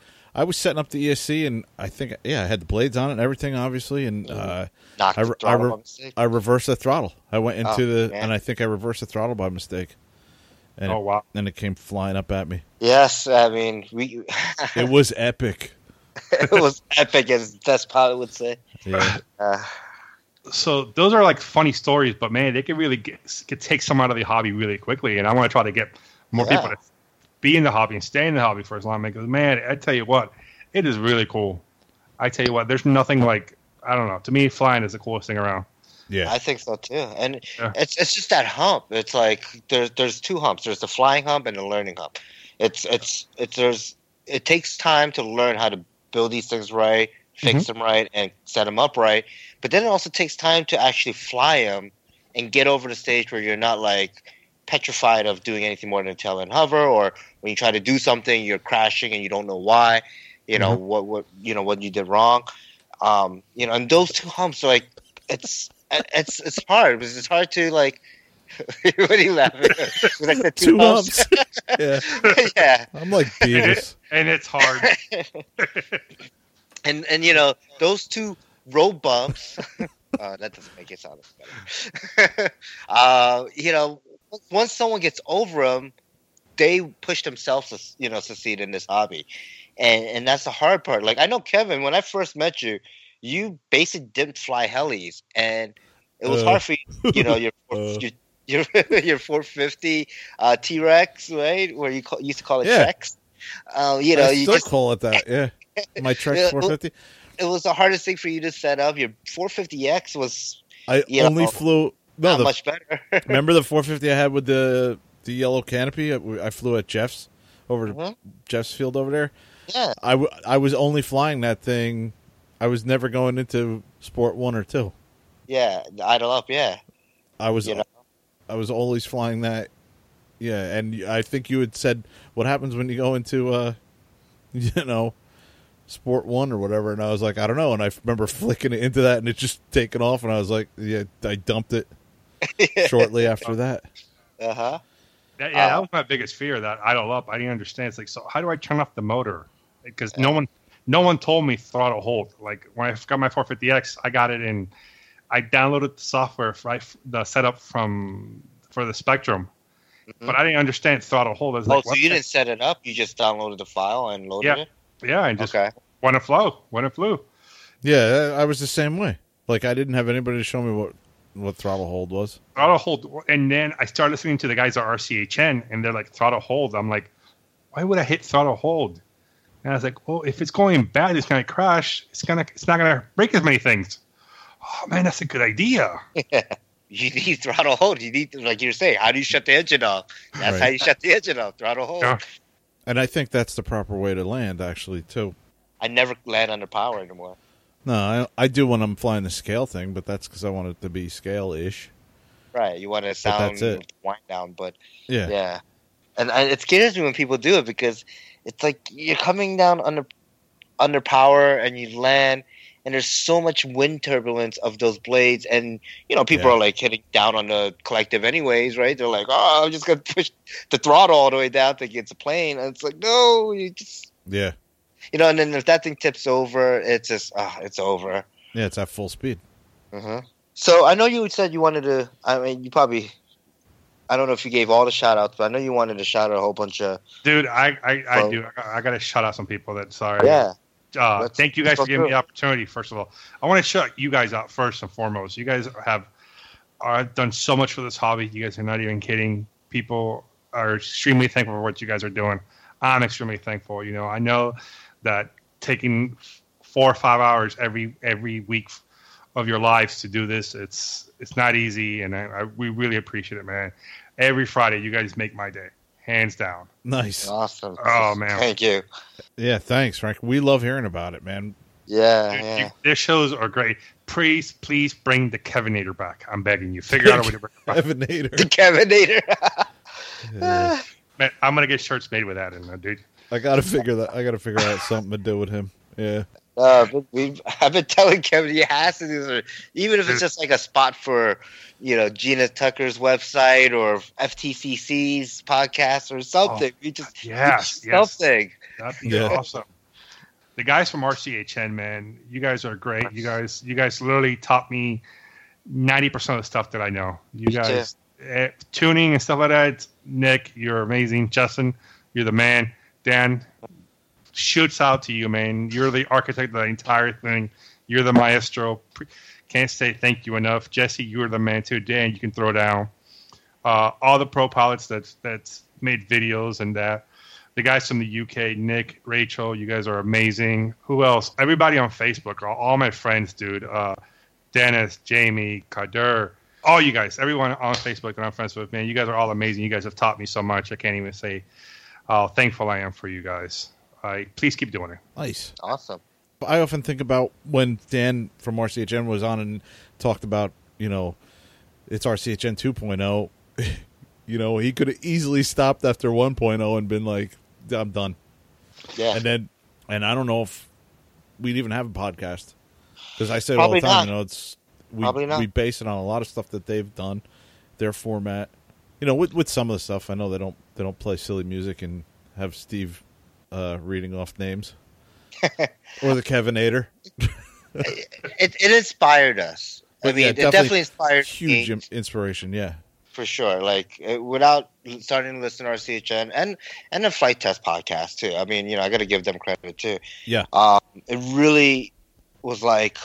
was setting up the ESC, and I think yeah, I had the blades on it and everything, obviously, and uh, I re- I re- I reversed the throttle. I went into Oh, the, man. and I think I reversed the throttle by mistake. And oh it, wow! and it came flying up at me. Yes, I mean we. It was epic. it was epic, as Des Pilot would say. Yeah, Uh, So those are like funny stories, but man, they can really get, get take some out of the hobby really quickly. And I want to try to get more Yeah. people to be in the hobby and stay in the hobby for as long. As because man, I tell you what, it is really cool. I tell you what, there's nothing like I don't know. To me, flying is the coolest thing around. yeah. I think so too, and Yeah. it's it's just that hump. It's like there's there's two humps. There's the flying hump and the learning hump. It's it's it's there's it takes time to learn how to build these things right, fix mm-hmm. them right, and set them up right. But then it also takes time to actually fly them and get over the stage where you're not like petrified of doing anything more than tail and hover, or when you try to do something, you're crashing and you don't know why. You know what what you know what you did wrong. Um, you know, and those two humps are like it's it's it's hard because it's hard to like. what are you laughing? at? Like the two, Two humps. humps. yeah, yeah, I'm like Beavis. And it's hard. and and you know those two road bumps. uh, that doesn't make it sound better. uh, you know, once someone gets over them, they push themselves to you know succeed in this hobby, and and that's the hard part. Like I know Kevin, when I first met you, you basically didn't fly helis, and it was Uh. hard for you. You know your Uh. your your, your 450 uh, T Rex, right? Where you call, used to call it Yeah. Trex. Uh, you know, I you still just call it that. Yeah, my well- 450. it was the hardest thing for you to set up. Your 450X was I only know, flew. No, not the, much better. remember the 450 I had with the the yellow canopy? I, I flew at Jeff's over to Mhm. Jeff's field over there. yeah, I, w- I was only flying that thing. I was never going into Sport One or Two. yeah, idle up, yeah. I was You know? I was always flying that. Yeah, and I think you had said what happens when you go into uh, you know, Sport One or whatever, and I was like, I don't know, and I remember flicking it into that, and it just taken off, and I was like, yeah, I dumped it shortly after that. Uh huh. That, yeah, that Uh, was my biggest fear. That idle up. I didn't understand. It's like, so how do I turn off the motor? Because no one, no one told me throttle hold. Like when I got my 450X, I got it in. I downloaded the software for I, the setup from for the Spektrum, but I didn't understand throttle hold. I Oh, like, so you the- didn't set it up? You just downloaded the file and loaded Yeah. it? Yeah, and just Okay. when it flow, when it flew. Yeah, I was the same way. Like I didn't have anybody to show me what what throttle hold was. throttle hold and then i started listening to the guys at rchn and they're like throttle hold i'm like why would i hit throttle hold and i was like well if it's going bad it's going to crash it's going to it's not going to break as many things oh man that's a good idea You need throttle hold. You need, like you were saying, how do you shut the engine off? That's Right. how you shut the engine off. Throttle hold. Yeah. And I think that's the proper way to land, actually, too. I never land under power anymore. No, I, I do when I'm flying the scale thing, but that's because I want it to be scale ish. Right. You want it to sound that's it. wind down, but Yeah. yeah. and, and it scares me when people do it because it's like you're coming down under under power and you land and there's so much wind turbulence of those blades and you know people Yeah. are like hitting down on the collective anyways right they're like oh i'm just gonna push the throttle all the way down thinking it's a plane and it's like no you just Yeah, you know and then if that thing tips over it's just ah it's over yeah, it's at full speed. uh-huh. so i know you said you wanted to i mean you probably i don't know if you gave all the shout outs but i know you wanted to shout out a whole bunch of Dude, I I, I do. I, I got to shout out some people that sorry. yeah Uh, thank you guys for go giving me the opportunity. First of all, I want to shout you guys out first and foremost. You guys have are done so much for this hobby. You guys are not even kidding. People are extremely thankful for what you guys are doing. I'm extremely thankful. You know, I know that taking four or five hours every every week of your lives to do this, it's it's not easy, and I, I, we really appreciate it, man. Every Friday, you guys make my day, hands down. Nice. awesome Oh, man. thank you Yeah, thanks, Frank. We love hearing about it, man. yeah Dude, yeah you- their shows are great. Please, please bring the Kevinator back. I'm begging you. Figure out a way to bring it back. Evanator. the Kevinator. Yeah. Man, I'm gonna get shirts made with that in there, dude. I gotta figure that. I gotta figure out something to do with him. Yeah, Uh, but we've I've been telling Kevin he has to do this, even if it's just like a spot for you know Gina Tucker's website or FTCC's podcast or something. we just we Yes, just yes. something. That'd be Yeah. awesome. The guys from RCHN, man, you guys are great. You guys, you guys literally taught me ninety percent of the stuff that I know. You Me too. guys eh, tuning and stuff like that. Nick, you're amazing. Justin, you're the man. Dan, shoots out to you, man. You're the architect of the entire thing. You're the maestro. Can't say thank you enough. Jesse, you're the man too. Dan, you can throw down. Uh, all the pro pilots that's that's made videos and that. The guys from the UK, Nick, Rachel, you guys are amazing. Who else? Everybody on Facebook, all, my friends, dude. Uh, Dennis, Jamie, Kader, all you guys, everyone on Facebook that I'm friends with, man, you guys are all amazing. You guys have taught me so much. I can't even say how thankful I am for you guys. I please keep doing it. nice. Awesome. I often think about when Dan from RCHN was on and talked about, you know, it's RCHN 2.0. you know, he could have easily stopped after 1.0 and been like, I'm done. Yeah. And then, and I don't know if we'd even have a podcast because I said Probably all the time, not. you know, it's we we base it on a lot of stuff that they've done, their format. You know, with with some of the stuff, I know they don't they don't play silly music and have Steve uh, reading off names or the Kevinator. it, it inspired us. I mean, yeah, it definitely definitely inspired Huge me inspiration, yeah. for sure. Like uh, without starting to listen to RCHN and and the Flite Test podcast too. I mean, you know, I got to give them credit too. Yeah. Um, it really was like,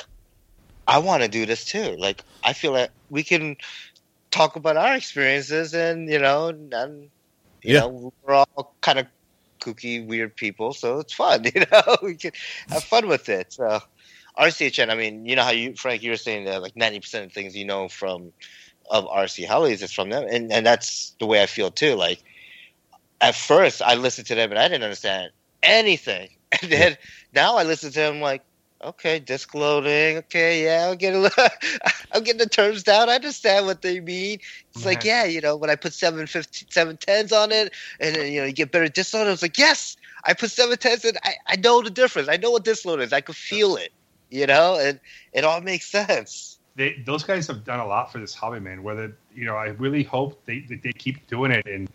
I want to do this too. Like, I feel like we can talk about our experiences, and you know, and you Yeah. know, we're all kind of kooky, weird people, so it's fun. You know, we can have fun with it. So. RCHN, I mean, you know how you, Frank, you were saying that like 90% of things you know from of RC helis is from them. And, and that's the way I feel too. Like, at first, I listened to them and I didn't understand anything. And then now I listen to them like, okay, disc loading. Okay, yeah, I'll get a little, I'm getting the terms down. I understand what they mean. It's like, yeah, you know, when I put 750, 710s on it and then, you know, you get better disc load, I was like, yes, I put 710s in. I, I know the difference. I know what disc load is. I could feel it, you know, and it all makes sense. They, those guys have done a lot for this hobby, man. Whether you know, I really hope they that they keep doing it and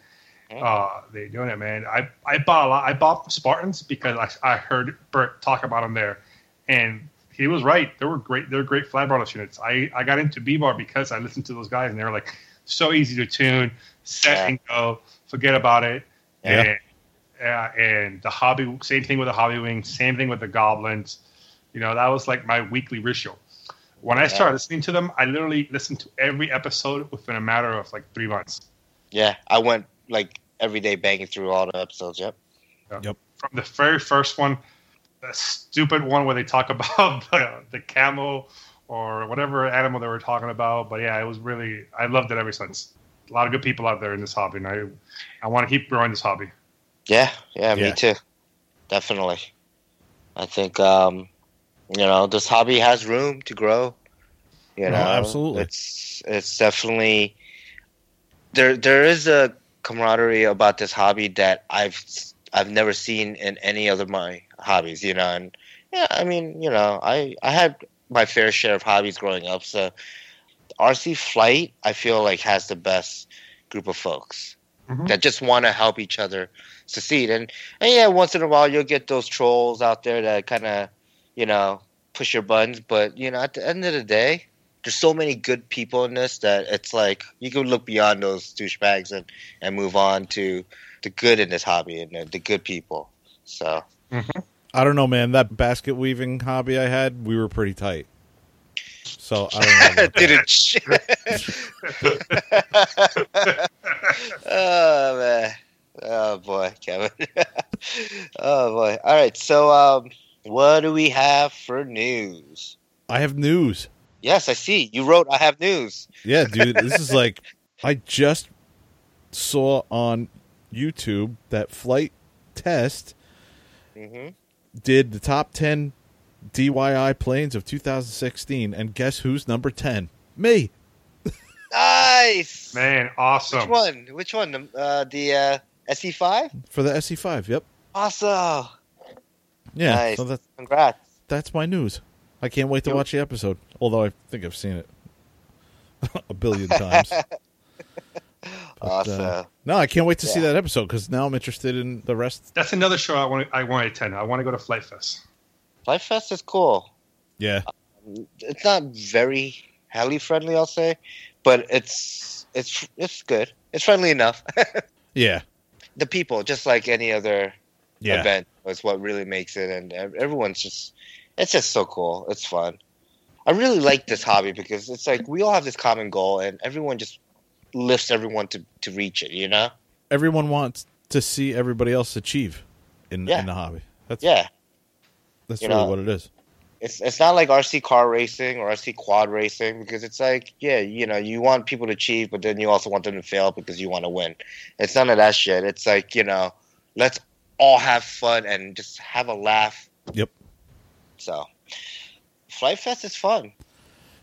uh, they're doing it, man. I, I bought a lot. I bought Spartans because I, I heard Bert talk about them there, and he was right. They were great. They're great flybarless units. I, I got into VBar because I listened to those guys, and they were like so easy to tune, set Yeah. and go, forget about it. Yeah. And, uh, and the hobby, same thing with the hobby wing, same thing with the goblins. You know, that was like my weekly ritual. When I Yeah. started listening to them, I literally listened to every episode within a matter of like three months. Yeah, I went like every day banging through all the episodes. Yep. Yep. from the very first one, the stupid one where they talk about the, the camel or whatever animal they were talking about. But yeah, it was really I loved it ever since. A lot of good people out there in this hobby, and I I want to keep growing this hobby. Yeah, yeah, Yeah. me too. Definitely. I think um, you know, this hobby has room to grow. You No, know, absolutely. It's it's definitely there there is a camaraderie about this hobby that I've I've never seen in any other my hobbies. You know, and yeah, I mean, you know, I I had my fair share of hobbies growing up, so RC Flight I feel like has the best group of folks Mhm. that just want to help each other succeed. And and yeah, once in a while you'll get those trolls out there that kind of you know push your buttons, but you know at the end of the day there's so many good people in this that it's like you can look beyond those douchebags and, and move on to the good in this hobby and the, the good people. So I don't know, man. That basket weaving hobby I had, we were pretty tight. So I don't know. didn't. sh- oh man. Oh boy, Kevin. oh boy. All right. So um, what do we have for news? I have news. Yes, I see. You wrote I have news. Yeah, dude. This is like I just saw on YouTube that Flite Test hmm did the top 10 DYI planes of 2016 and guess who's number 10? Me. Nice. Man, awesome. Which one? Which one? The, Uh, the uh, SE5? For the SE5. Yep. Awesome. Yeah. Nice. So that's Congrats. that's my news. I can't wait to watch the episode. Although I think I've seen it a billion times. But, uh, awesome. no, I can't wait to see that episode because now I'm interested in the rest. That's another show I want. I want to attend. I want to go to Flite Fest. Flite Fest is cool. Yeah. It's not very heli friendly, I'll say, but it's it's it's good. It's friendly enough. Yeah. the people, just like any other Yeah. event, is what really makes it, and everyone's just it's just so cool. It's fun. I really like this hobby because it's like we all have this common goal, and everyone just lifts everyone to to reach it. You know? Everyone wants to see everybody else achieve in, Yeah. in the hobby. That's Yeah. that's You really know, what it is. It's it's not like RC car racing or RC quad racing because it's like yeah you know you want people to achieve but then you also want them to fail because you want to win. It's none of that shit. It's like you know let's all have fun and just have a laugh. Yep. So Flite Fest is fun.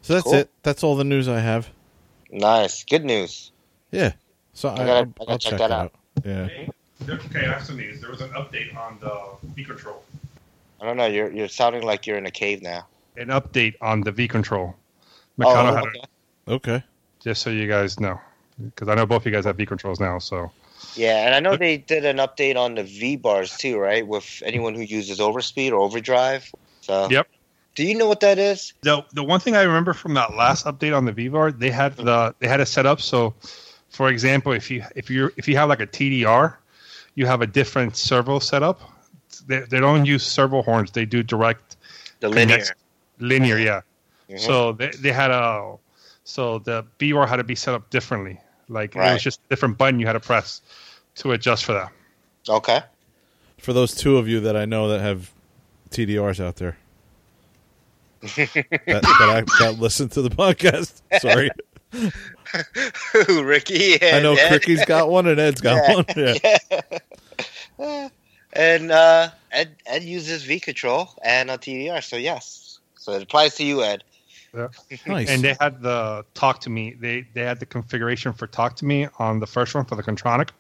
So that's Cool. it. That's all the news I have. Nice, good news. Yeah. So I, I gotta- will I gotta I'll check check, that out. out. Yeah. Okay, I have some news. There was an update on the V Control. I don't know. You're you're sounding like you're in a cave now. An update on the V Control. Mikado oh, had okay. it, Okay. just so you guys know, because I know both of you guys have V Controls now. So Yeah, and I know they did an update on the VBars too, right? With anyone who uses overspeed or overdrive. So Yep. Do you know what that is? the the one thing I remember from that last update on the VBar, they had the they had it set up so, for example, if you if you if you have like a TDR, you have a different servo setup. They, they don't use servo horns; they do direct The linear. connect- linear. Yeah. Mhm. So they they had a so the VBar had to be set up differently. Like it was just a different button you had to press to adjust for that. Okay. For those two of you that I know that have TDRs out there. That, that, I, that listen to the podcast. Sorry. Who, Ricky? I know Ed? Cricky's got one and Ed's got Yeah. one. Yeah. and uh, Ed Ed uses V control and a TDR, so yes. So it applies to you, Ed. Nice. And they had the talk to me. They they had the configuration for talk to me on the first one for the Kontronik,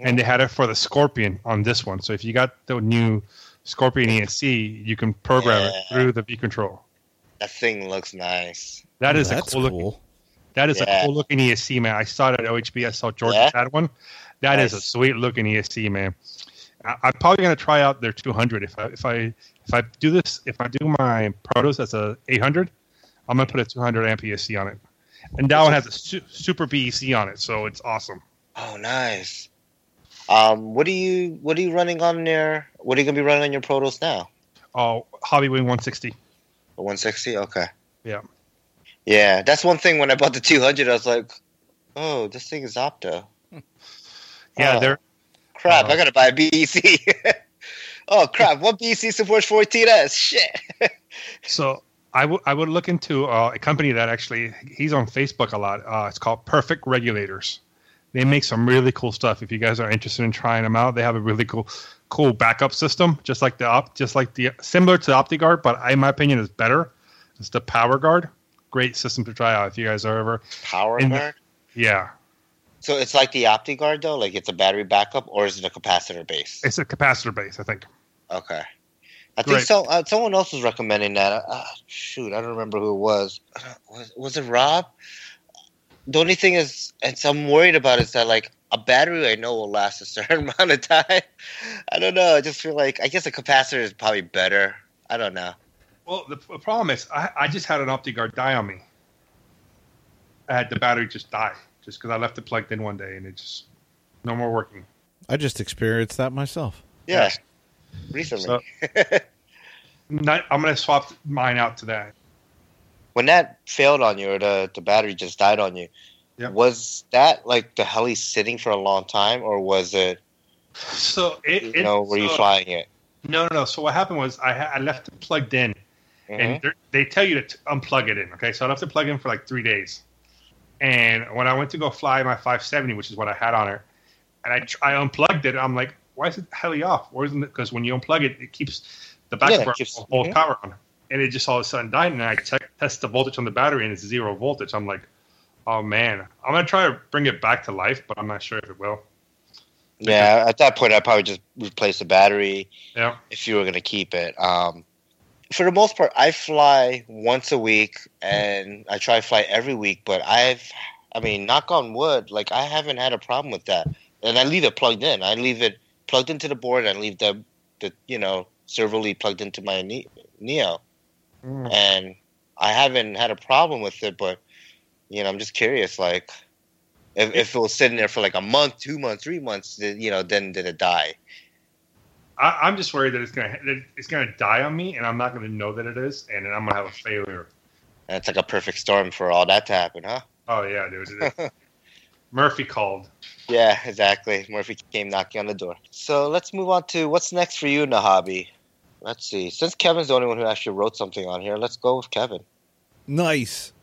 and they had it for the Scorpion on this one. So if you got the new Scorpion ESC, you can program Yeah. it through the V control. That thing looks nice. That is That's a cool, cool. Looking, that is Yeah. a cool looking ESC, man. I saw it at OHB. I saw George Yeah? had one. That is a sweet looking ESC, man. I, I'm probably gonna try out their 200 if I if I if I do this if I do my protos as a 800, I'm gonna put a 200 amp ESC on it, and that one has a su- super BEC on it, so it's awesome. Oh, nice. Um, what are you what are you running on there? What are you gonna be running on your Protos now? Oh, Hobby Wing 160. The 160. Okay. Yeah. Yeah, that's one thing. When I bought the 200, I was like, "Oh, this thing is Opto." Yeah, Oh. they're Crap! Uh, I gotta buy a BEC. oh crap! What BEC supports 14s? Shit. So I would I would look into uh, a company that actually he's on Facebook a lot. Uh, it's called Perfect Regulators. They make some really cool stuff. If you guys are interested in trying them out, they have a really cool cool backup system, just like the op, just like the similar to OptiGuard, but in my opinion is better. It's the Power Guard. Great system to try out if you guys are ever Power In the- guard. yeah. So it's like the OptiGuard though, like it's a battery backup, or is it a capacitor base? It's a capacitor base, I think. Okay. I think Right. so. Uh, someone else was recommending that. Uh, shoot, I don't remember who it was. Uh, Was was it Rob? The only thing is, and so I'm worried about is that like a battery I know will last a certain amount of time. I don't know. I just feel like I guess a capacitor is probably better. I don't know. Well, the, the problem is, I, I just had an OptiGuard die on me. I had the battery just die just because I left it plugged in one day and it just no more working. I just experienced that myself. Yeah, Yes. recently. So- Not, I'm going to swap mine out to that. When that failed on you or the, the battery just died on you, Yep. was that like the heli sitting for a long time or was it, So it, you it know, were you flying it? No, no, no. So what happened was I, ha- I left it plugged in, Mhm. and they're- tell you to t- unplug it in. Okay, so I left it plugged in for like three days, and when I went to go fly my 570, which is what I had on her, and I tr- I unplugged it, I'm like, why is it heli off? Why isn't it? Because when you unplug it, it keeps the Yeah, backup it keeps- will hold mhm. power on, and it just all of a sudden died. And I check, test the voltage on the battery, and it's zero voltage. I'm like, oh man, I'm gonna try to bring it back to life, but I'm not sure if it will. Yeah, at that point, I'd probably just replace the battery Yeah. if you were going to keep it. Um, for the most part, I fly once a week, and I try to fly every week. But I've, I mean, knock on wood, like I haven't had a problem with that. And I leave it plugged in. I leave it plugged into the board, I leave the, the you know, servo lead plugged into my Neo, Mm. and I haven't had a problem with it. But you know, I'm just curious, like. If, if it was sitting there for like a month, two months, three months, you know, then did it die? I, I'm just worried that it's gonna that it's gonna die on me, and I'm not gonna know that it is, and then I'm gonna have a failure. And it's like a perfect storm for all that to happen, huh? Oh yeah, dude. Murphy called. Yeah, exactly. Murphy came knocking on the door. So let's move on to what's next for you in the hobby. Let's see. Since Kevin's the only one who actually wrote something on here, let's go with Kevin. Nice.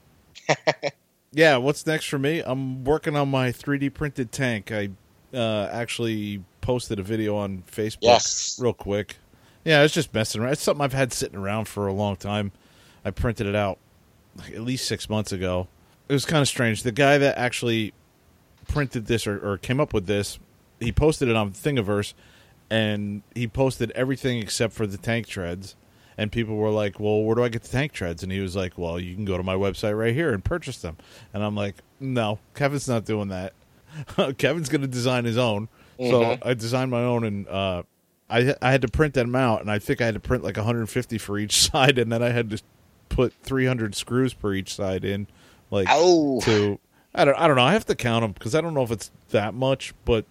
yeah, what's next for me? I'm working on my 3D printed tank. I uh, actually posted a video on Facebook Yes. real quick. Yeah, it's just messing around. It's something I've had sitting around for a long time. I printed it out like, at least six months ago. It was kind of strange. The guy that actually printed this or, or came up with this, he posted it on Thingiverse, and he posted everything except for the tank treads. And people were like, "Well, where do I get the tank treads?" And he was like, "Well, you can go to my website right here and purchase them." And I'm like, "No, Kevin's not doing that. Kevin's going to design his own." So Mhm. I designed my own, and uh, I I had to print them out, and I think I had to print like 150 for each side, and then I had to put 300 screws per each side in, like Ow! to I don't I don't know. I have to count them because I don't know if it's that much, but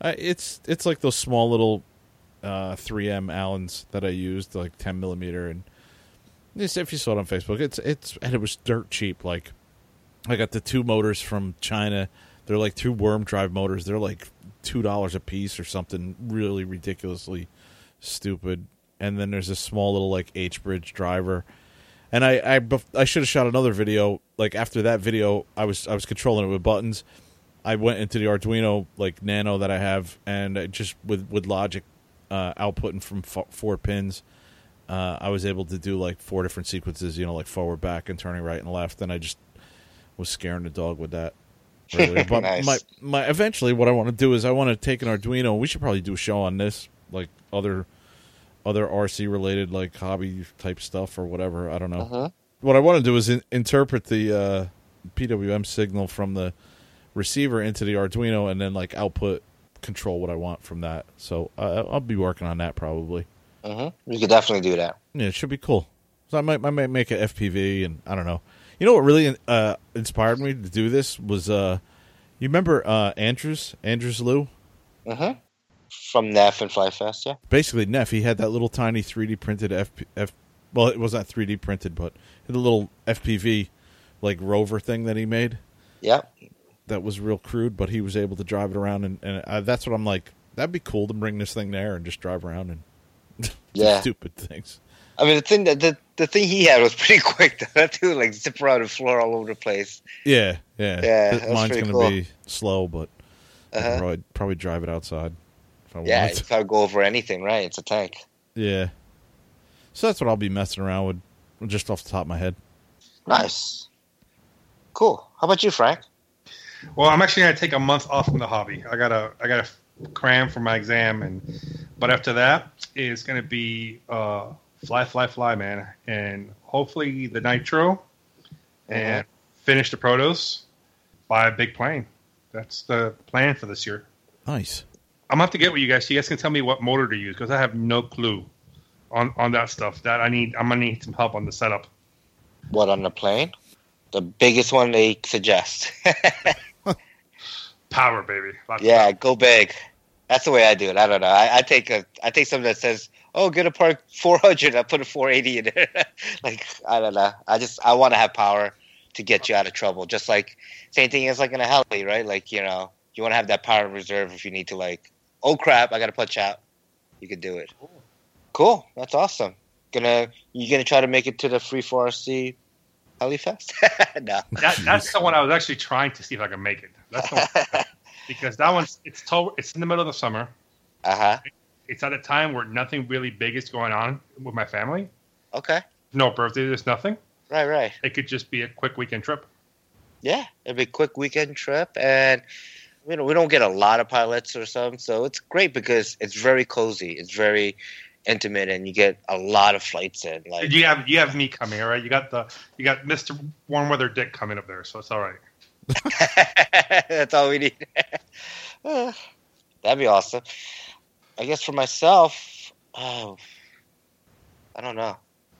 uh, it's it's like those small little uh, 3M Allens that I used, like 10 millimeter, and if you saw it on Facebook, it's it's and it was dirt cheap. Like I got the two motors from China. They're like two worm drive motors. They're like two dollars a piece or something really ridiculously stupid. And then there's a small little like H bridge driver. And I I, I should have shot another video. Like after that video, I was I was controlling it with buttons. I went into the Arduino like Nano that I have, and I just with with Logic uh, outputting from f- four pins, uh, I was able to do like four different sequences. You know, like forward, back, and turning right and left. And I just was scaring the dog with that. earlier. But Nice. my my eventually, what I want to do is I want to take an Arduino. We should probably do a show on this, like other other RC related like hobby type stuff or whatever. I don't know Uh-huh. what I want to do is in, interpret the uh, PWM signal from the receiver into the Arduino and then like output control what I want from that. So uh, I'll be working on that probably. Uh-huh. You could definitely do that. Yeah, it should be cool. So I might I might make an FPV and I don't know. You know what really uh, inspired me to do this was uh, you remember uh, Andrews Andrews Lou Uh-huh. From Neff and Fly Fest, yeah. basically Neff. He had that little tiny 3D printed F, F well, it was not 3D printed, but the little FPV like rover thing that he made. Yep. That was real crude, but he was able to drive it around, and, and uh, that's what I'm like. That'd be cool to bring this thing there and just drive around and do Yeah. stupid things. I mean, the thing that the, the thing he had was pretty quick. Though. That dude like zip around the floor all over the place. Yeah, yeah. Yeah, Mine's gonna cool. be slow, but Uh-huh. probably probably drive it outside if I Yeah, wanted. you to. gotta go over anything, right? It's a tank. Yeah. So that's what I'll be messing around with, just off the top of my head. Nice. Cool. How about you, Frank? Well, I'm actually gonna take a month off from the hobby. I gotta I gotta cram for my exam, and but after that, it's gonna be uh, fly, fly, fly, man, and hopefully the nitro, and finish the protos, buy a big plane. That's the plan for this year. Nice. I'm gonna have to get with you guys. So you guys can tell me what motor to use because I have no clue on on that stuff. That I need. I'm gonna need some help on the setup. What on the plane? The biggest one they suggest. Power, baby. Lots yeah, go big. That's the way I do it. I don't know. I, I take a I take something that says, "Oh, get a park 400." I put a 480 in there. like I don't know. I just I want to have power to get you out of trouble. Just like same thing as like in a heli, right? Like you know, you want to have that power reserve if you need to. Like, oh crap, I got to punch out. You can do it. Cool. That's awesome. Gonna you gonna try to make it to the Free 4RC Heli Fest? no. That, that's the one I was actually trying to see if I can make it. That's the one. because that one's it's to, it's in the middle of the summer. Uh huh. It's at a time where nothing really big is going on with my family. Okay. No birthday, there's nothing. Right. Right. It could just be a quick weekend trip. Yeah, it'd be a quick weekend trip, and you know we don't get a lot of pilots or something, so it's great because it's very cozy, it's very intimate, and you get a lot of flights in. Like You have you have me coming, all right? You got the you got Mr. Warm Weather Dick coming up there, so it's all right. that's all we need. Uh, That'd be awesome. I guess for myself, oh, I don't know.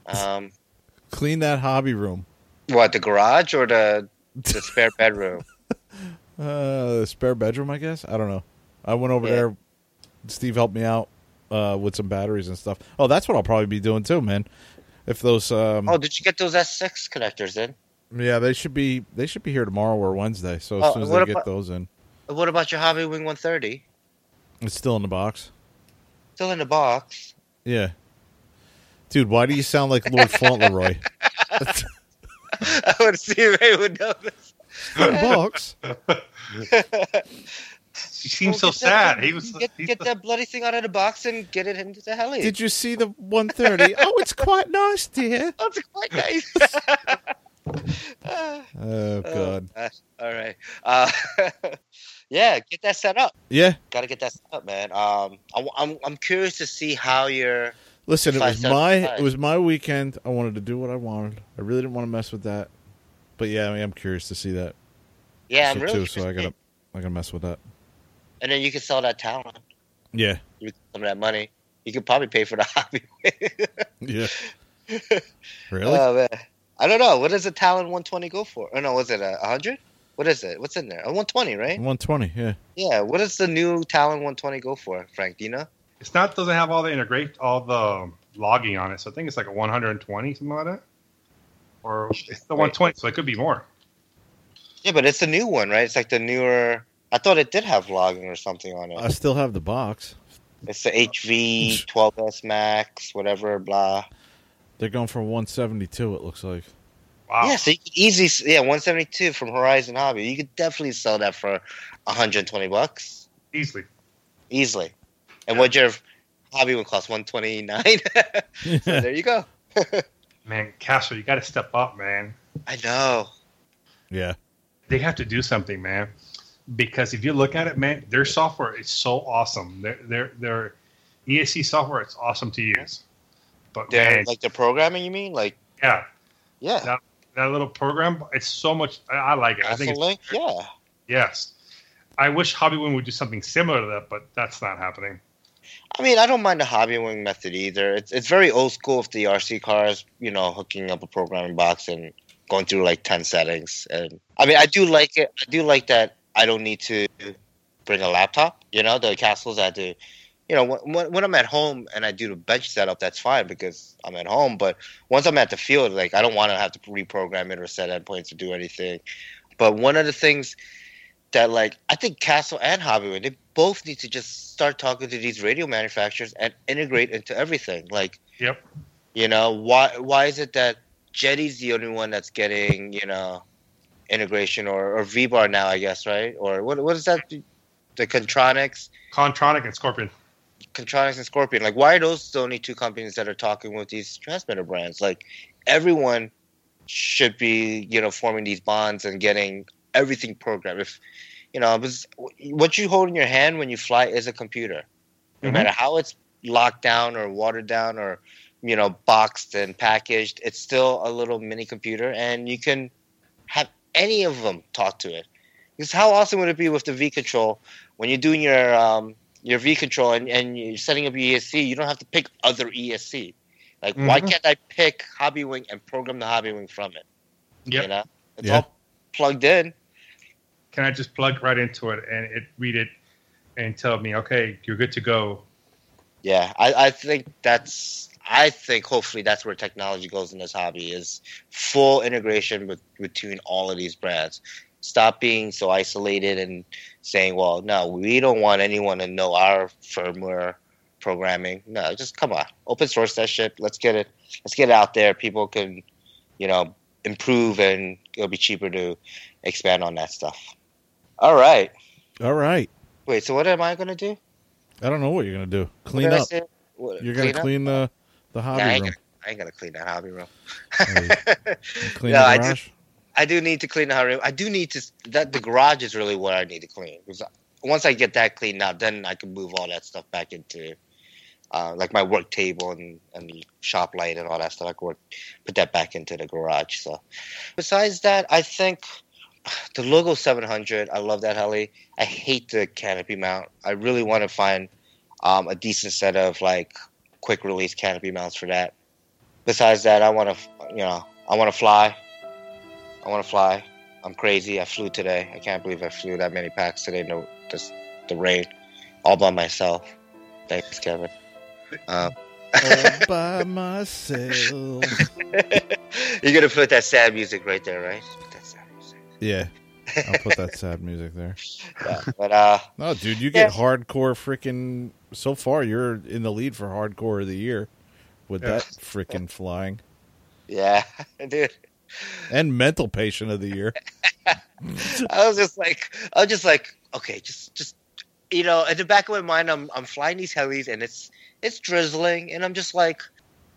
Um, Clean that hobby room. what the garage or the the spare bedroom? Uh, the spare bedroom, I guess. I don't know. I went over Yeah. there. Steve helped me out uh, with some batteries and stuff. Oh, that's what I'll probably be doing too, man. If those, um, Oh, did you get those S6 connectors in? yeah, they should be they should be here tomorrow or Wednesday. So as Oh, soon as they get those in, What about your Hobby Wing 130? it's still in the box. Still in the box. Yeah, dude, why do you sound like Lord Fauntleroy? I would see if anyone would know this. in the box. He seems Well, so get that- sad. He was get, get the- that bloody thing out of the box and get it into the heli. Did you see the 130? oh, it's quite nice, dear. That's quite nice. Oh Oh, God. gosh. all right. Uh, yeah, get that set up. Yeah. Got to get that set up, man. Um, I, I'm I'm curious to see how your Listen, it was my five. it was my weekend. I wanted to do what I wanted. I really didn't want to mess with that. But yeah, I mean, I'm curious to see that. yeah. I'm so, really too, so I gotta I gotta mess with that. And then you can sell that Talon. Yeah. You can some of that money. You could probably pay for the hobby. Yeah. really? Oh man, I don't know. What does a Talon 120 go for? Oh no, was it a 100? What is it? What's in there? A 120, right? 120. Yeah. Yeah. What does the new Talon 120 go for, Frank? Do you know? It's not doesn't have all the integrate all the logging on it, so I think it's like a 120 something like that, or it's the 120, so it could be more. Yeah, but it's a new one, right? It's like the newer. I thought it did have logging or something on it. I still have the box. It's the HV 12S Max, whatever, blah. They're going for 172. It looks like. Wow. Yeah, so you could easily, yeah, 172 from Horizon Hobby. You could definitely sell that for 120 bucks easily. easily. And what your hobby would cost 129. so there you go. Man, Castle, you got to step up, man. I know. yeah. They have to do something, man. Because if you look at it, man, their software is so awesome. Their their their ESC software it's awesome to use. But man, like the programming, you mean? Like, yeah, yeah. that, that little program, it's so much. I, I like it. I think Link? Yeah. yes. I wish Hobbywing would do something similar to that, but that's not happening. I mean, I don't mind the Hobbywing method either. It's it's very old school with the RC cars, you know, hooking up a programming box and going through like ten settings. And I mean, I do like it. I do like that. I don't need to bring a laptop. You know, the castles I do. You know, when, when I'm at home and I do the bench setup, that's fine because I'm at home. But once I'm at the field, like I don't want to have to reprogram it or set endpoints or do anything. But one of the things that like I think Castle and Hobbywing they both need to just start talking to these radio manufacturers and integrate into everything. Like, Yep. you know, why why is it that Jeti's the only one that's getting you know integration or or VBar now? I guess right or what what is that? The Kontroniks, Kontronik and Scorpion. Kontroniks and Scorpion. Like, why are those the only two companies that are talking with these transmitter brands? Like, everyone should be you know forming these bonds and getting everything programmed. If you know, what you hold in your hand when you fly is a computer. No Mhm. matter how it's locked down or watered down or you know boxed and packaged, it's still a little mini computer, and you can have any of them talk to it. Because how awesome would it be with the V control when you're doing your um, your V control and, and you're setting up your ESC, you don't have to pick other ESC. Like, why Mhm. can't I pick Hobby Wing and program the Hobby Wing from it? You know, it's Yeah. all plugged in. Can I just plug right into it and it read it and tell me, okay, you're good to go? Yeah, I, I think that's. I think hopefully that's where technology goes in this hobby is full integration with between all of these brands. Stop being so isolated and saying, "Well, no, we don't want anyone to know our firmware programming." No, just come on, open source that shit. Let's get it. Let's get it out there. People can, you know, improve, and it'll be cheaper to expand on that stuff. All right. All right. Wait. So what am I going to do? I don't know what you're gonna do. Clean up. What, You're gonna up? clean the the hobby Nah, I, ain't room. gonna, I ain't gonna clean that hobby room. Clean No, the I do- I do need to clean the hobby room. I do need to. That the garage is really what I need to clean because once I get that cleaned out, then I can move all that stuff back into uh, like my work table and and shop light and all that stuff. I could work, put that back into the garage. So besides that, I think the logo 700. I love that heli. I hate the canopy mount. I really want to find um, a decent set of like quick release canopy mounts for that. Besides that, I want to you know I want to fly. I want to fly. I'm crazy. I flew today. I can't believe I flew that many packs today. No, just the rain, all by myself. Thanks, Kevin. Um, All by myself. you're gonna put that sad music right there, right? Put that sad music. Yeah. I'll put that sad music there. Yeah, but uh, No, dude, you get Yeah. hardcore freaking. So far, you're in the lead for hardcore of the year with that freaking flying yeah, dude. and mental patient of the year. I was just like, I was just like, okay, just, just, you know, at the back of my mind, I'm, I'm flying these helis and it's, it's drizzling, and I'm just like,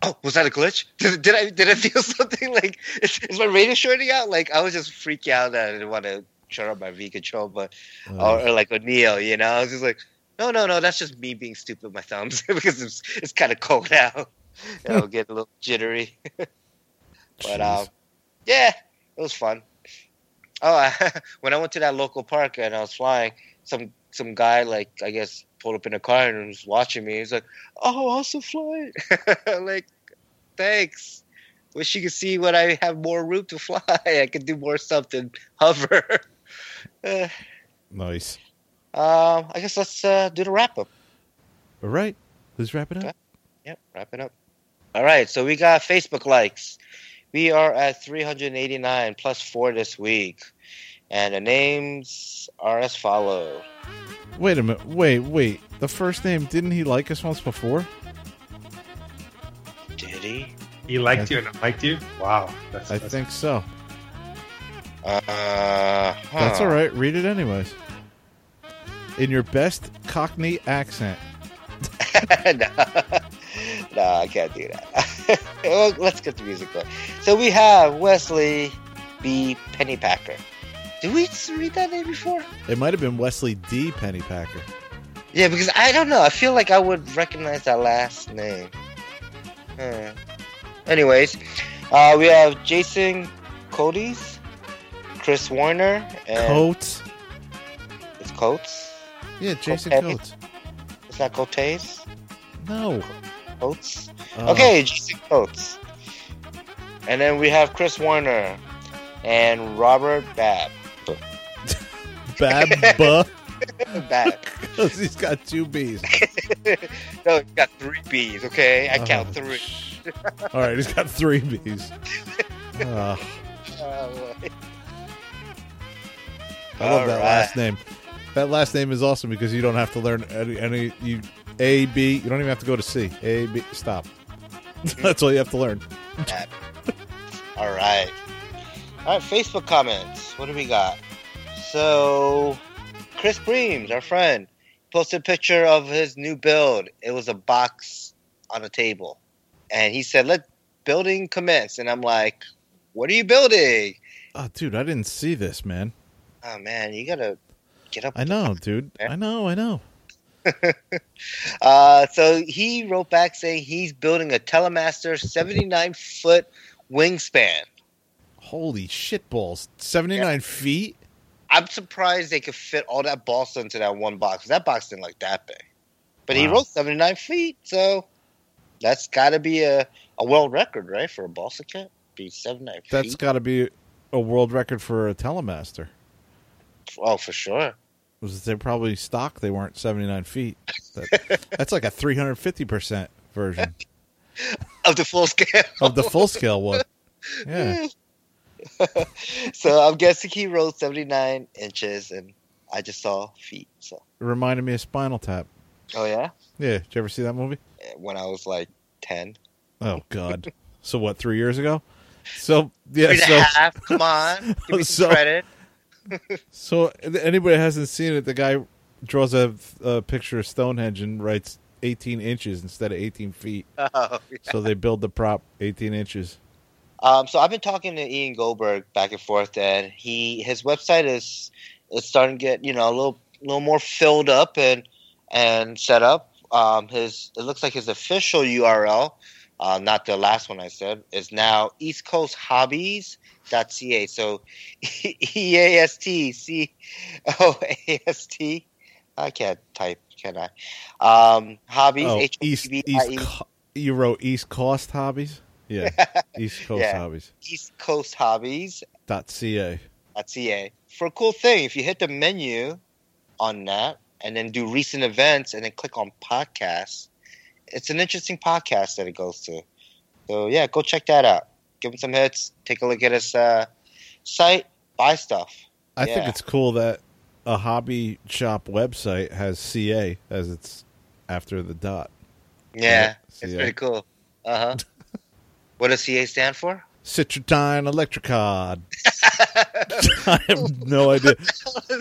oh, was that a glitch? Did, did I, did I feel something like, is, is my radio shorting out? Like, I was just freaking out that I didn't want to shut up my V control, but, Uh, or, or like O'Neill, you know, I was just like, no, no, no, that's just me being stupid with my thumbs because it's, it's kind of cold out. I'll get a little jittery. But um, yeah, it was fun. Oh, I, when I went to that local park and I was flying, some some guy like I guess pulled up in a car and was watching me. He's like, "Oh, also fly." like, thanks. Wish you could see when I have more room to fly. I could do more stuff than hover. uh, nice. Um, I guess let's uh, do the wrap up. All right, let's wrap it up. Okay. Yep, wrap it up. All right, so we got Facebook likes. We are at 389 plus four this week. And the names are as follow. Wait a minute. Wait, wait. The first name didn't he like us once before? Did he? He liked you and I liked you? Wow. That's, I that's- think so. Uh, That's all right. Read it anyways. In your best Cockney accent. no. no, I can't do that. well, let's get the music going. So we have Wesley B. Pennypacker. Did we read that name before? It might have been Wesley D. Pennypacker. Yeah, because I don't know. I feel like I would recognize that last name. Hmm. Anyways, uh, we have Jason Cody's, Chris Warner, and Coates. it's Coates. Yeah, Jason Okay. Coates. It's not Coates. No. Coates. Uh, Okay, Jason Coates. And then we have Chris Warner and Robert Babb. Babba. Babb. Because he's got two B's. no, he got three B's. Okay, I count three. sh- All right, he's got three B's. Uh, Oh, I love All that right. last name. That last name is awesome because you don't have to learn any, any you A B. You don't even have to go to C. A B. Stop. Mm-hmm. That's all you have to learn. All right. All right, Facebook comments. What do we got? So, Chris Breams, our friend, posted a picture of his new build. It was a box on a table. And he said, let building commence. And I'm like, what are you building? Oh, dude, I didn't see this, man. Oh man, you gotta get up. I know, dude. I know, I know. Uh, so he wrote back saying he's building a Telemaster 79 foot wingspan. Holy shit balls. 79 feet? I'm surprised they could fit all that balsa into that one box. That box didn't look that big. But he wrote 79 feet, so that's got to be a, a world record, right, for a balsa kit? Be 79 That's feet? got to be a world record for a Telemaster. oh, for sure. Was they probably stock? They weren't 79 feet. That, that's like a 350% version Of the full scale. of the full scale one. Yeah. so I'm guessing he wrote 79 inches, and I just saw feet. So, It reminded me of Spinal Tap. oh, yeah? Yeah. Did you ever see that movie? When I was like 10. Oh, God. so, what, three years ago? So, yeah. Three So, half. Come on. Give me So- credit. So, anybody hasn't seen it, the guy draws a, a picture of Stonehenge and writes 18 inches instead of 18 feet. Oh, So, they build the prop 18 inches. Um, so I've been talking to Ian Goldberg back and forth, and he his website is is starting to get you know a little little more filled up and and set up. Um, his it looks like his official URL, uh, not the last one I said, is now East Coast Hobbies.ca. So E A S T C O A S T. I can't type, can I? Um, hobbies. Oh, H O B East, East. Co- you wrote East Coast Hobbies? Yeah. East Coast Yeah. Hobbies. East Coast Hobbies. Dot ca. .ca. For a cool thing, if you hit the menu on that and then do recent events and then click on podcasts, it's an interesting podcast that it goes to. So yeah, go check that out. Give him some hits. Take a look at his uh, site. Buy stuff. I think it's cool that a hobby shop website has CA as its after the dot. Yeah, Yeah, it's pretty cool. Uh huh. what does CA stand for? Citrotine Electricard. I have no idea.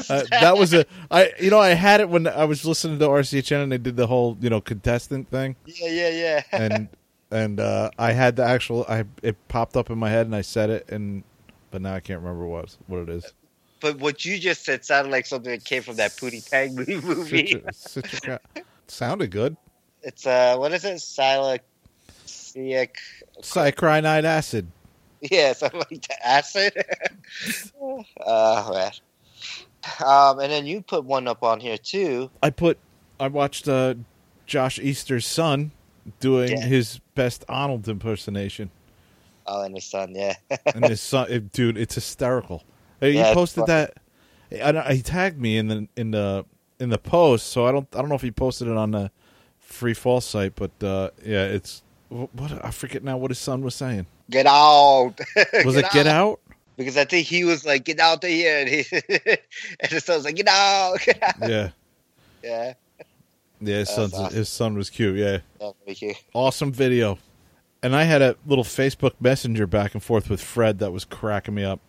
Uh, that was a I you know I had it when I was listening to RCHN and they did the whole you know contestant thing yeah, yeah, yeah. and and uh, I had the actual I it popped up in my head and I said it and but now I can't remember what what it is. but what you just said sounded like something that came from that Pootie Tang movie. Citro- Citrocard. Sounded good. It's uh, what is it? Silic, Cyanide acid. Yeah, something like that. Acid. oh man. Um, and then you put one up on here too. I put I watched uh, Josh Easter's son doing Yeah. his best Arnold impersonation, Oh, and his son. Yeah. and his son, it- dude, it's hysterical. Uh, He Yeah, posted that. I he tagged me in the in the in the post, so I don't I don't know if he posted it on the Free Fall site, but uh, yeah, it's what I forget now what his son was saying. get out. Was it Get Out? Because I think he was like, "Get out of here," and, he, and his son was like, "Get out, get out." Yeah, Yeah. yeah. His son's awesome. his son was cute. Yeah, you. awesome video. And I had a little Facebook Messenger back and forth with Fred that was cracking me up.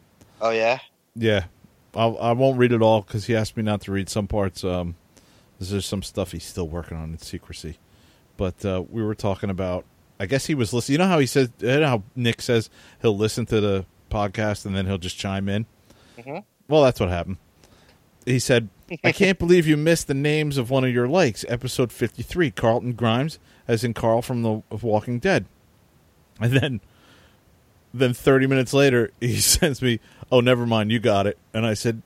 Oh yeah. Yeah, I'll, I won't read it all because he asked me not to read some parts. Um, there's some stuff he's still working on in secrecy. But uh, we were talking about. I guess he was listening. You know how he says. You know how Nick says he'll listen to the podcast and then he'll just chime in. Mhm. Well, that's what happened. He said, "I can't believe you missed the names of one of your likes, episode fifty-three, Carlton Grimes, as in Carl from the of Walking Dead." And then then 30 minutes later, he sends me, "Oh, never mind, you got it." And I said,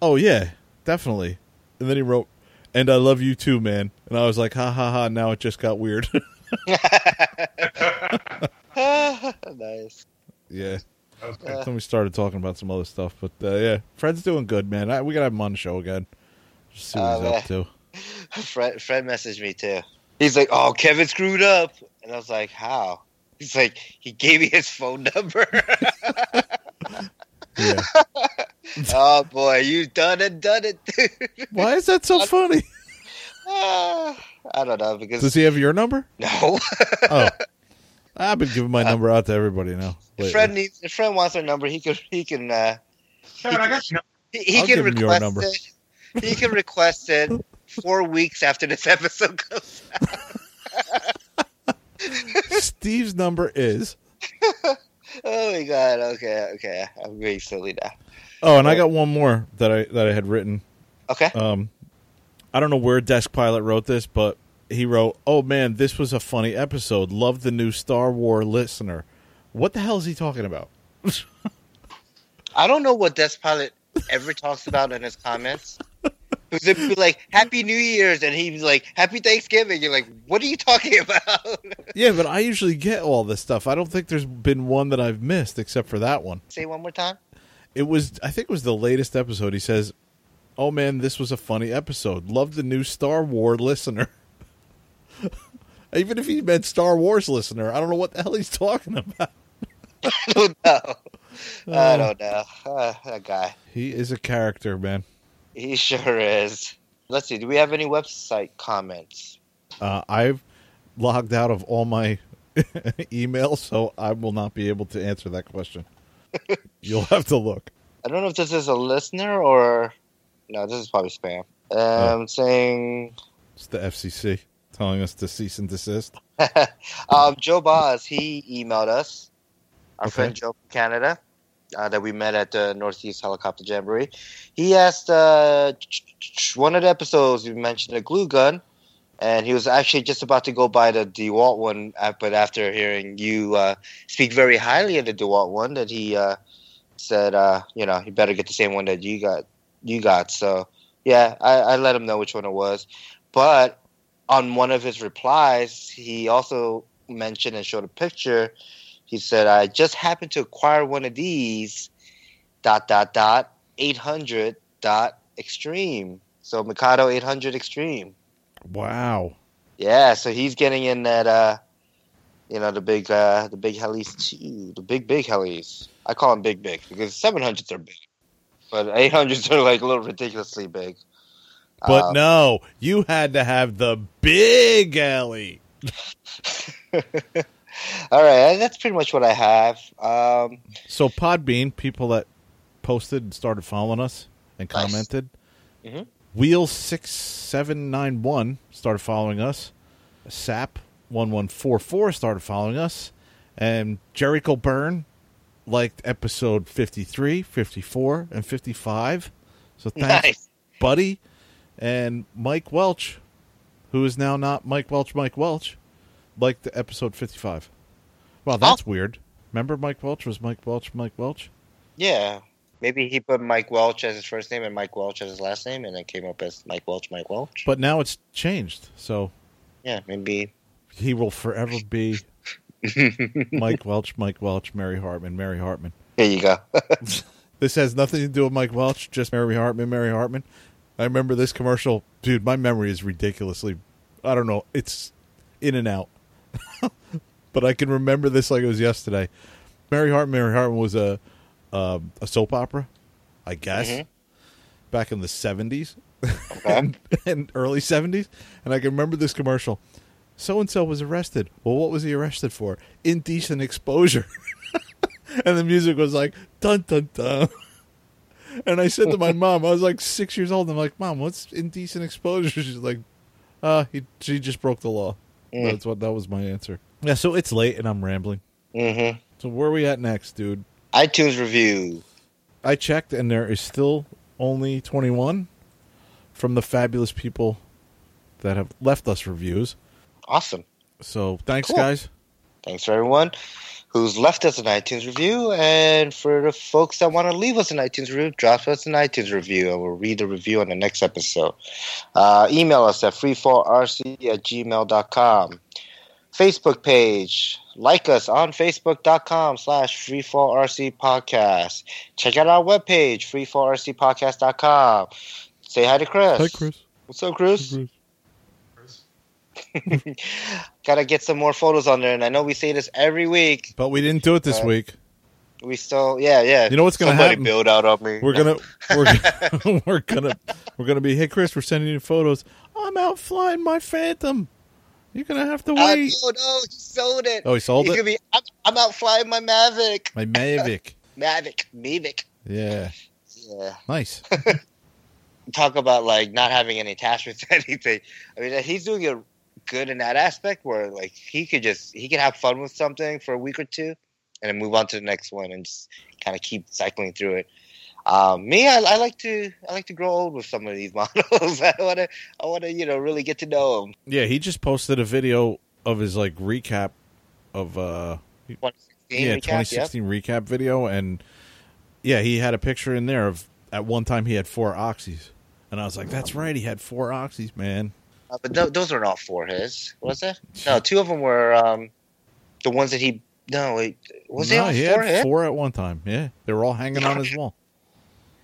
"Oh yeah, definitely." And then he wrote, "And I love you too, man." And I was like, "Ha ha ha!" Now it just got weird. nice. yeah. That was good. Uh, Then we started talking about some other stuff, but uh, yeah, Fred's doing good, man. I, we gotta have him on the show again. Just see what Oh, he's up man. to. Fred Fred messaged me too. He's like, "Oh, Kevin screwed up," and I was like, "How?" He's like, "He gave me his phone number." Oh boy, you done it, done it, dude. Why is that so funny? Ah, I don't know because Does he have your number? no. Oh, I've been giving my number out to everybody now. if lately. Fred needs, if Fred wants our number, he can he can uh, Kevin, I got you. he, he can give your request number. it. He can request it four weeks after this episode goes. Steve's number is Oh my god. Okay, okay. I'm being silly now. Oh, and I got one more that I that I had written. Okay. Um, I don't know where Desk Pilot wrote this, but he wrote, "Oh man, this was a funny episode. Love the new Star Wars listener." What the hell is he talking about? I don't know what Desk Pilot ever talks about in his comments. Because it'd be like Happy New Year's, and he'd be like Happy Thanksgiving. You're like, what are you talking about? Yeah, but I usually get all this stuff. I don't think there's been one that I've missed except for that one. Say one more time. It was, I think, it was the latest episode. He says, "Oh man, this was a funny episode. Love the new Star Wars listener." Even if he meant Star Wars listener, I don't know what the hell he's talking about. I don't know. I Oh. don't know. Uh, that guy. He is a character, man. He sure is. Let's see. Do we have any website comments? Uh, I've logged out of all my emails, so I will not be able to answer that question. You'll have to look. I don't know if this is a listener or no. This is probably spam. Um, saying It's the FCC telling us to cease and desist. um, Joe Boz, he emailed us, our Okay. friend Joe from Canada, uh, that we met at the Northeast Helicopter Jamboree. He asked uh, one of the episodes we mentioned a glue gun, and he was actually just about to go buy the DeWalt one, uh, but after hearing you uh, speak very highly of the DeWalt one, that he uh, said, uh, you know, he better get the same one that you got. You got so, yeah. I, I let him know which one it was, but on one of his replies, he also mentioned and showed a picture. He said, "I just happened to acquire one of these." Dot dot dot eight hundred dot extreme. So Mikado eight hundred extreme. Wow. Yeah, so he's getting in that. uh You know the big, uh the big helis too. The big big helis. I call them big big because seven hundreds are big, but eight hundreds are like a little ridiculously big. But Um, no, you had to have the big alley. All right, that's pretty much what I have. Um, So Podbean, people that posted and started following us and Nice. commented. Mhm. Wheel six seven nine one started following us. Sap one one four four started following us, and Jericho Byrne liked episode 53, 54, and fifty five. So thanks, nice. buddy. And Mike Welch, who is now not Mike Welch, Mike Welch, liked the episode 55. Wow, oh. that's weird. Remember Mike Welch was Mike Welch, Mike Welch? Yeah. Maybe he put Mike Welch as his first name and Mike Welch as his last name, and it came up as Mike Welch, Mike Welch. But now it's changed. So yeah, maybe. he will forever be Mike Welch, Mike Welch, Mary Hartman, Mary Hartman. There you go. This has nothing to do with Mike Welch, just Mary Hartman, Mary Hartman. I remember this commercial. Dude, my memory is ridiculously, I don't know, it's in and out. but I can remember this like it was yesterday. Mary Hartman, Mary Hartman was a um a soap opera, I guess, Mhm. back in the 70s Okay. and early 70s. And I can remember this commercial. So and so was arrested. Well, what was he arrested for? Indecent exposure. and the music was like dun dun dun. And I said to my mom, I was like six years old. And I'm like, Mom, what's indecent exposure? She's like, uh, he she just broke the law. Mm. That's what that was my answer. Yeah, so it's late and I'm rambling. hmm So where are we at next, dude? iTunes review. I checked and there is still only 21 from the fabulous people that have left us reviews. Awesome. So thanks, Cool. guys. Thanks for everyone who's left us an iTunes review, and for the folks that want to leave us an iTunes review, drop us an iTunes review, and we'll read the review on the next episode. Uh, email us at freefallrc at gmail.com. Facebook page. Like us on facebook.com slash freefallrc podcast. Check out our webpage, freefallrcpodcast.com. Say hi to Chris. Hi, Chris. What's up, Chris? Gotta get some more photos on there, and I know we say this every week. But we didn't do it this Uh, week. We still, yeah, yeah. You know what's gonna Somebody happen? build out on me. We're gonna we're gonna, we're gonna we're gonna be. Hey, Chris, we're sending you photos. I'm out flying my Phantom. You're gonna have to wait. don't know. He sold it. Oh, he sold He's it. gonna be. I'm, I'm out flying my Mavic. My Mavic. Mavic. Mavic. Yeah, Yeah. nice. Talk about like not having any attachments to anything. I mean, he's doing it good in that aspect where like he could just he could have fun with something for a week or two, and then move on to the next one and just kind of keep cycling through it. Um, me, I, I like to I like to grow old with some of these models. I want to I want to you know really get to know them. Yeah, he just posted a video of his like recap of uh 2016 yeah recap, 2016 recap video, and yeah, he had a picture in there of at one time he had four oxys, and I was like, that's right, he had four oxys, man. Uh, but th- those are not for his, was it? No, two of them were um, the ones that he. No, wait, was no, he all for had him? four at one time. Yeah, they were all hanging on his wall.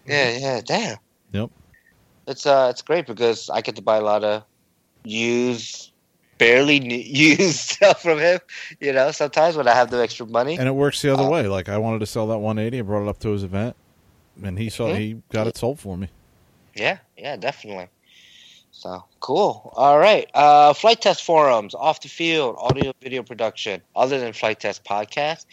Yeah, yeah, damn. Yep. It's uh, it's great because I get to buy a lot of used, barely used stuff from him. You know, sometimes when I have the extra money. And it works the other Uh, way. Like I wanted to sell that 180, I brought it up to his event, and he saw Mhm. he got it sold for me. Yeah, yeah, definitely. So cool. All right. Uh, Flite Test forums, off the field, audio video production, other than Flite Test podcast,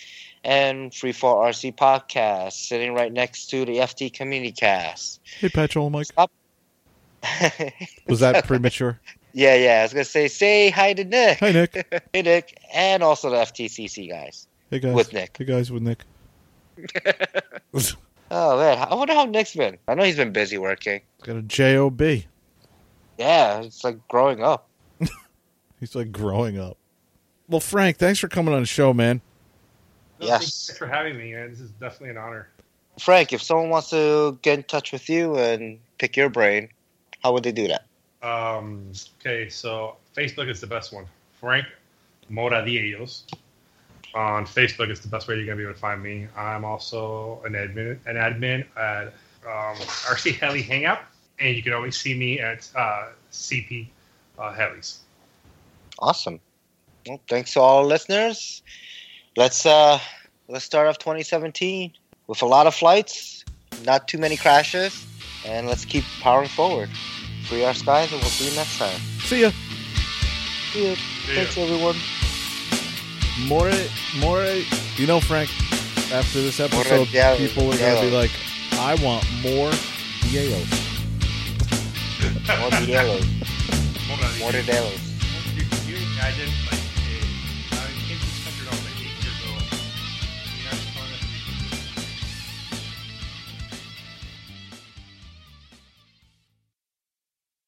and Freefall RC podcast, sitting right next to the FT Community Cast. Hey, Petrol Mike, Stop. was that premature? yeah, yeah. I was gonna say, say hi to Nick. Hi, Nick. hey, Nick, and also the FTCC guys Hey guys. with Nick. Hey guys with Nick. Oh man, I wonder how Nick's been. I know he's been busy working. Got a job. Yeah, it's like growing up. He's like growing up. Well, Frank, thanks for coming on the show, man. No, Yes. Thanks for having me, man. This is definitely an honor. Frank, if someone wants to get in touch with you and pick your brain, how would they do that? Um, okay, so Facebook is the best one. Frank Moradillos. On Facebook is the best way you're gonna be able to find me. I'm also an admin, an admin at um, RC Heli Hangout, and you can always see me at uh, CP uh, Helis. Awesome. Well, thanks to all listeners. Let's uh let's start off 2017 with a lot of flights, not too many crashes, and let's keep powering forward. Free our skies, and we'll see you next time. See ya. See ya. Thanks, everyone. More, more. You know, Frank. After this episode, Diallo- people are gonna be like, "I want more Diellos." More Modelos. Moradillos. More Modelos. You, you imagine like